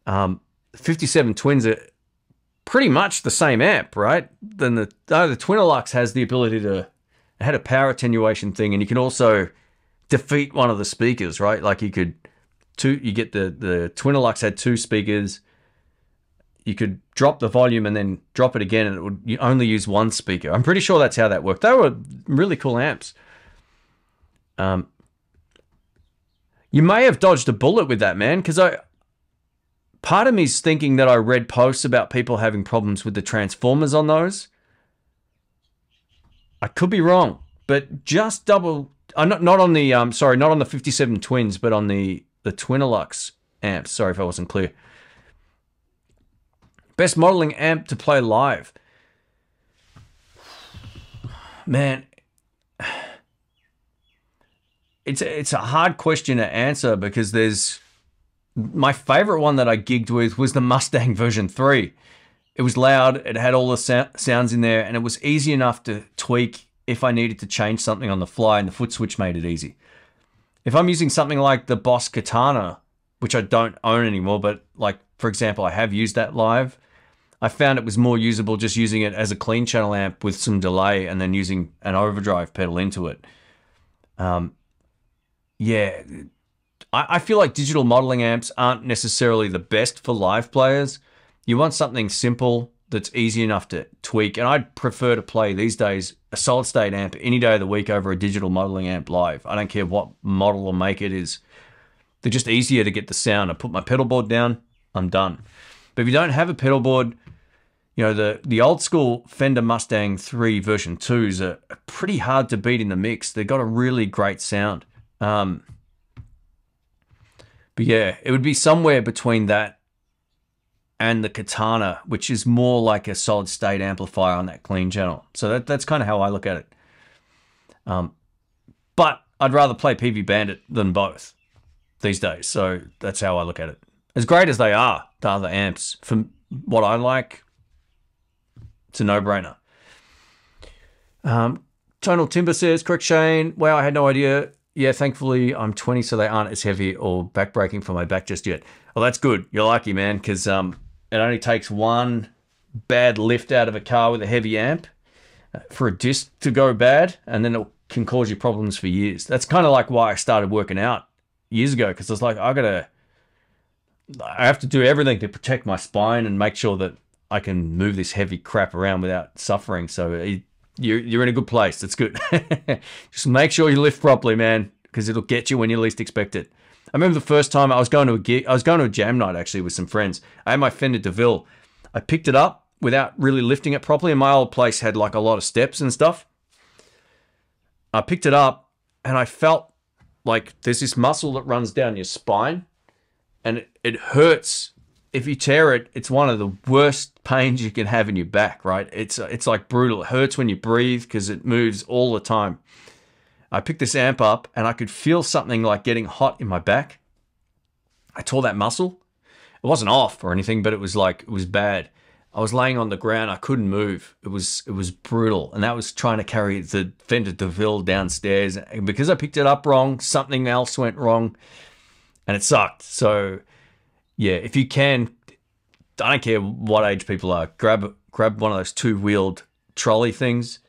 um, 57 Twins are pretty much the same amp, right? Then the, oh, the Twinolux has the ability to it had a power attenuation thing, and you can also defeat one of the speakers, right? Like you could two, you get the the Twinolux had two speakers. You could drop the volume and then drop it again, and it would you only use one speaker. I'm pretty sure that's how that worked. They were really cool amps. Um, you may have dodged a bullet with that, man, because I part of me's thinking that I read posts about people having problems with the transformers on those. I could be wrong, but just double. Uh, not not on the um. Sorry, not on the 57 twins, but on the the Twinolux amps. Sorry if I wasn't clear. Best modeling amp to play live. Man, it's it's a hard question to answer because there's my favorite one that I gigged with was the Mustang version 3. It was loud, it had all the so- sounds in there, and it was easy enough to tweak if I needed to change something on the fly, and the foot switch made it easy. If I'm using something like the Boss Katana, which I don't own anymore, but like, for example, I have used that live, I found it was more usable just using it as a clean channel amp with some delay and then using an overdrive pedal into it. Um, yeah, I, feel like digital modeling amps aren't necessarily the best for live players you want something simple that's easy enough to tweak. And I'd prefer to play these days a solid state amp any day of the week over a digital modeling amp live. I don't care what model or make it is. They're just easier to get the sound. I put my pedal board down, I'm done. But if you don't have a pedal board, you know, the, the old school Fender Mustang 3 version 2s are pretty hard to beat in the mix. They've got a really great sound. Um, but yeah, it would be somewhere between that and the Katana, which is more like a solid state amplifier on that clean channel. So that, that's kind of how I look at it. Um, but I'd rather play Peavey Bandit than both these days. So that's how I look at it. As great as they are, the other amps, from what I like, it's a no brainer. Um, Tonal Timber says, correct Shane. Wow, I had no idea. Yeah, thankfully I'm 20, so they aren't as heavy or backbreaking for my back just yet. Well, that's good. You're lucky, man, because um, it only takes one bad lift out of a car with a heavy amp uh, for a disc to go bad, and then it can cause you problems for years. That's kind of like why I started working out years ago, because I was like, I gotta, I have to do everything to protect my spine and make sure that I can move this heavy crap around without suffering. So it, you're you're in a good place. That's good. Just make sure you lift properly, man, because it'll get you when you least expect it. I remember the first time I was going to a gig, I was going to a jam night actually with some friends. I had my Fender DeVille. I picked it up without really lifting it properly, and my old place had like a lot of steps and stuff. I picked it up and I felt like there's this muscle that runs down your spine, and it, it hurts if you tear it, it's one of the worst pains you can have in your back, right? It's it's like brutal. It hurts when you breathe because it moves all the time. I picked this amp up and I could feel something like getting hot in my back. I tore that muscle. It wasn't off or anything, but it was like it was bad. I was laying on the ground. I couldn't move. It was it was brutal, and that was trying to carry the Fender DeVille downstairs. And because I picked it up wrong, something else went wrong, and it sucked. So yeah, if you can, I don't care what age people are, grab grab one of those two wheeled trolley things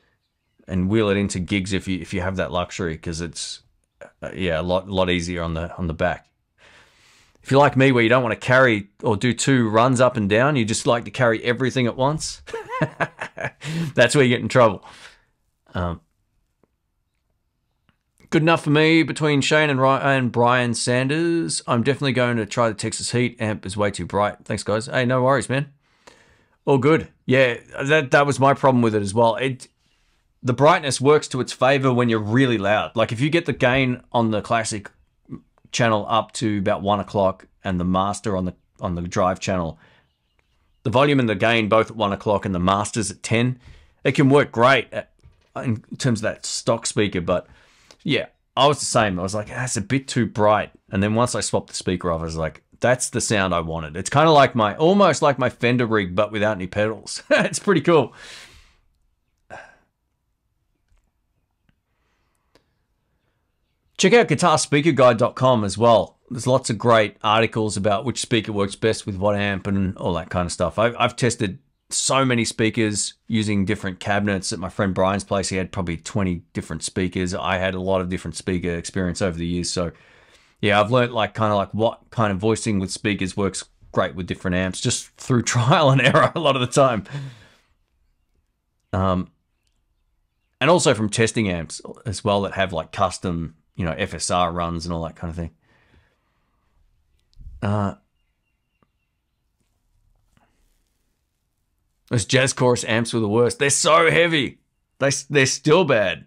and wheel it into gigs if you if you have that luxury because it's uh, yeah a lot lot easier on the on the back. If you're like me, where you don't want to carry or do two runs up and down, you just like to carry everything at once. That's where you get in trouble. Um, Good enough for me between Shane and Ryan, Brian Sanders. I'm definitely going to try the Texas Heat. Amp is way too bright. Thanks, guys. Hey, no worries, man. All good. Yeah, that that was my problem with it as well. It the brightness works to its favor when you're really loud. Like if you get the gain on the classic channel up to about one o'clock and the master on the on the drive channel, the volume and the gain both at one o'clock and the masters at ten, it can work great at, in terms of that stock speaker, but yeah, I was the same. I was like, that's a bit too bright. And then once I swapped the speaker off, I was like, that's the sound I wanted. It's kind of like my, almost like my Fender rig, but without any pedals. it's pretty cool. Check out guitarspeakerguide.com as well. There's lots of great articles about which speaker works best with what amp and all that kind of stuff. I've, I've tested so many speakers using different cabinets. At my friend Brian's place, he had probably 20 different speakers. I had a lot of different speaker experience over the years. So, yeah, I've learned like kind of like what kind of voicing with speakers works great with different amps just through trial and error a lot of the time. Um, and also from testing amps as well that have like custom, you know, FSR runs and all that kind of thing. Uh, Those jazz chorus amps were the worst. They're so heavy. They they're still bad.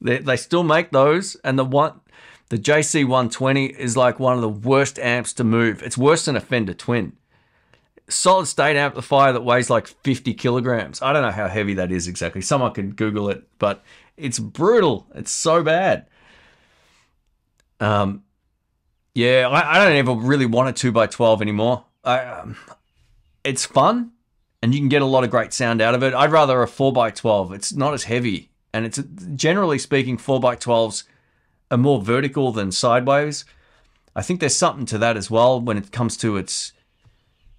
They they still make those, and the one the JC 120 is like one of the worst amps to move. It's worse than a Fender Twin. Solid state amplifier that weighs like 50 kilograms. I don't know how heavy that is exactly. Someone can Google it, but it's brutal. It's so bad. Um, yeah, I, I don't ever really want a two by twelve anymore. I, um, it's fun, and you can get a lot of great sound out of it. I'd rather a 4x12. It's not as heavy, and it's generally speaking, 4x12s are more vertical than sideways. I think there's something to that as well when it comes to its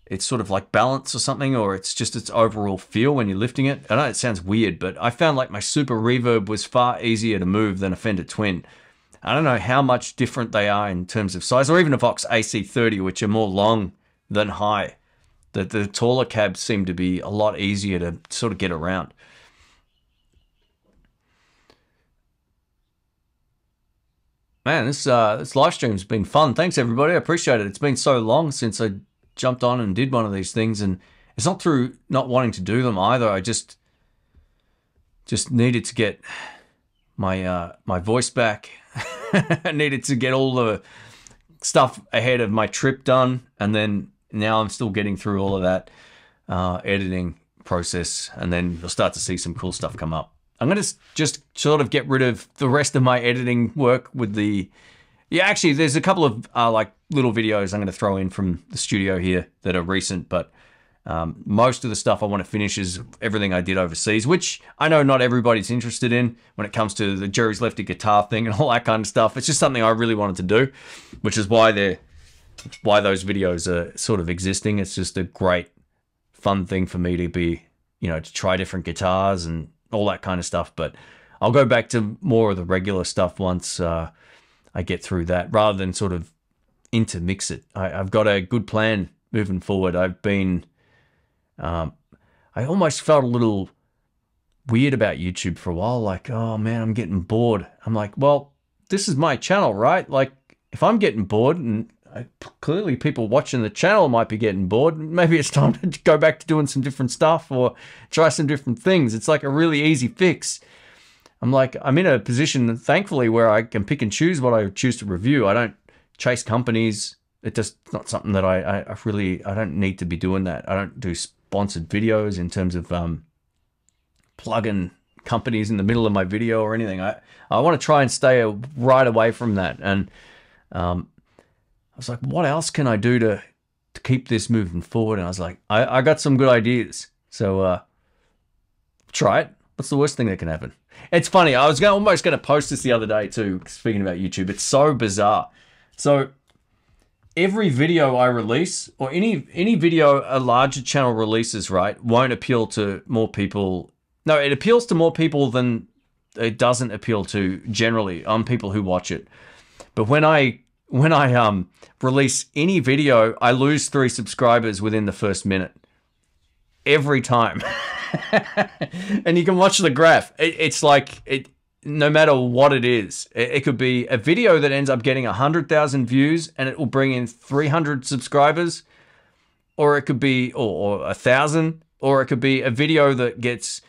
it's sort of like balance or something, or it's just its overall feel when you're lifting it. I know it sounds weird, but I found like my Super Reverb was far easier to move than a Fender Twin. I don't know how much different they are in terms of size, or even a Vox AC30, which are more long than high the, the taller cabs seem to be a lot easier to sort of get around. Man, this uh, this live stream's been fun. Thanks everybody. I appreciate it. It's been so long since I jumped on and did one of these things, and it's not through not wanting to do them either. I just just needed to get my uh, my voice back. I needed to get all the stuff ahead of my trip done, and then now I'm still getting through all of that uh, editing process, and then you'll start to see some cool stuff come up. I'm gonna just sort of get rid of the rest of my editing work with the. Yeah, actually, there's a couple of uh, like little videos I'm gonna throw in from the studio here that are recent, but um, most of the stuff I want to finish is everything I did overseas, which I know not everybody's interested in when it comes to the Jerry's Lefty guitar thing and all that kind of stuff. It's just something I really wanted to do, which is why they're why those videos are sort of existing. It's just a great, fun thing for me to be, you know, to try different guitars and all that kind of stuff. But I'll go back to more of the regular stuff once uh, I get through that, rather than sort of intermix it. I, I've got a good plan moving forward. I've been um, I almost felt a little weird about YouTube for a while. Like, oh man, I'm getting bored. I'm like, well, this is my channel, right? Like, if I'm getting bored and clearly people watching the channel might be getting bored, maybe it's time to go back to doing some different stuff or try some different things. It's like a really easy fix. I'm like, I'm in a position, thankfully, where I can pick and choose what I choose to review. I don't chase companies. It's just not something that I, I, I really, I don't need to be doing that. I don't do sponsored videos in terms of um, plugging companies in the middle of my video or anything. I, I want to try and stay right away from that. And um, was like, what else can I do to, to keep this moving forward? And I was like, I, I got some good ideas. So uh, try it. What's the worst thing that can happen? It's funny. I was gonna, almost going to post this the other day too, speaking about YouTube. It's so bizarre. So every video I release or any any video a larger channel releases, right, won't appeal to more people. No, it appeals to more people than it doesn't appeal to generally on people who watch it. But when I when I um release any video, I lose 3 subscribers within the first minute. Every time. and you can watch the graph. It, it's like it no matter what it is. It, could be a video that ends up getting 100,000 views and it will bring in 300 subscribers, or it could be, or, or a thousand, or it could be a video that gets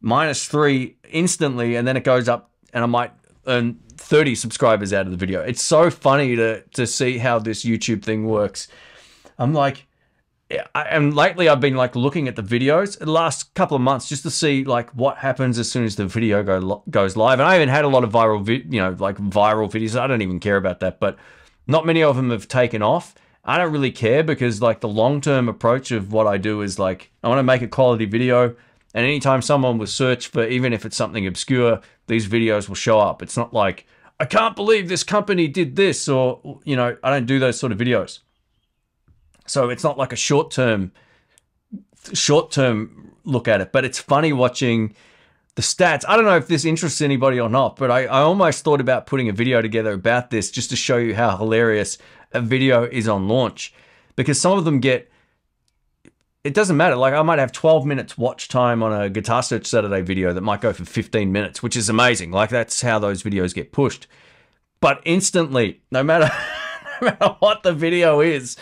minus three instantly and then it goes up and I might earn 30 subscribers out of the video. It's so funny to, to see how this YouTube thing works. I'm like, I, and lately I've been like looking at the videos the last couple of months just to see like what happens as soon as the video go goes live. And I haven't had a lot of viral, vi- you know, like viral videos. I don't even care about that, but not many of them have taken off. I don't really care because like the long term approach of what I do is like I want to make a quality video. And anytime someone will search for even if it's something obscure, these videos will show up. It's not like I can't believe this company did this or you know I don't do those sort of videos. So it's not like a short term short term look at it, but it's funny watching the stats. I don't know if this interests anybody or not, but I, I almost thought about putting a video together about this just to show you how hilarious a video is on launch. Because some of them get it doesn't matter. Like I might have 12 minutes watch time on a Guitar Search Saturday video that might go for 15 minutes, which is amazing. Like that's how those videos get pushed. But instantly, no matter matter what the video is,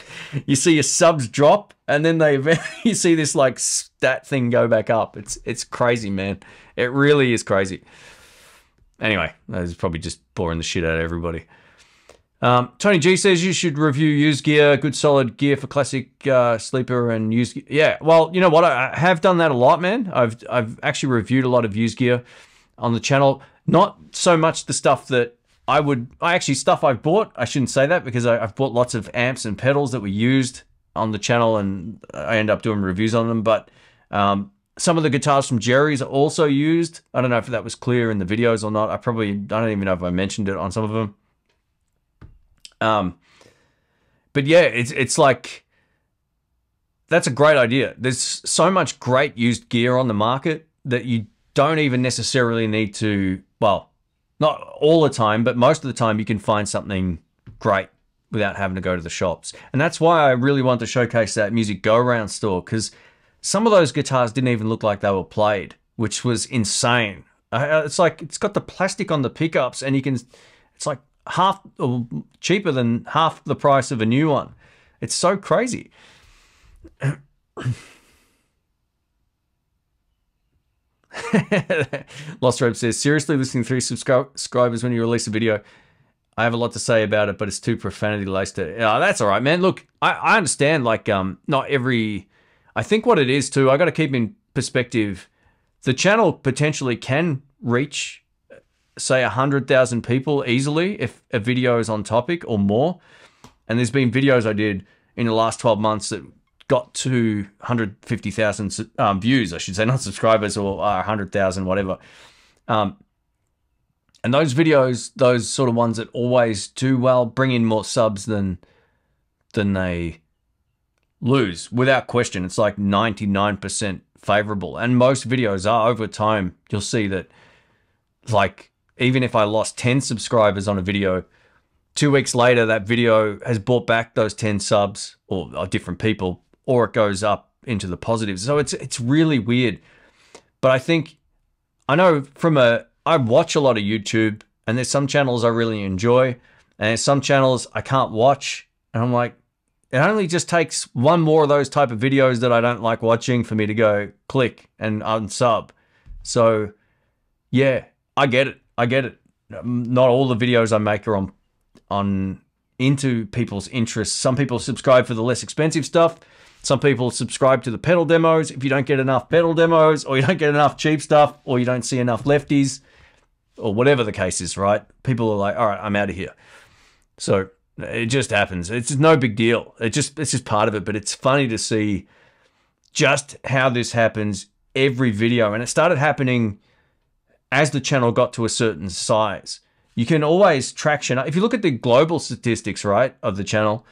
you see your subs drop, and then they you see this like stat thing go back up. It's it's crazy, man. It really is crazy. Anyway, that is probably just boring the shit out of everybody. Um, Tony G says you should review used gear, good solid gear for classic uh, sleeper and used. Gear. Yeah, well, you know what? I have done that a lot, man. I've I've actually reviewed a lot of used gear on the channel. Not so much the stuff that I would, I actually, stuff I've bought, I shouldn't say that because I, have bought lots of amps and pedals that were used on the channel and I end up doing reviews on them. But um, some of the guitars from Jerry's are also used. I don't know if that was clear in the videos or not. I probably, I don't even know if I mentioned it on some of them. Um, but yeah, it's, it's like, that's a great idea. There's so much great used gear on the market that you don't even necessarily need to, well, not all the time, but most of the time you can find something great without having to go to the shops. And that's why I really want to showcase that Music Go Round store because some of those guitars didn't even look like they were played, which was insane. It's like it's got the plastic on the pickups, and you can. It's like half or cheaper than half the price of a new one. It's so crazy. Lost Rope says, seriously listening to three subscribers when you release a video. I have a lot to say about it, but it's too profanity laced. Yeah, that's all right, man. Look, I, I understand. Like, um, not every. I think what it is too. I got to keep in perspective. The channel potentially can reach, say, a hundred thousand people easily if a video is on topic or more. And there's been videos I did in the last twelve months that got to 150,000 um, views, I should say, not subscribers or uh, 100,000, whatever. Um, and those videos, those sort of ones that always do well, bring in more subs than than they lose, without question. It's like 99% favorable. And most videos are over time, you'll see that like even if I lost 10 subscribers on a video, two weeks later that video has brought back those 10 subs or, or different people or it goes up into the positives. So it's it's really weird. But I think I know from a I watch a lot of YouTube and there's some channels I really enjoy and there's some channels I can't watch and I'm like it only just takes one more of those type of videos that I don't like watching for me to go click and unsub. So yeah, I get it. I get it. Um, not all the videos I make are on on into people's interests. Some people subscribe for the less expensive stuff. Some people subscribe to the pedal demos. If you don't get enough pedal demos, or you don't get enough cheap stuff, or you don't see enough lefties, or whatever the case is, right? People are like, all right, I'm out of here. So it just happens. It's no big deal. It just it's just part of it. But it's funny to see just how this happens every video, and it started happening as the channel got to a certain size. You can always traction. If you look at the global statistics, right, of the channel,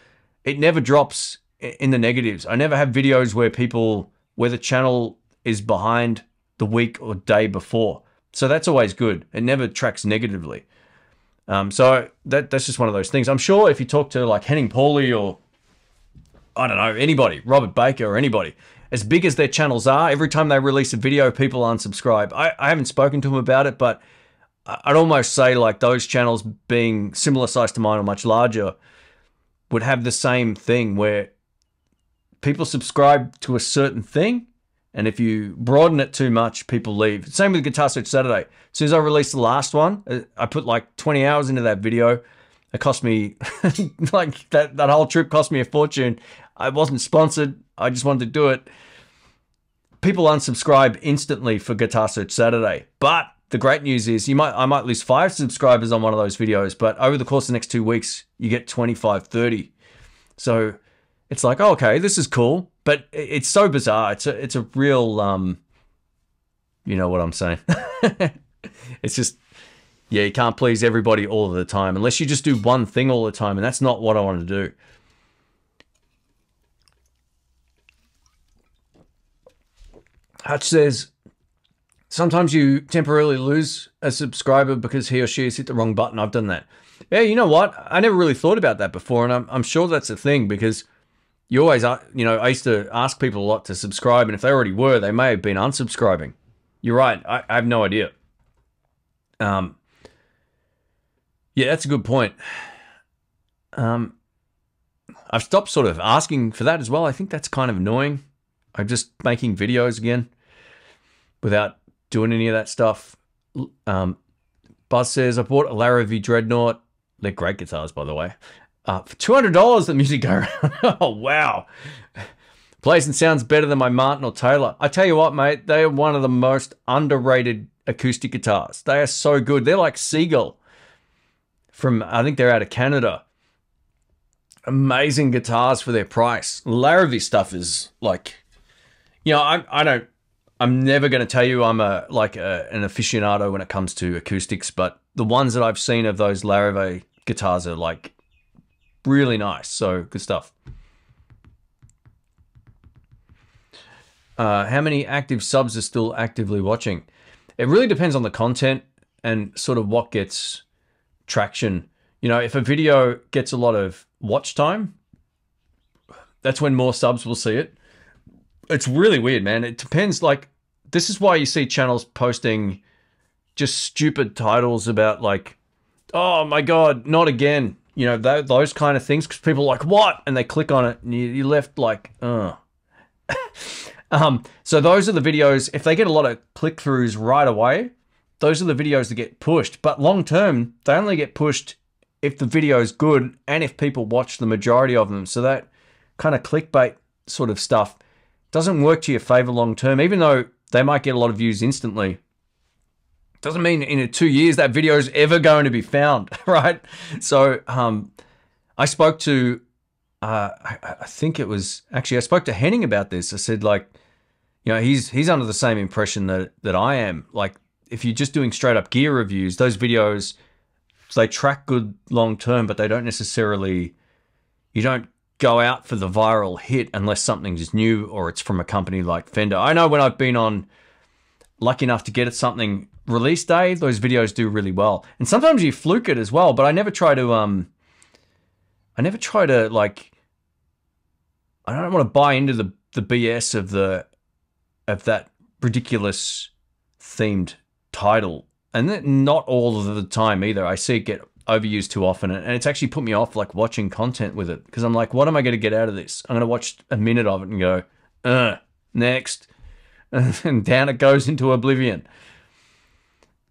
it never drops in the negatives. I never have videos where people where the channel is behind the week or day before. So that's always good. It never tracks negatively. Um, so that that's just one of those things. I'm sure if you talk to like Henning Pauly or I don't know anybody, Robert Baker or anybody, as big as their channels are, every time they release a video, people unsubscribe. I, I haven't spoken to them about it, but I'd almost say like those channels being similar size to mine or much larger would have the same thing where people subscribe to a certain thing, and if you broaden it too much, people leave. Same with Guitar Search Saturday. As soon as I released the last one, uh, I put like 20 hours into that video. It cost me like that that whole trip cost me a fortune. I wasn't sponsored. I just wanted to do it. People unsubscribe instantly for Guitar Search Saturday. But the great news is you might I might lose 5 subscribers on one of those videos, but over the course of the next 2 weeks, you get 25, 30. So it's like, oh, okay, this is cool, but it's so bizarre. It's a it's a real um, you know what I'm saying. it's just yeah, you can't please everybody all of the time unless you just do one thing all the time, and that's not what I want to do. Hutch says, sometimes you temporarily lose a subscriber because he or she has hit the wrong button. I've done that. Yeah, you know what? I never really thought about that before, and I'm, I'm sure that's a thing because you always, you know, I used to ask people a lot to subscribe, and if they already were, they may have been unsubscribing. You're right. I, I have no idea. Um, yeah, that's a good point. Um, I've stopped sort of asking for that as well. I think that's kind of annoying. I'm just making videos again without doing any of that stuff. Um, Buzz says I bought a Larrivee Dreadnought. They're great guitars, by the way. Uh, for two hundred dollars, the music go around. oh wow! Plays and sounds better than my Martin or Taylor. I tell you what, mate, they are one of the most underrated acoustic guitars. They are so good. They're like Seagull from I think they're out of Canada. Amazing guitars for their price. Larrivee stuff is like, you know, I I don't. I'm never going to tell you I'm a like a, an aficionado when it comes to acoustics, but the ones that I've seen of those Larrivee guitars are like really nice. So good stuff. Uh, how many active subs are still actively watching? It really depends on the content and sort of what gets traction. You know, if a video gets a lot of watch time, that's when more subs will see it. It's really weird, man. It depends. Like, this is why you see channels posting just stupid titles about, like, oh my God, not again you know, th- those kind of things because people are like, what? And they click on it and you, you left like, uh. um, so those are the videos, if they get a lot of click throughs right away, those are the videos that get pushed. But long term, they only get pushed if the video is good and if people watch the majority of them. So that kind of clickbait sort of stuff doesn't work to your favor long term, even though they might get a lot of views instantly. Doesn't mean in two years that video is ever going to be found, right? So um, I spoke to, uh, I, I think it was actually I spoke to Henning about this. I said like, you know, he's he's under the same impression that that I am. Like, if you're just doing straight up gear reviews, those videos they track good long term, but they don't necessarily. You don't go out for the viral hit unless something's new or it's from a company like Fender. I know when I've been on lucky enough to get at something release day, those videos do really well. And sometimes you fluke it as well, but I never try to um I never try to like I don't want to buy into the the BS of the of that ridiculous themed title. And not all of the time either. I see it get overused too often and it's actually put me off like watching content with it because I'm like what am I going to get out of this? I'm going to watch a minute of it and go, "Uh, next." And down it goes into oblivion.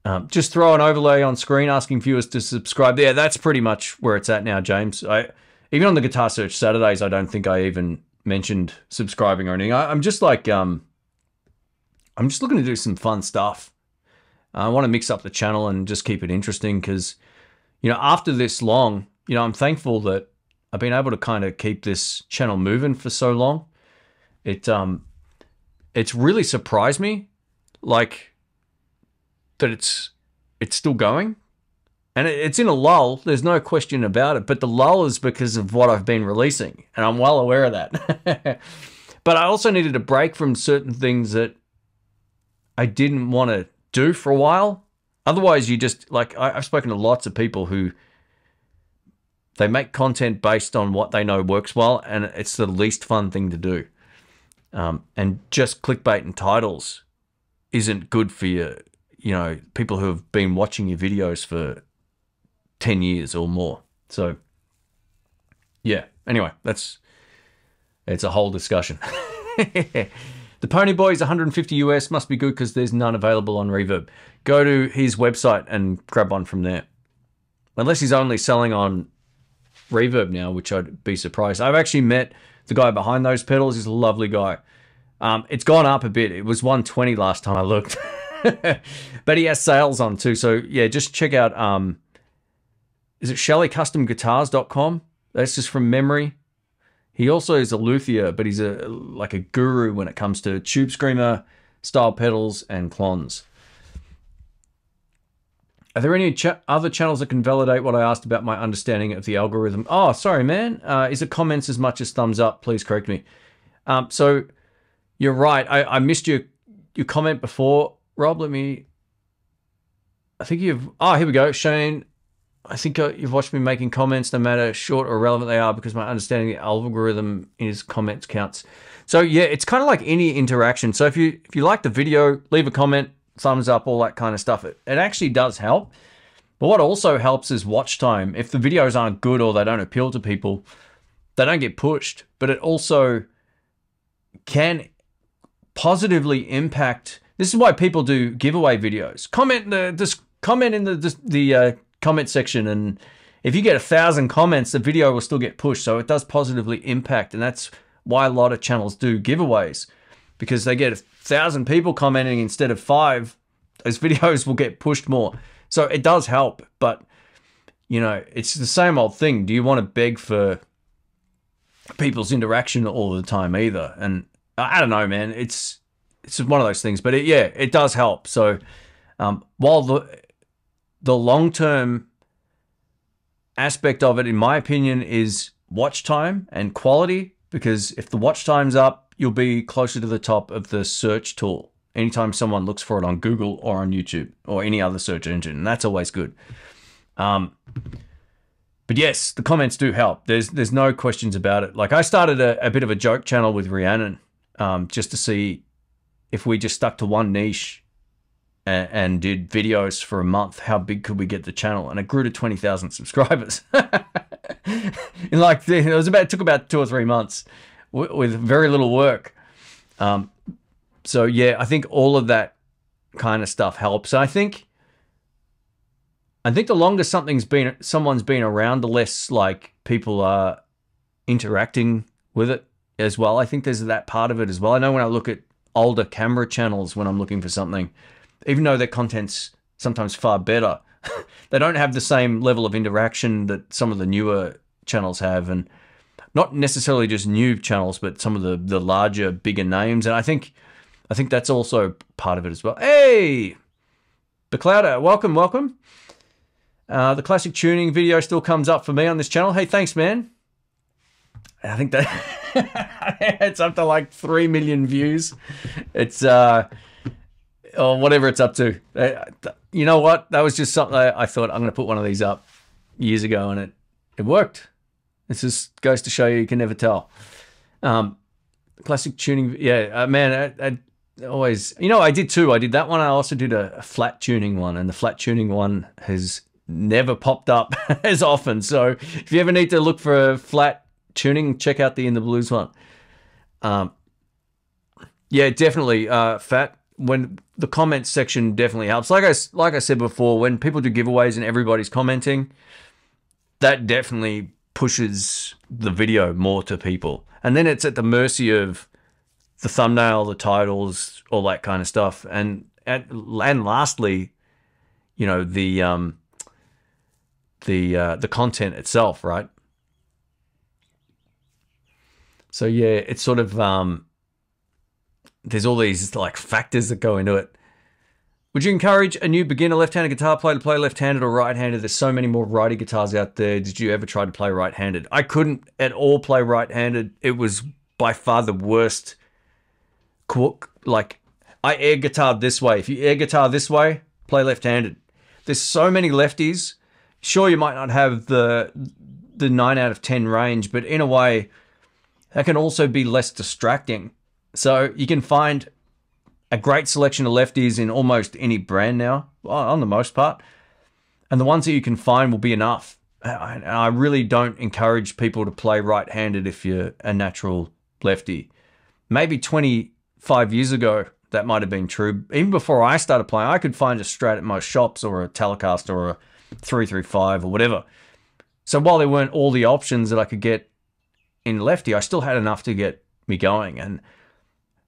Um, just throw an overlay on screen asking viewers to subscribe. Yeah, that's pretty much where it's at now, James. I even on the Guitar Search Saturdays, I don't think I even mentioned subscribing or anything. I, am just like, um, I'm just looking to do some fun stuff. I want to mix up the channel and just keep it interesting because, you know, after this long, you know, I'm thankful that I've been able to kind of keep this channel moving for so long. It um, it's really surprised me, like that it's it's still going, and it's in a lull. There's no question about it. But the lull is because of what I've been releasing, and I'm well aware of that. but I also needed a break from certain things that I didn't want to do for a while. Otherwise, you just like I, I've spoken to lots of people who they make content based on what they know works well, and it's the least fun thing to do. Um, and just clickbait and titles isn't good for you you know, people who have been watching your videos for 10 years or more. So, yeah. Anyway, that's it's a whole discussion. the Pony Boy is 150 US, must be good because there's none available on Reverb. Go to his website and grab one from there. Unless he's only selling on Reverb now, which I'd be surprised. I've actually met the guy behind those pedals. He's a lovely guy. Um, it's gone up a bit. It was 120 last time I looked. but he has sales on too. So yeah, just check out um is it ShellyCustomGuitars.com? That's just from memory. He also is a luthier, but he's a like a guru when it comes to tube screamer style pedals and clones. Are there any ch other channels that can validate what I asked about my understanding of the algorithm? Oh, sorry, man. Uh, is it comments as much as thumbs up? Please correct me. Um, so you're right. I, I missed your your comment before. Rob, let me. I think you've. Oh, here we go. Shane, I think uh, you've watched me making comments, no matter short or relevant they are, because my understanding of the algorithm is comments counts. So yeah, it's kind of like any interaction. So if you if you like the video, leave a comment, thumbs up, all that kind of stuff. It, it actually does help. But what also helps is watch time. If the videos aren't good or they don't appeal to people, they don't get pushed. But it also can positively impact this is why people do giveaway videos. Comment the just comment in the the, the uh, comment section, and if you get a thousand comments, the video will still get pushed. So it does positively impact, and that's why a lot of channels do giveaways because they get a thousand people commenting instead of five. Those videos will get pushed more. So it does help, but you know it's the same old thing. Do you want to beg for people's interaction all the time either? And I don't know, man. It's it's one of those things. But it, yeah, it does help. So um, while the the long term aspect of it, in my opinion, is watch time and quality. Because if the watch time's up, you'll be closer to the top of the search tool anytime someone looks for it on Google or on YouTube or any other search engine. And that's always good. Um, but yes, the comments do help. There's there's no questions about it. Like I started a, a bit of a joke channel with Rhiannon um, just to see if we just stuck to one niche and, and did videos for a month, how big could we get the channel? And it grew to 20,000 subscribers. in like, it was about, it took about two or three months with, with very little work. Um, so yeah, I think all of that kind of stuff helps. I think I think the longer something's been someone's been around, the less like people are interacting with it as well. I think there's that part of it as well. I know when I look at older camera channels when I'm looking for something, even though their content's sometimes far better, they don't have the same level of interaction that some of the newer channels have and not necessarily just new channels, but some of the the larger, bigger names. And I think I think that's also part of it as well. Hey, Beclouder, welcome, welcome. Uh, the classic tuning video still comes up for me on this channel. Hey, thanks, man. I think that it's up to like three million views. It's uh, or whatever it's up to. Uh, you know what? That was just something I, thought I'm going to put one of these up years ago, and it it worked. This just goes to show you you can never tell. Um, classic tuning, yeah, uh, man. I, I always, you know, I did too. I did that one. I also did a, a flat tuning one, and the flat tuning one has never popped up as often. So if you ever need to look for a flat tuning, check out the In the Blues one. Um, yeah, definitely. Uh, fat when the comments section definitely helps. Like I like I said before, when people do giveaways and everybody's commenting, that definitely pushes the video more to people. And then it's at the mercy of the thumbnail, the titles, all that kind of stuff. And and, and lastly, you know the um, the uh, the content itself, right? So yeah, it's sort of um, there's all these like factors that go into it. Would you encourage a new beginner left-handed guitar player to play left-handed or right-handed? There's so many more righty guitars out there. Did you ever try to play right-handed? I couldn't at all play right-handed. It was by far the worst. Like I air guitar this way. If you air guitar this way, play left-handed. There's so many lefties. Sure, you might not have the the nine out of ten range, but in a way, that can also be less distracting. So you can find a great selection of lefties in almost any brand now, on the most part. And the ones that you can find will be enough. I really don't encourage people to play right handed if you're a natural lefty. Maybe 25 years ago, that might have been true. Even before I started playing, I could find a Strat at most shops or a Telecaster or a 335 or whatever. So while there weren't all the options that I could get in lefty, I still had enough to get me going. And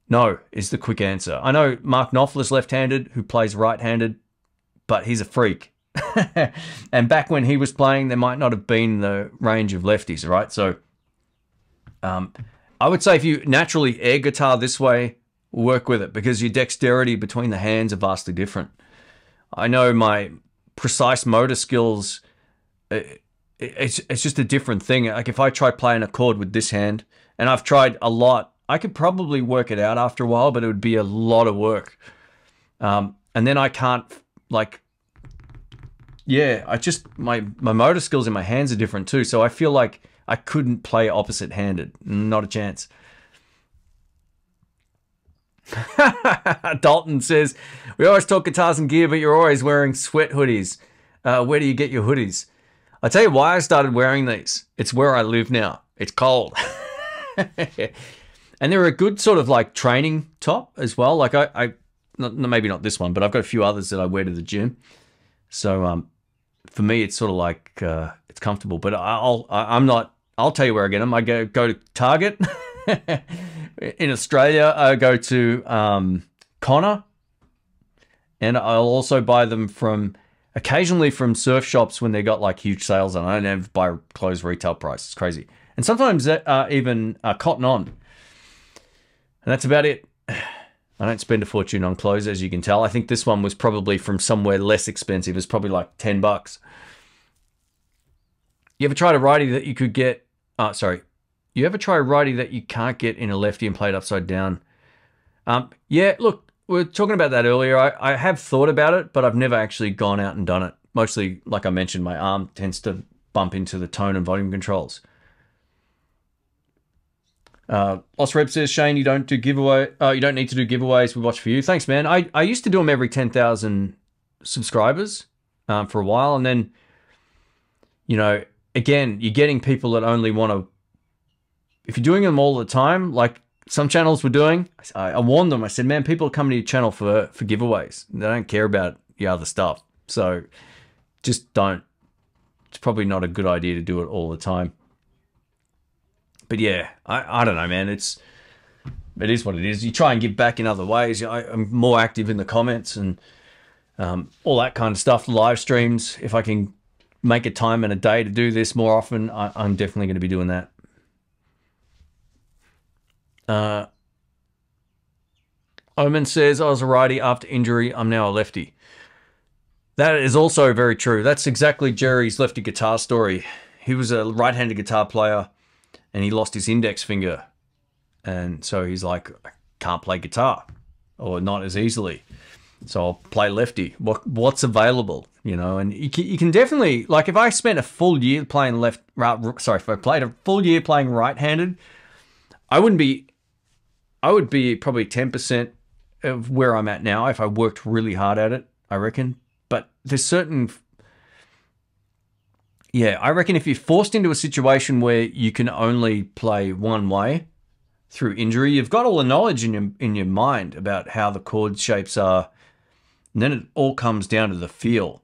no, is the quick answer. I know Mark Knopfler's left handed, who plays right handed, but he's a freak. and back when he was playing, there might not have been the range of lefties, right? So um, I would say if you naturally air guitar this way, work with it because your dexterity between the hands are vastly different. I know my precise motor skills, it's, it's just a different thing. Like if I try playing a chord with this hand, and I've tried a lot I could probably work it out after a while, but it would be a lot of work. Um, and then I can't like, yeah, I just my my motor skills in my hands are different too. So I feel like I couldn't play opposite handed. Not a chance. Dalton says, We always talk guitars and gear, but you're always wearing sweat hoodies. Uh, where do you get your hoodies? I tell you why I started wearing these. It's where I live now. It's cold. and they're a good sort of like training top as well. Like I, I not, maybe not this one, but I've got a few others that I wear to the gym. So um, for me, it's sort of like uh, it's comfortable. But I'll I, I'm not. I'll tell you where I get them. I go go to Target in Australia. I go to um, Connor, and I'll also buy them from occasionally from surf shops when they got like huge sales and I never buy clothes retail price. It's crazy. And sometimes uh, even uh, Cotton On and that's about it. I don't spend a fortune on clothes, as you can tell. I think this one was probably from somewhere less expensive. It's probably like 10 bucks. You ever tried a righty that you could get? Oh, sorry. You ever try a righty that you can't get in a lefty and play it upside down? Um, yeah, look, we are talking about that earlier. I, I have thought about it, but I've never actually gone out and done it. Mostly, like I mentioned, my arm tends to bump into the tone and volume controls. Uh, Rep says, Shane, you don't do giveaway. Uh, you don't need to do giveaways. We watch for you. Thanks, man. I, I used to do them every 10,000 subscribers um, for a while. And then, you know, again, you're getting people that only want to, if you're doing them all the time, like some channels were doing, I, I warned them. I said, man, people are coming to your channel for, for giveaways. They don't care about your other stuff. So just don't. It's probably not a good idea to do it all the time. But yeah, I, I don't know, man. It's it is what it is. You try and give back in other ways. I, am more active in the comments and um, all that kind of stuff. Live streams. If I can make a time and a day to do this more often, I, I'm definitely going to be doing that. Uh, Omen says, I was a righty after injury. I'm now a lefty. That is also very true. That's exactly Jerry's lefty guitar story. He was a right handed guitar player and he lost his index finger. And so he's like, I can't play guitar or not as easily. So I'll play lefty. What what's available, you know? And you can, you can definitely like if I spent a full year playing left, right, sorry, if I played a full year playing right-handed, I wouldn't be. I would be probably ten percent of where I'm at now if I worked really hard at it. I reckon. But there's certain. Yeah, I reckon if you're forced into a situation where you can only play one way through injury, you've got all the knowledge in your in your mind about how the chord shapes are and then it all comes down to the feel.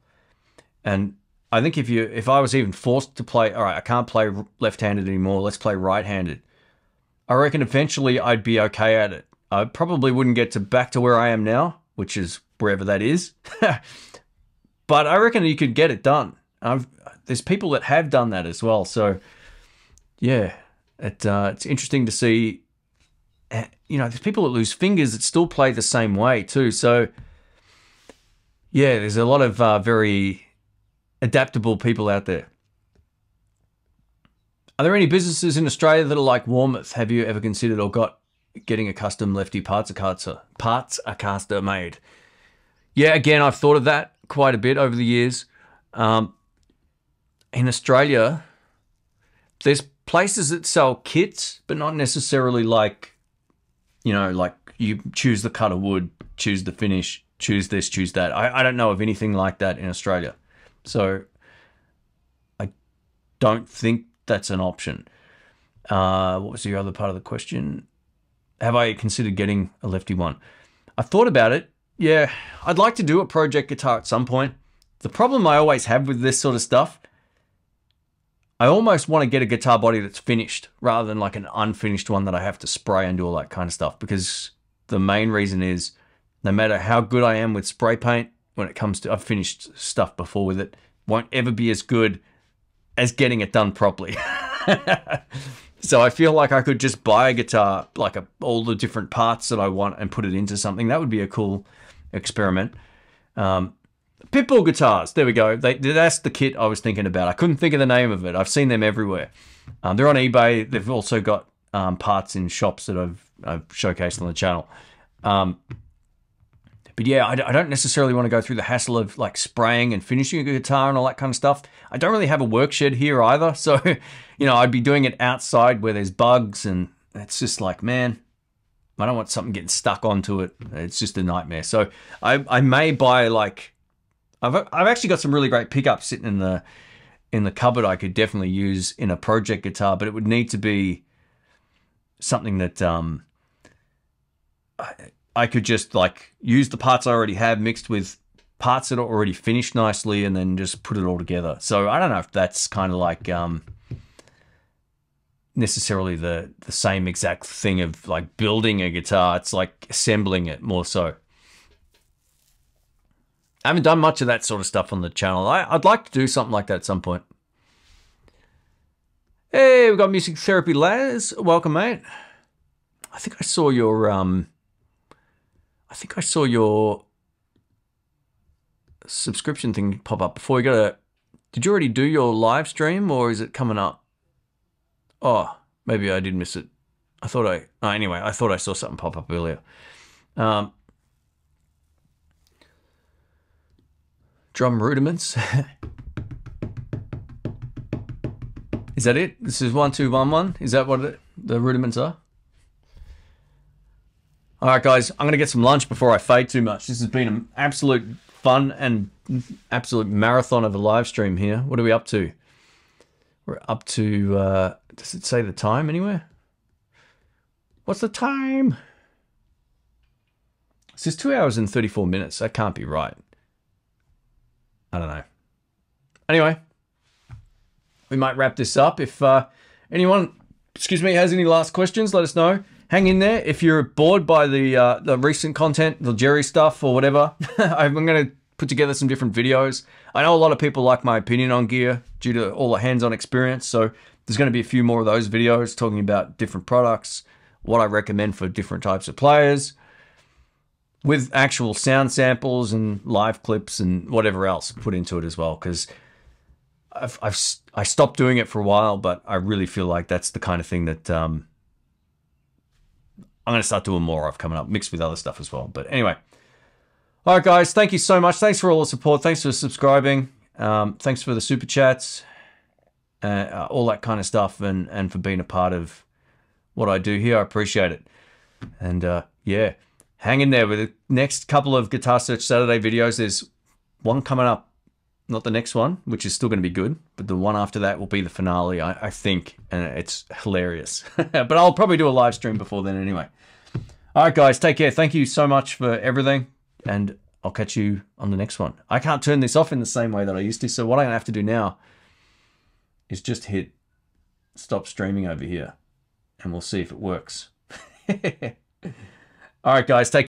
And I think if you if I was even forced to play, all right, I can't play left-handed anymore. Let's play right-handed. I reckon eventually I'd be okay at it. I probably wouldn't get to back to where I am now, which is wherever that is. but I reckon you could get it done. I've, there's people that have done that as well. So yeah, it, uh, it's interesting to see. Eh, you know, there's people that lose fingers that still play the same way too. So yeah, there's a lot of uh, very adaptable people out there. Are there any businesses in Australia that are like Warmoth? Have you ever considered or got getting a custom lefty parts a caster parts a caster made? Yeah, again, I've thought of that quite a bit over the years. Um, in Australia, there's places that sell kits, but not necessarily like, you know, like you choose the cut of wood, choose the finish, choose this, choose that. I, I don't know of anything like that in Australia. So I don't think that's an option. Uh, what was the other part of the question? Have I considered getting a lefty one? I've thought about it. Yeah, I'd like to do a project guitar at some point. The problem I always have with this sort of stuff, I almost want to get a guitar body that's finished rather than like an unfinished one that I have to spray and do all that kind of stuff because the main reason is no matter how good I am with spray paint, when it comes to, I've finished stuff before with it, won't ever be as good as getting it done properly. so I feel like I could just buy a guitar, like a, all the different parts that I want, and put it into something. That would be a cool experiment. Um, Pitbull guitars, there we go. They, that's the kit I was thinking about. I couldn't think of the name of it. I've seen them everywhere. Um, they're on eBay. They've also got um, parts in shops that I've, I've showcased on the channel. Um, but yeah, I, I don't necessarily want to go through the hassle of like spraying and finishing a guitar and all that kind of stuff. I don't really have a work shed here either. So, you know, I'd be doing it outside where there's bugs and it's just like, man, I don't want something getting stuck onto it. It's just a nightmare. So I, I may buy like, I've, I've actually got some really great pickups sitting in the, in the cupboard I could definitely use in a project guitar, but it would need to be something that, um, I could just like use the parts I already have mixed with parts that are already finished nicely and then just put it all together. So I don't know if that's kind of like um, necessarily the the same exact thing of like building a guitar. It's like assembling it more so. I haven't done much of that sort of stuff on the channel. I, I'd like to do something like that at some point. Hey, we've got Music Therapy Laz. Welcome, mate. I think I saw your um I think I saw your subscription thing pop up before you got a. Did you already do your live stream or is it coming up? Oh, maybe I did miss it. I thought I. Oh, anyway, I thought I saw something pop up earlier. Um, drum rudiments. is that it? This is one two one one. Is that what it, the rudiments are? All right, guys, I'm going to get some lunch before I fade too much. This has been an absolute fun and absolute marathon of a live stream here. What are we up to? We're up to, uh, does it say the time anywhere? What's the time? It says two hours and 34 minutes. That can't be right. I don't know. anyway, we might wrap this up. If uh, anyone, excuse me, has any last questions, let us know. Hang in there. If you're bored by the uh, the recent content, the Jerry stuff or whatever, I'm going to put together some different videos. I know a lot of people like my opinion on gear due to all the hands-on experience, so there's going to be a few more of those videos talking about different products, what I recommend for different types of players, with actual sound samples and live clips and whatever else put into it as well. Because I've, I've I stopped doing it for a while, but I really feel like that's the kind of thing that um, I'm going to start doing more of coming up, mixed with other stuff as well. But anyway, all right, guys, thank you so much. Thanks for all the support. Thanks for subscribing. Um, thanks for the super chats, uh, all that kind of stuff, and and for being a part of what I do here. I appreciate it. And uh, yeah, hang in there with the next couple of Guitar Search Saturday videos. There's one coming up, not the next one, which is still going to be good, but the one after that will be the finale, I, I think, and it's hilarious. but I'll probably do a live stream before then anyway. All right, guys, take care. Thank you so much for everything, and I'll catch you on the next one. I can't turn this off in the same way that I used to, so what I'm going to have to do now is just hit stop streaming over here and we'll see if it works. All right, guys, take